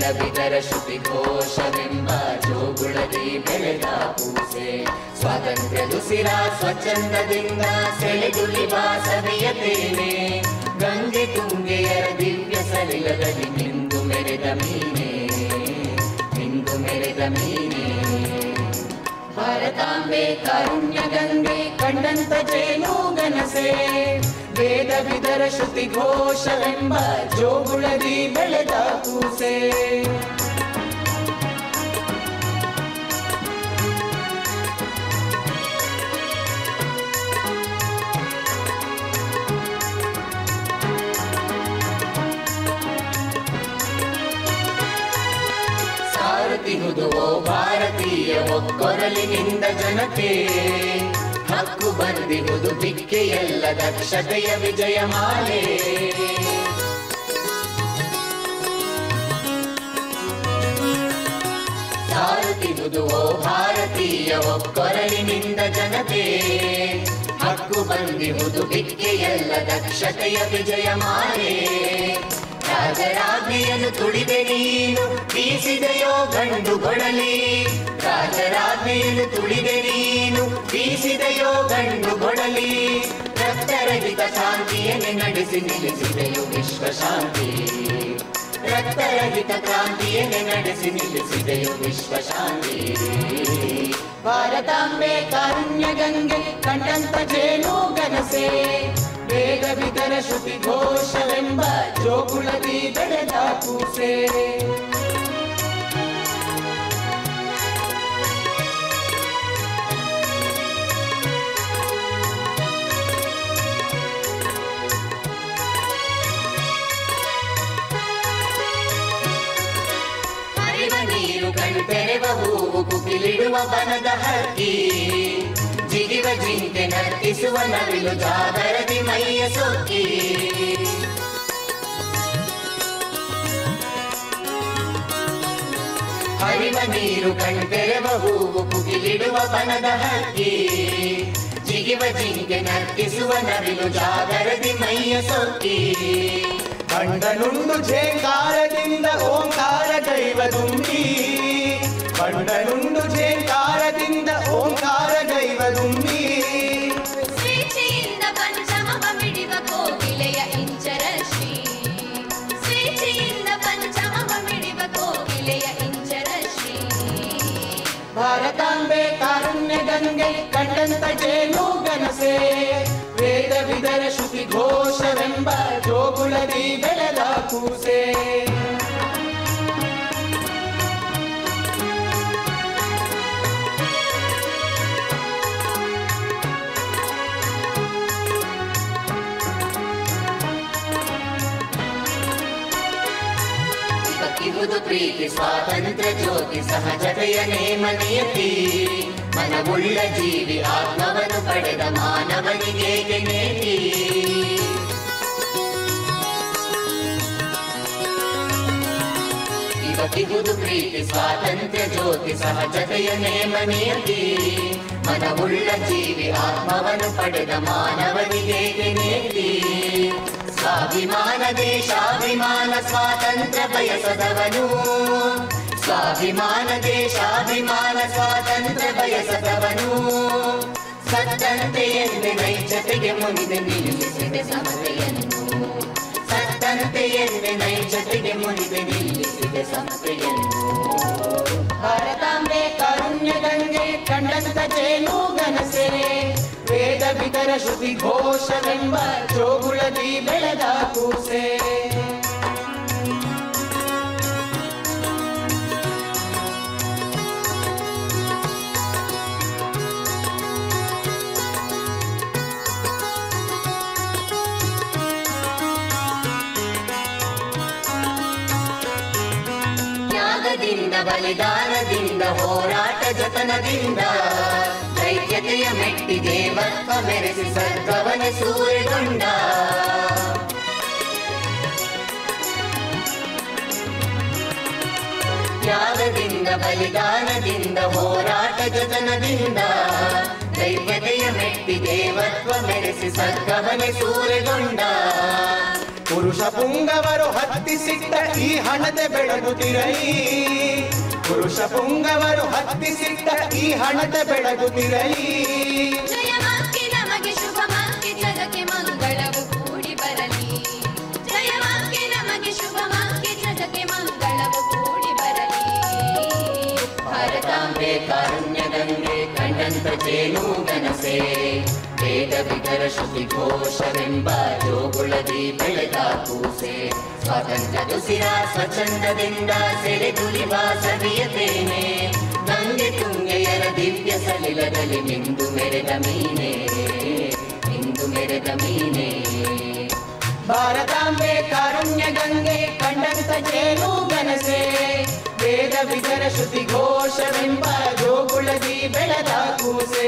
ವೇದ ವಿತರ ಶ್ರುತಿಕೋಶವೆಂಬ ಜೋಗುಳದಿ ಬೆಳೆದ ಪೂಸೆ ಸ್ವಾತಂತ್ರ್ಯದು ಸಿರ ಸ್ವಚ್ಛಂದದಿಂದ ಸೆಳೆದುಲಿವ ಸವಿಯತೇನೆ ಗಂಗೆ ತುಂಗೆಯರ ದಿವ್ಯ ಸಲಿಲದಲ್ಲಿ ನಿಂದು ಮೆರೆದ ಮೀನೆ ನಿಂದು ಮೆರೆದ ಮೀನೆ ಭಾರತಾಂಬೆ ಕಾರುಣ್ಯ ಗಂಗೆ ಕಂಡಂತ ಜೇನು ಗನಸೆ ವೇದ ವಿದರ ಶ್ರುತಿ ಘೋಷವೆಂಬ ಜೋಗುಳದಿ ಬೆಳೆದ ಕೂಸೆ. ಸಾರುತ್ತಿಹುದು ಓ ಭಾರತೀಯ ಒಕ್ಕೊರಲಿನಿಂದ ಜನತೆ ಹಕ್ಕು ಬಂದಿರುವುದು ಬಿಕ್ಕೆಯಲ್ಲ ದಕ್ಷತೆಯ ವಿಜಯ ಮಾಲೆ. ಸಾರುತ್ತಿರುವುದು ಓ ಭಾರತೀಯ ಒಕ್ಕೊರಲಿನಿಂದ ಜನತೆ. ಹಕ್ಕು ಬಂದಿರುವುದು ಬಿಕ್ಕೆಯಲ್ಲ ದಕ್ಷತೆಯ ವಿಜಯ ಮಾಲೆ. ರಾಜರಾಜ್ಞೆಯನ್ನು ತುಳಿದೆ ನೀನು ಬೀಸಿದೆಯೋ ಗಂಡು ಗೊಡಲಿ ರಾಜರಾಜ್ಞೆಯನ್ನು ತುಳಿದೆ ನೀನು ಬೀಸಿದೆಯೋ ಗಂಡು ಗೊಡಲಿ ರಕ್ತರಹಿತ ಶಾಂತಿಯನ್ನೇ ನಡೆಸಿ ನಿಲ್ಲಿಸಿದೆಯೋ ವಿಶ್ವ ಶಾಂತಿ. ರಕ್ತರಹಿತ ಕ್ರಾಂತಿಯನ್ನೇ ನಡೆಸಿ ನಿಲ್ಲಿಸಿದೆಯೋ ವಿಶ್ವ ಶಾಂತಿ. ಭಾರತಾಂಬೆ ಕಾರುಣ್ಯ ಗಂಗೆ ಕಂಡಂತ ಜೇನು ಗನಸೆ. ವೇದ ವಿತರ ಶ್ರುತಿ ಘೋಷವೆಂಬ ಜೋಗುಳದಿ ಬೆಳೆದ ಕೂಸೆ ಹರಿವ ನೀರು ಕಣ್ತೆರೆವ ಹೂವು ಕುಕಿಲಿಡುವ ಬನದ ಹಕ್ಕಿ. ಜಿಗಿವ ಜಿಂಕೆ ನರ್ತಿಸುವ ನವಿಲು ಜಾಗರದಿ ಮೈಯ ಸೊಕ್ಕಿ. ಹರಿವ ನೀರು ಕಣ್ತೆರೆವ ಹೂವು ಕುಗಿಲಿಡುವ ಬನದ ಹಕ್ಕಿ. ಜಿಗಿವ ಜಿಂಕೆ ನರ್ತಿಸುವ ನವಿಲು ಜಾಗರದಿ ಮೈಯ ಸೊಕ್ಕಿ. ಕಂಡನುಂಡು ಜೇಕಾರದಿಂದ ಓಂಕಾರ ಗೈವದುಂಬಿ ಕಂಡನುಂಡು ಜೇಕಾರದಿಂದ ಓಂಕಾರ ಗೈವದುಂಬಿ ಸ್ವೇಚ್ಛೆಯಿಂದ ಭಾರತಾಂಬೆ ಕಾರುಣ್ಯ ಗಂಗೆ ಕಂಡಂತ ಜೇನು ಗನಸೆ. ವೇದ ವಿದರ ಶ್ರುತಿ ಘೋಷವೆಂಬ ಜೋಗುಳದಿ ಬೆಳೆದ ಕೂಸೆ. ಬದುಕಿಹುದು ಪ್ರೀತಿ, ಸ್ವಾತಂತ್ರ್ಯ ಜ್ಯೋತಿ, ಸಹಜತೆಯ ನೇಮ ನಿಯತಿ. ಮನವುಳ್ಳ ಜೀವಿ, ಆತ್ಮವನ್ನು ಪಡೆದ ಮಾನವನಿಗೆ ನೇತಿ? ಇವತ್ತಿಗುದು ಪ್ರೀತಿ, ಸ್ವಾತಂತ್ರ್ಯ ಜ್ಯೋತಿ, ಸಹಜತೆಯ ನೇಮ ನಿಯತಿ. ಮನವುಳ್ಳ ಜೀವಿ, ಆತ್ಮವನ್ನು ಪಡೆದ ಮಾನವನಿಗೆ ನೇತಿ? ಸ್ವಾಭಿಮಾನ ದೇಶಾಭಿಮಾನ ಸ್ವಾತಂತ್ರ್ಯ ಬಯಸದವನು. ಸ್ವಾಭಿಮಾನ ದೇಶಾಭಿಮಾನ ಸ್ವಾತಂತ್ರ್ಯ ಬಯಸದವನು. ಸತ್ತಂತೆ ಎಂದೆ ನೈಜತೆಗೆ ಮುನಿದು ನಿಲ್ಲಿಸಿದೆ ಸಮತೆಯನ್ನು. ಸತ್ತಂತೆ ಎಂದೆ ನೈಜತೆಗೆ ಮುನಿದು ನಿಲ್ಲಿಸಿದೆ ಸಮತೆಯನ್ನು. ಭಾರತಾಂಬೆ, ಕಾರುಣ್ಯ ಗಂಗೆ ಕಂಡಂತ ಜೇನು ಗನಸೆ ವೇದ ಬಿತರ ಶ್ರುತಿ ಘೋಷವೆಂಬ ಜೋಗುಳದಿ ಬೆಳೆದ ಕೂಸೆ. ಬಲಿದಾನದಿಂದ ಹೋರಾಟ ಜತನದಿಂದ. ದೈತ್ಯತೆಯ ಮೆಟ್ಟಿ ದೇವತ್ವ ಮೆರೆಸಿ ಸರ್ಗವನ ಸೂರೆಗೊಂಡ ತ್ಯಾಗದಿಂದ ಬಲಿದಾನದಿಂದ ಹೋರಾಟ ಜತನದಿಂದ ದೈತ್ಯತೆಯ ಮೆಟ್ಟಿ ದೇವತ್ವ ಮೆರೆಸಿ ಸರ್ಗವನ ಸೂರೆಗೊಂಡ ಪುರುಷ ಪುಂಗವರು ಹತ್ತಿಸಿಟ್ಟ ಈ ಹಣತೆ ಬೆಳಗುತ್ತಿರಲಿ ಪುರುಷ ಪುಂಗವರು ಹತ್ತಿಸಿಟ್ಟ ಈ ಹಣತೆ ಬೆಳಗುತ್ತಿರಲಿ ಭಾರತಾಂಬೆ ಕಾರುಣ್ಯ ಗಂಗೆ ಕಂಡಂತ ಜೇನು ಗನಸೆ ವೇದ ವಿದರ ಶ್ರುತಿ ಘೋಷವೆಂಬ ಜೋಗುಳದಿ ಬೆಳೆದ ಕೂಸೆ. ಸ್ವಾತಂತ್ರ್ಯ ದುಸಿರ ಸ್ವಚ್ಛಂದದಿಂದ ಸೆರೆ ತುಲಿವ ಸವಿಯತೇನೆ ಗಂಗೆ ತುಂಗೆಯರ ದಿವ್ಯ ಸಲಿಲದಲ್ಲಿ ಮಿಂದು ಮೆರೆದ ಮೀನೆ. ಮಿಂದು ಮೆರೆದ ಮೀನೆ. ಭಾರತಾಂಬೆ ಕಾರುಣ್ಯ ಗಂಗೆ ಕಂಡಂತ ಜೇನು ಗನಸೆ ವೇದ ವಿತರ ಶ್ರುತಿ ಘೋಷವೆಂಬ ಜೋಗುಳದಿ ಬೆಳೆದ ಕೂಸೆ.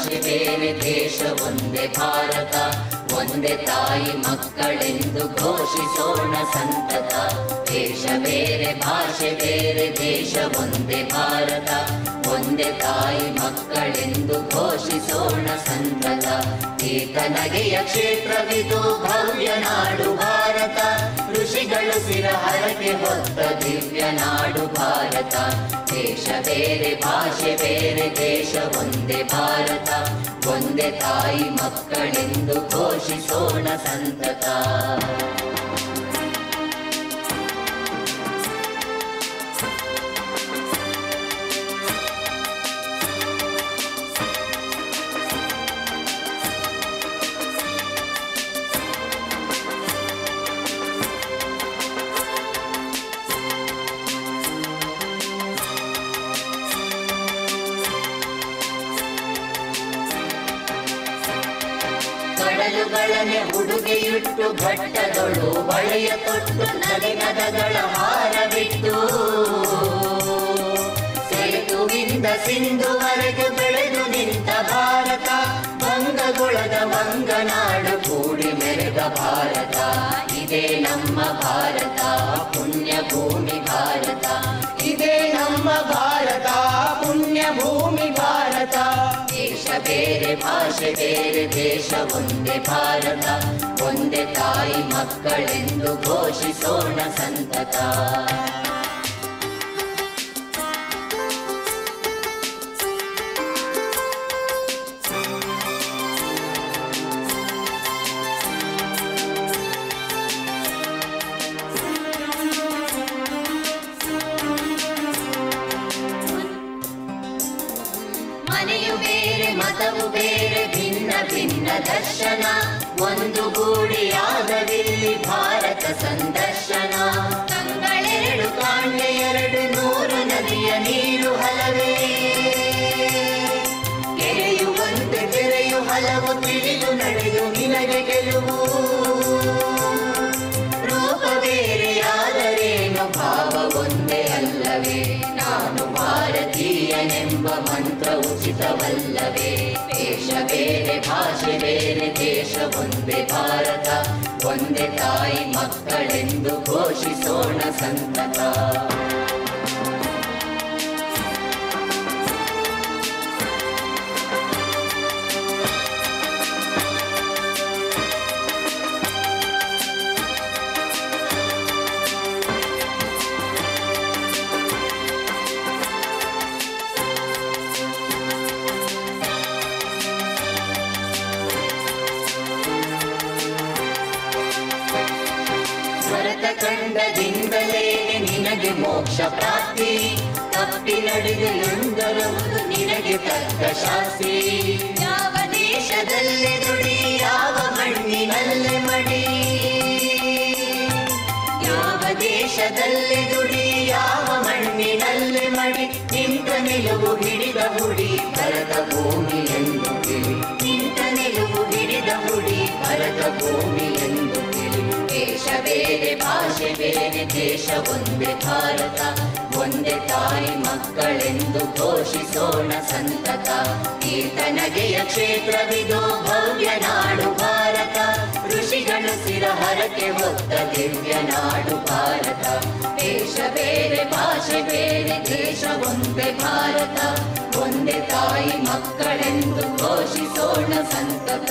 ಭಾಷೆ ಬೇರೆ ದೇಶ, ಒಂದೇ ಭಾರತ, ಒಂದೇ ತಾಯಿ ಮಕ್ಕಳೆಂದು ಘೋಷಿಸೋಣ ಸಂತತ. ದೇಶ ಬೇರೆ, ಭಾಷೆ ಬೇರೆ, ದೇಶ ಒಂದೇ ಭಾರತ, ಒಂದೇ ತಾಯಿ ಮಕ್ಕಳೆಂದು ಘೋಷಿಸೋಣ ಸಂತತ. ಏಕನಗೆಯ ಕ್ಷೇತ್ರವಿದು ಭವ್ಯ ನಾಡು ಭಾರತ. ಋಷಿಗಳು ಸಿರ ಹರಕೆ ಹೊತ್ತ ದಿವ್ಯ ನಾಡು ಭಾರತ. ದೇಶ ಬೇರೆ, ಭಾಷೆ ಬೇರೆ, ದೇಶ ಒಂದೇ ಭಾರತ. ಒಂದೇ ತಾಯಿ ಮಕ್ಕಳೆಂದು ಘೋಷಿಸೋಣ ಸಂತತ. ಉಡುಗೆಯಿಟ್ಟು ಘಟ್ಟದೊಳು ಬಳೆಯ ತೊಟ್ಟು ನದಿ ನದಗಳ ಹಾರವಿಟ್ಟು. ಸೇತುವಿಂದ ಸಿಂಧುವರೆಗೆ ಬೆಳೆದು ನಿಂತ ಭಾರತ ಭಂಗಗೊಳದ ಮಂಗನಾಡು ಕೂಡಿ ಮೆರೆದ ಭಾರತ. ಇದೇ ನಮ್ಮ ಭಾರತ ಪುಣ್ಯ ಭೂಮಿ ಭಾರತ. ಇದೇ ನಮ್ಮ ಭಾರತ ಪುಣ್ಯ ಭೂಮಿ ಭಾರತ. ದೇಶ ಬೇರೆ ಭಾಷೆ ಬೇರೆ ದೇಶ ಒಂದೇ ಭಾರತ. ಒಂದೇ ತಾಯಿ ಮಕ್ಕಳೆಂದು ಘೋಷಿಸೋಣ ಸಂತತ. ದರ್ಶನ ಒಂದು ಗೂಡಿಯಾದವಿಲ್ಲಿ ಭಾರತ ಸಂದರ್ಶನ. ಕಂಗಳೆರಡು ಕಾಣ್ಯ ಎರಡು ನೂರು ನದಿಯ ನೀರು ಹಲವೇ. ಕೆರೆಯು ಒಂದು ಕೆರೆಯು ಹಲವು, ತಿಳಿದು ನಡೆದು ನಿನಗೆ ಗೆಲುವು. ರೂಪ ಬೇರೆಯಾದರೇನು ಭಾವ ಭಾರತೀಯನೆಂಬ ಮಂತ್ರ ಉಚಿತವಲ್ಲವೇ ದೇಶ ಬೇರೆ ಭಾಷೆ ಬೇರೆ ದೇಶ ಒಂದೇ ಭಾರತ ಒಂದೇ ತಾಯಿ ಮಕ್ಕಳೆಂದು ಘೋಷಿಸೋಣ ಸಂತತ ಮೋಕ್ಷ ಪ್ರಾಪ್ತಿ ತಪ್ಪಿ ನಡೆದು ಎಂದರುವುದು ನಿನಗೆ ತಕ್ಕ ಶಾಸ್ತಿ. ಯಾವ ದೇಶದಲ್ಲಿ ದುಡಿ, ಯಾವ ಮಣ್ಣಿನಲ್ಲಿ ಮಡಿ. ಯಾವ ದೇಶದಲ್ಲಿ ದುಡಿ, ಯಾವ ಮಣ್ಣಿನಲ್ಲಿ ಮಡಿ. ನಿಂತ ನಿಲುವು ಹಿಡಿದ ಹುಡಿ, ಭರತ ಭೂಮಿ ಎಂದು ನಿಂತ ನಿಲುವು ಹಿಡಿದ ಹುಡಿ, ಭರತ ಭೂಮಿ ಎಂದು ದೇಶ ಬೇರೆ ಭಾಷೆ ಬೇರೆ ದೇಶ ಒಂದೇ ಭಾರತ. ಒಂದೇ ತಾಯಿ ಮಕ್ಕಳೆಂದು ಘೋಷಿಸೋಣ ಸಂತತ. ಕೀರ್ತನಗೆಯ ಕ್ಷೇತ್ರವಿದು ಭವ್ಯ ನಾಡು ಭಾರತ. ಋಷಿಗಳು ಸಿರಹರಕ್ಕೆ ಹೊತ್ತ ದಿವ್ಯ ನಾಡು ಭಾರತ. ದೇಶ ಬೇರೆ ಭಾಷೆ ಬೇರೆ ದೇಶ ಒಂದೇ ಭಾರತ. ಒಂದೇ ತಾಯಿ ಮಕ್ಕಳೆಂದು ಘೋಷಿಸೋಣ ಸಂತತ.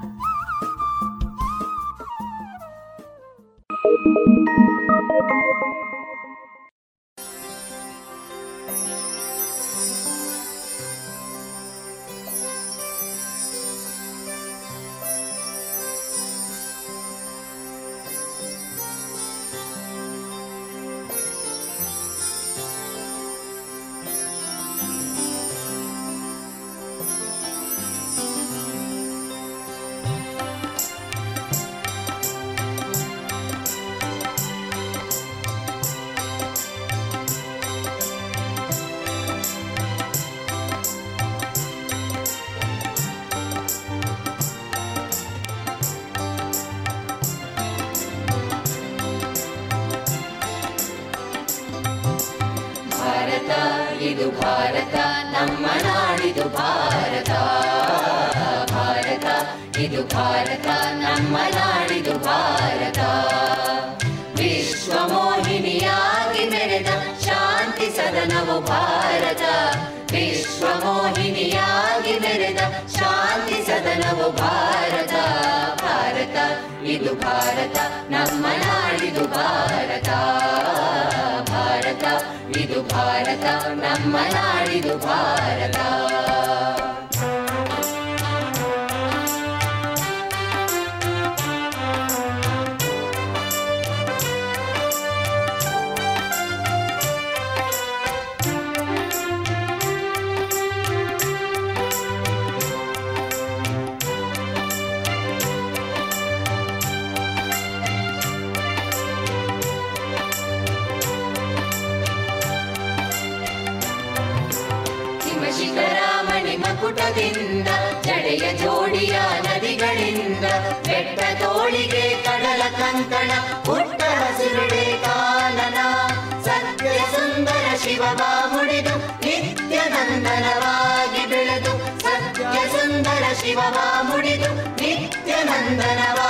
ನಾಡಿದು ಭಾರತ, ನಮ್ಮ ನಾಡಿದು ಭಾರತ. ಭಾರತ, ಇದು ಭಾರತ, ನಮ್ಮ ನಾಡಿದು ಭಾರತ. ವಿಶ್ವ ವಿಶ್ವಮೋಹಿನಿಯಾಗಿ ಮೆರೆದ ಶಾಂತಿ ಸದನವು ಭಾರತ. ವಿಶ್ವ ವಿಶ್ವಮೋಹಿನಿಯಾಗಿ ಮೆರೆದ ಶಾಂತಿ ಸದನವು ಭಾರತ. ಭಾರತ, ಇದು ಭಾರತ, ನಮ್ಮ ನಾಡಿದು ಭಾರತ. ಭಾರತ ಭಾರತ ನಮ್ಮ ನಾಡಿದು ಭಾರತ. రాముడిదు నిత్యనందనవ?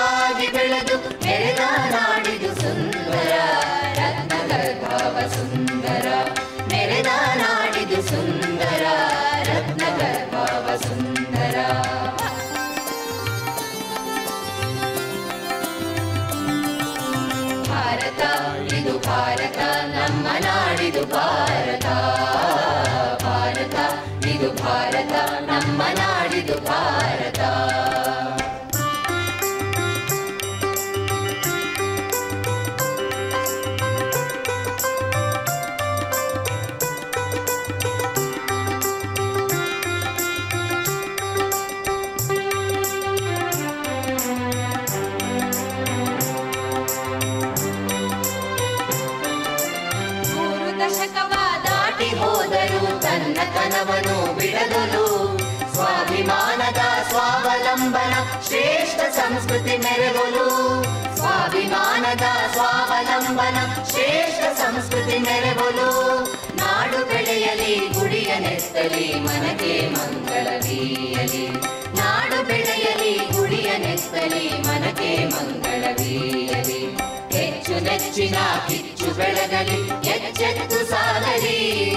ಸಂಸ್ಕೃತಿ ಮೆರೆವಲು. ಸ್ವಾಭಿಮಾನದ ಸ್ವಾವಲಂಬನ ಶ್ರೇಷ್ಠ ಸಂಸ್ಕೃತಿ ಮೆರೆವಲು. ನಾಡು ಬೆಳೆಯಲಿ, ಗುಡಿಯ ನೆತ್ತಲಿ ಮನಗೆ ಮಂಗಳವೀಯಲಿ ನಾಡು ಬೆಳೆಯಲಿ, ಗುಡಿಯ ನೆತ್ತಲಿ ಮನಗೆ ಮಂಗಳವೀಯಲಿ ಹೆಚ್ಚು ನೆಚ್ಚಿನ ಕಿಚ್ಚು ಬೆಳಗಲಿ ಎಚ್ಚೆತ್ತು ಸಾಗಲಿ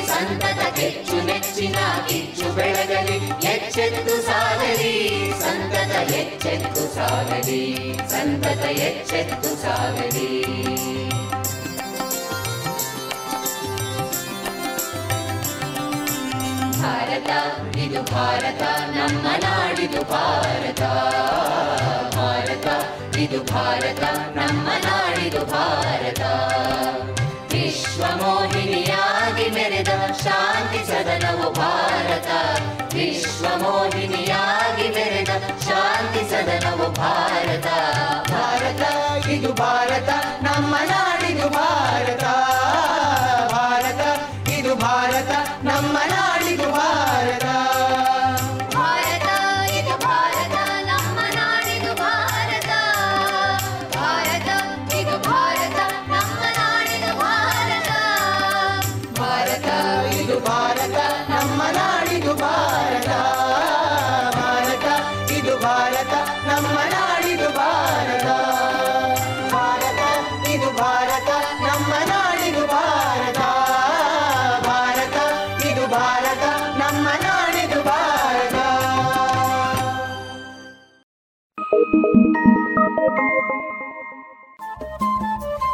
ಸಂತತ ಹೆಚ್ಚು ನೆಚ್ಚಿನ ಕಿಚ್ಚು ಬೆಳಗಲಿ ಎಚ್ಚೆತ್ತು ಸಾಗಲಿ ಸಂತತ ಎಚ್ಚೆತ್ತು ಸಾಗಲಿ ಸಂತತ ಎಚ್ಚೆತ್ತು ಸಾಗಲಿ ಭಾರತ ಇದು ಭಾರತ ನಮ್ಮ ನಾಡಿದು ಭಾರತ ಭಾರತ ಇದು ಭಾರತ, ನಮ್ಮ ನಾಡಿದು ಭಾರತ. ವಿಶ್ವ ಮೋಹಿನಿಯಾಗಿ ಮೆರೆದ ಶಾಂತಿ ಸದನವು ಭಾರತ. ವಿಶ್ವ ಮೋಹಿನಿಯಾಗಿ ಮೆರೆದ ಶಾಂತಿ ಸದನವು ಭಾರತ. ಭಾರತ, ಇದು ಭಾರತ, ನಮ್ಮ ನಾಡಿದು ಭಾರತ.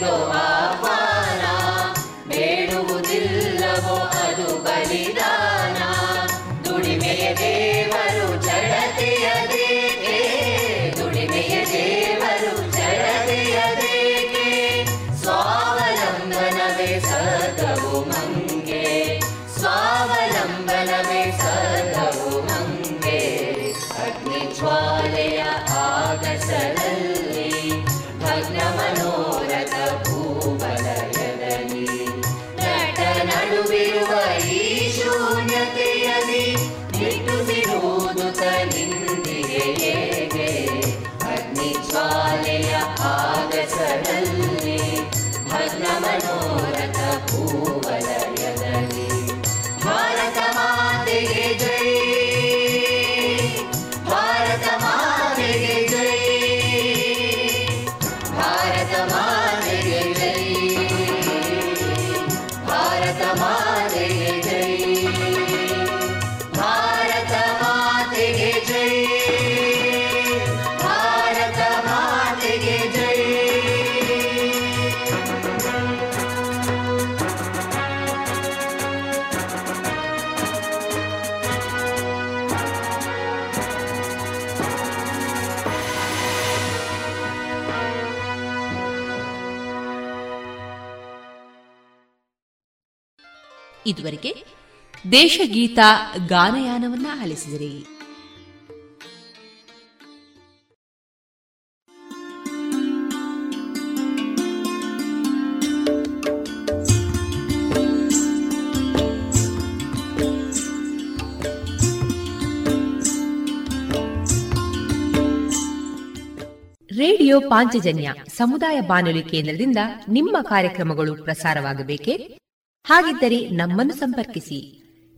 Shiloh. ದೇಶಗೀತ ಗಾನಯಾನವನ್ನ ಆಲಿಸಿದಿರಿ. ರೇಡಿಯೋ ಪಾಂಚಜನ್ಯ ಸಮುದಾಯ ಬಾನುಲಿ ಕೇಂದ್ರದಿಂದ ನಿಮ್ಮ ಕಾರ್ಯಕ್ರಮಗಳು ಪ್ರಸಾರವಾಗಬೇಕೆ? ಹಾಗಿದ್ದರೆ ನಮ್ಮನ್ನು ಸಂಪರ್ಕಿಸಿ.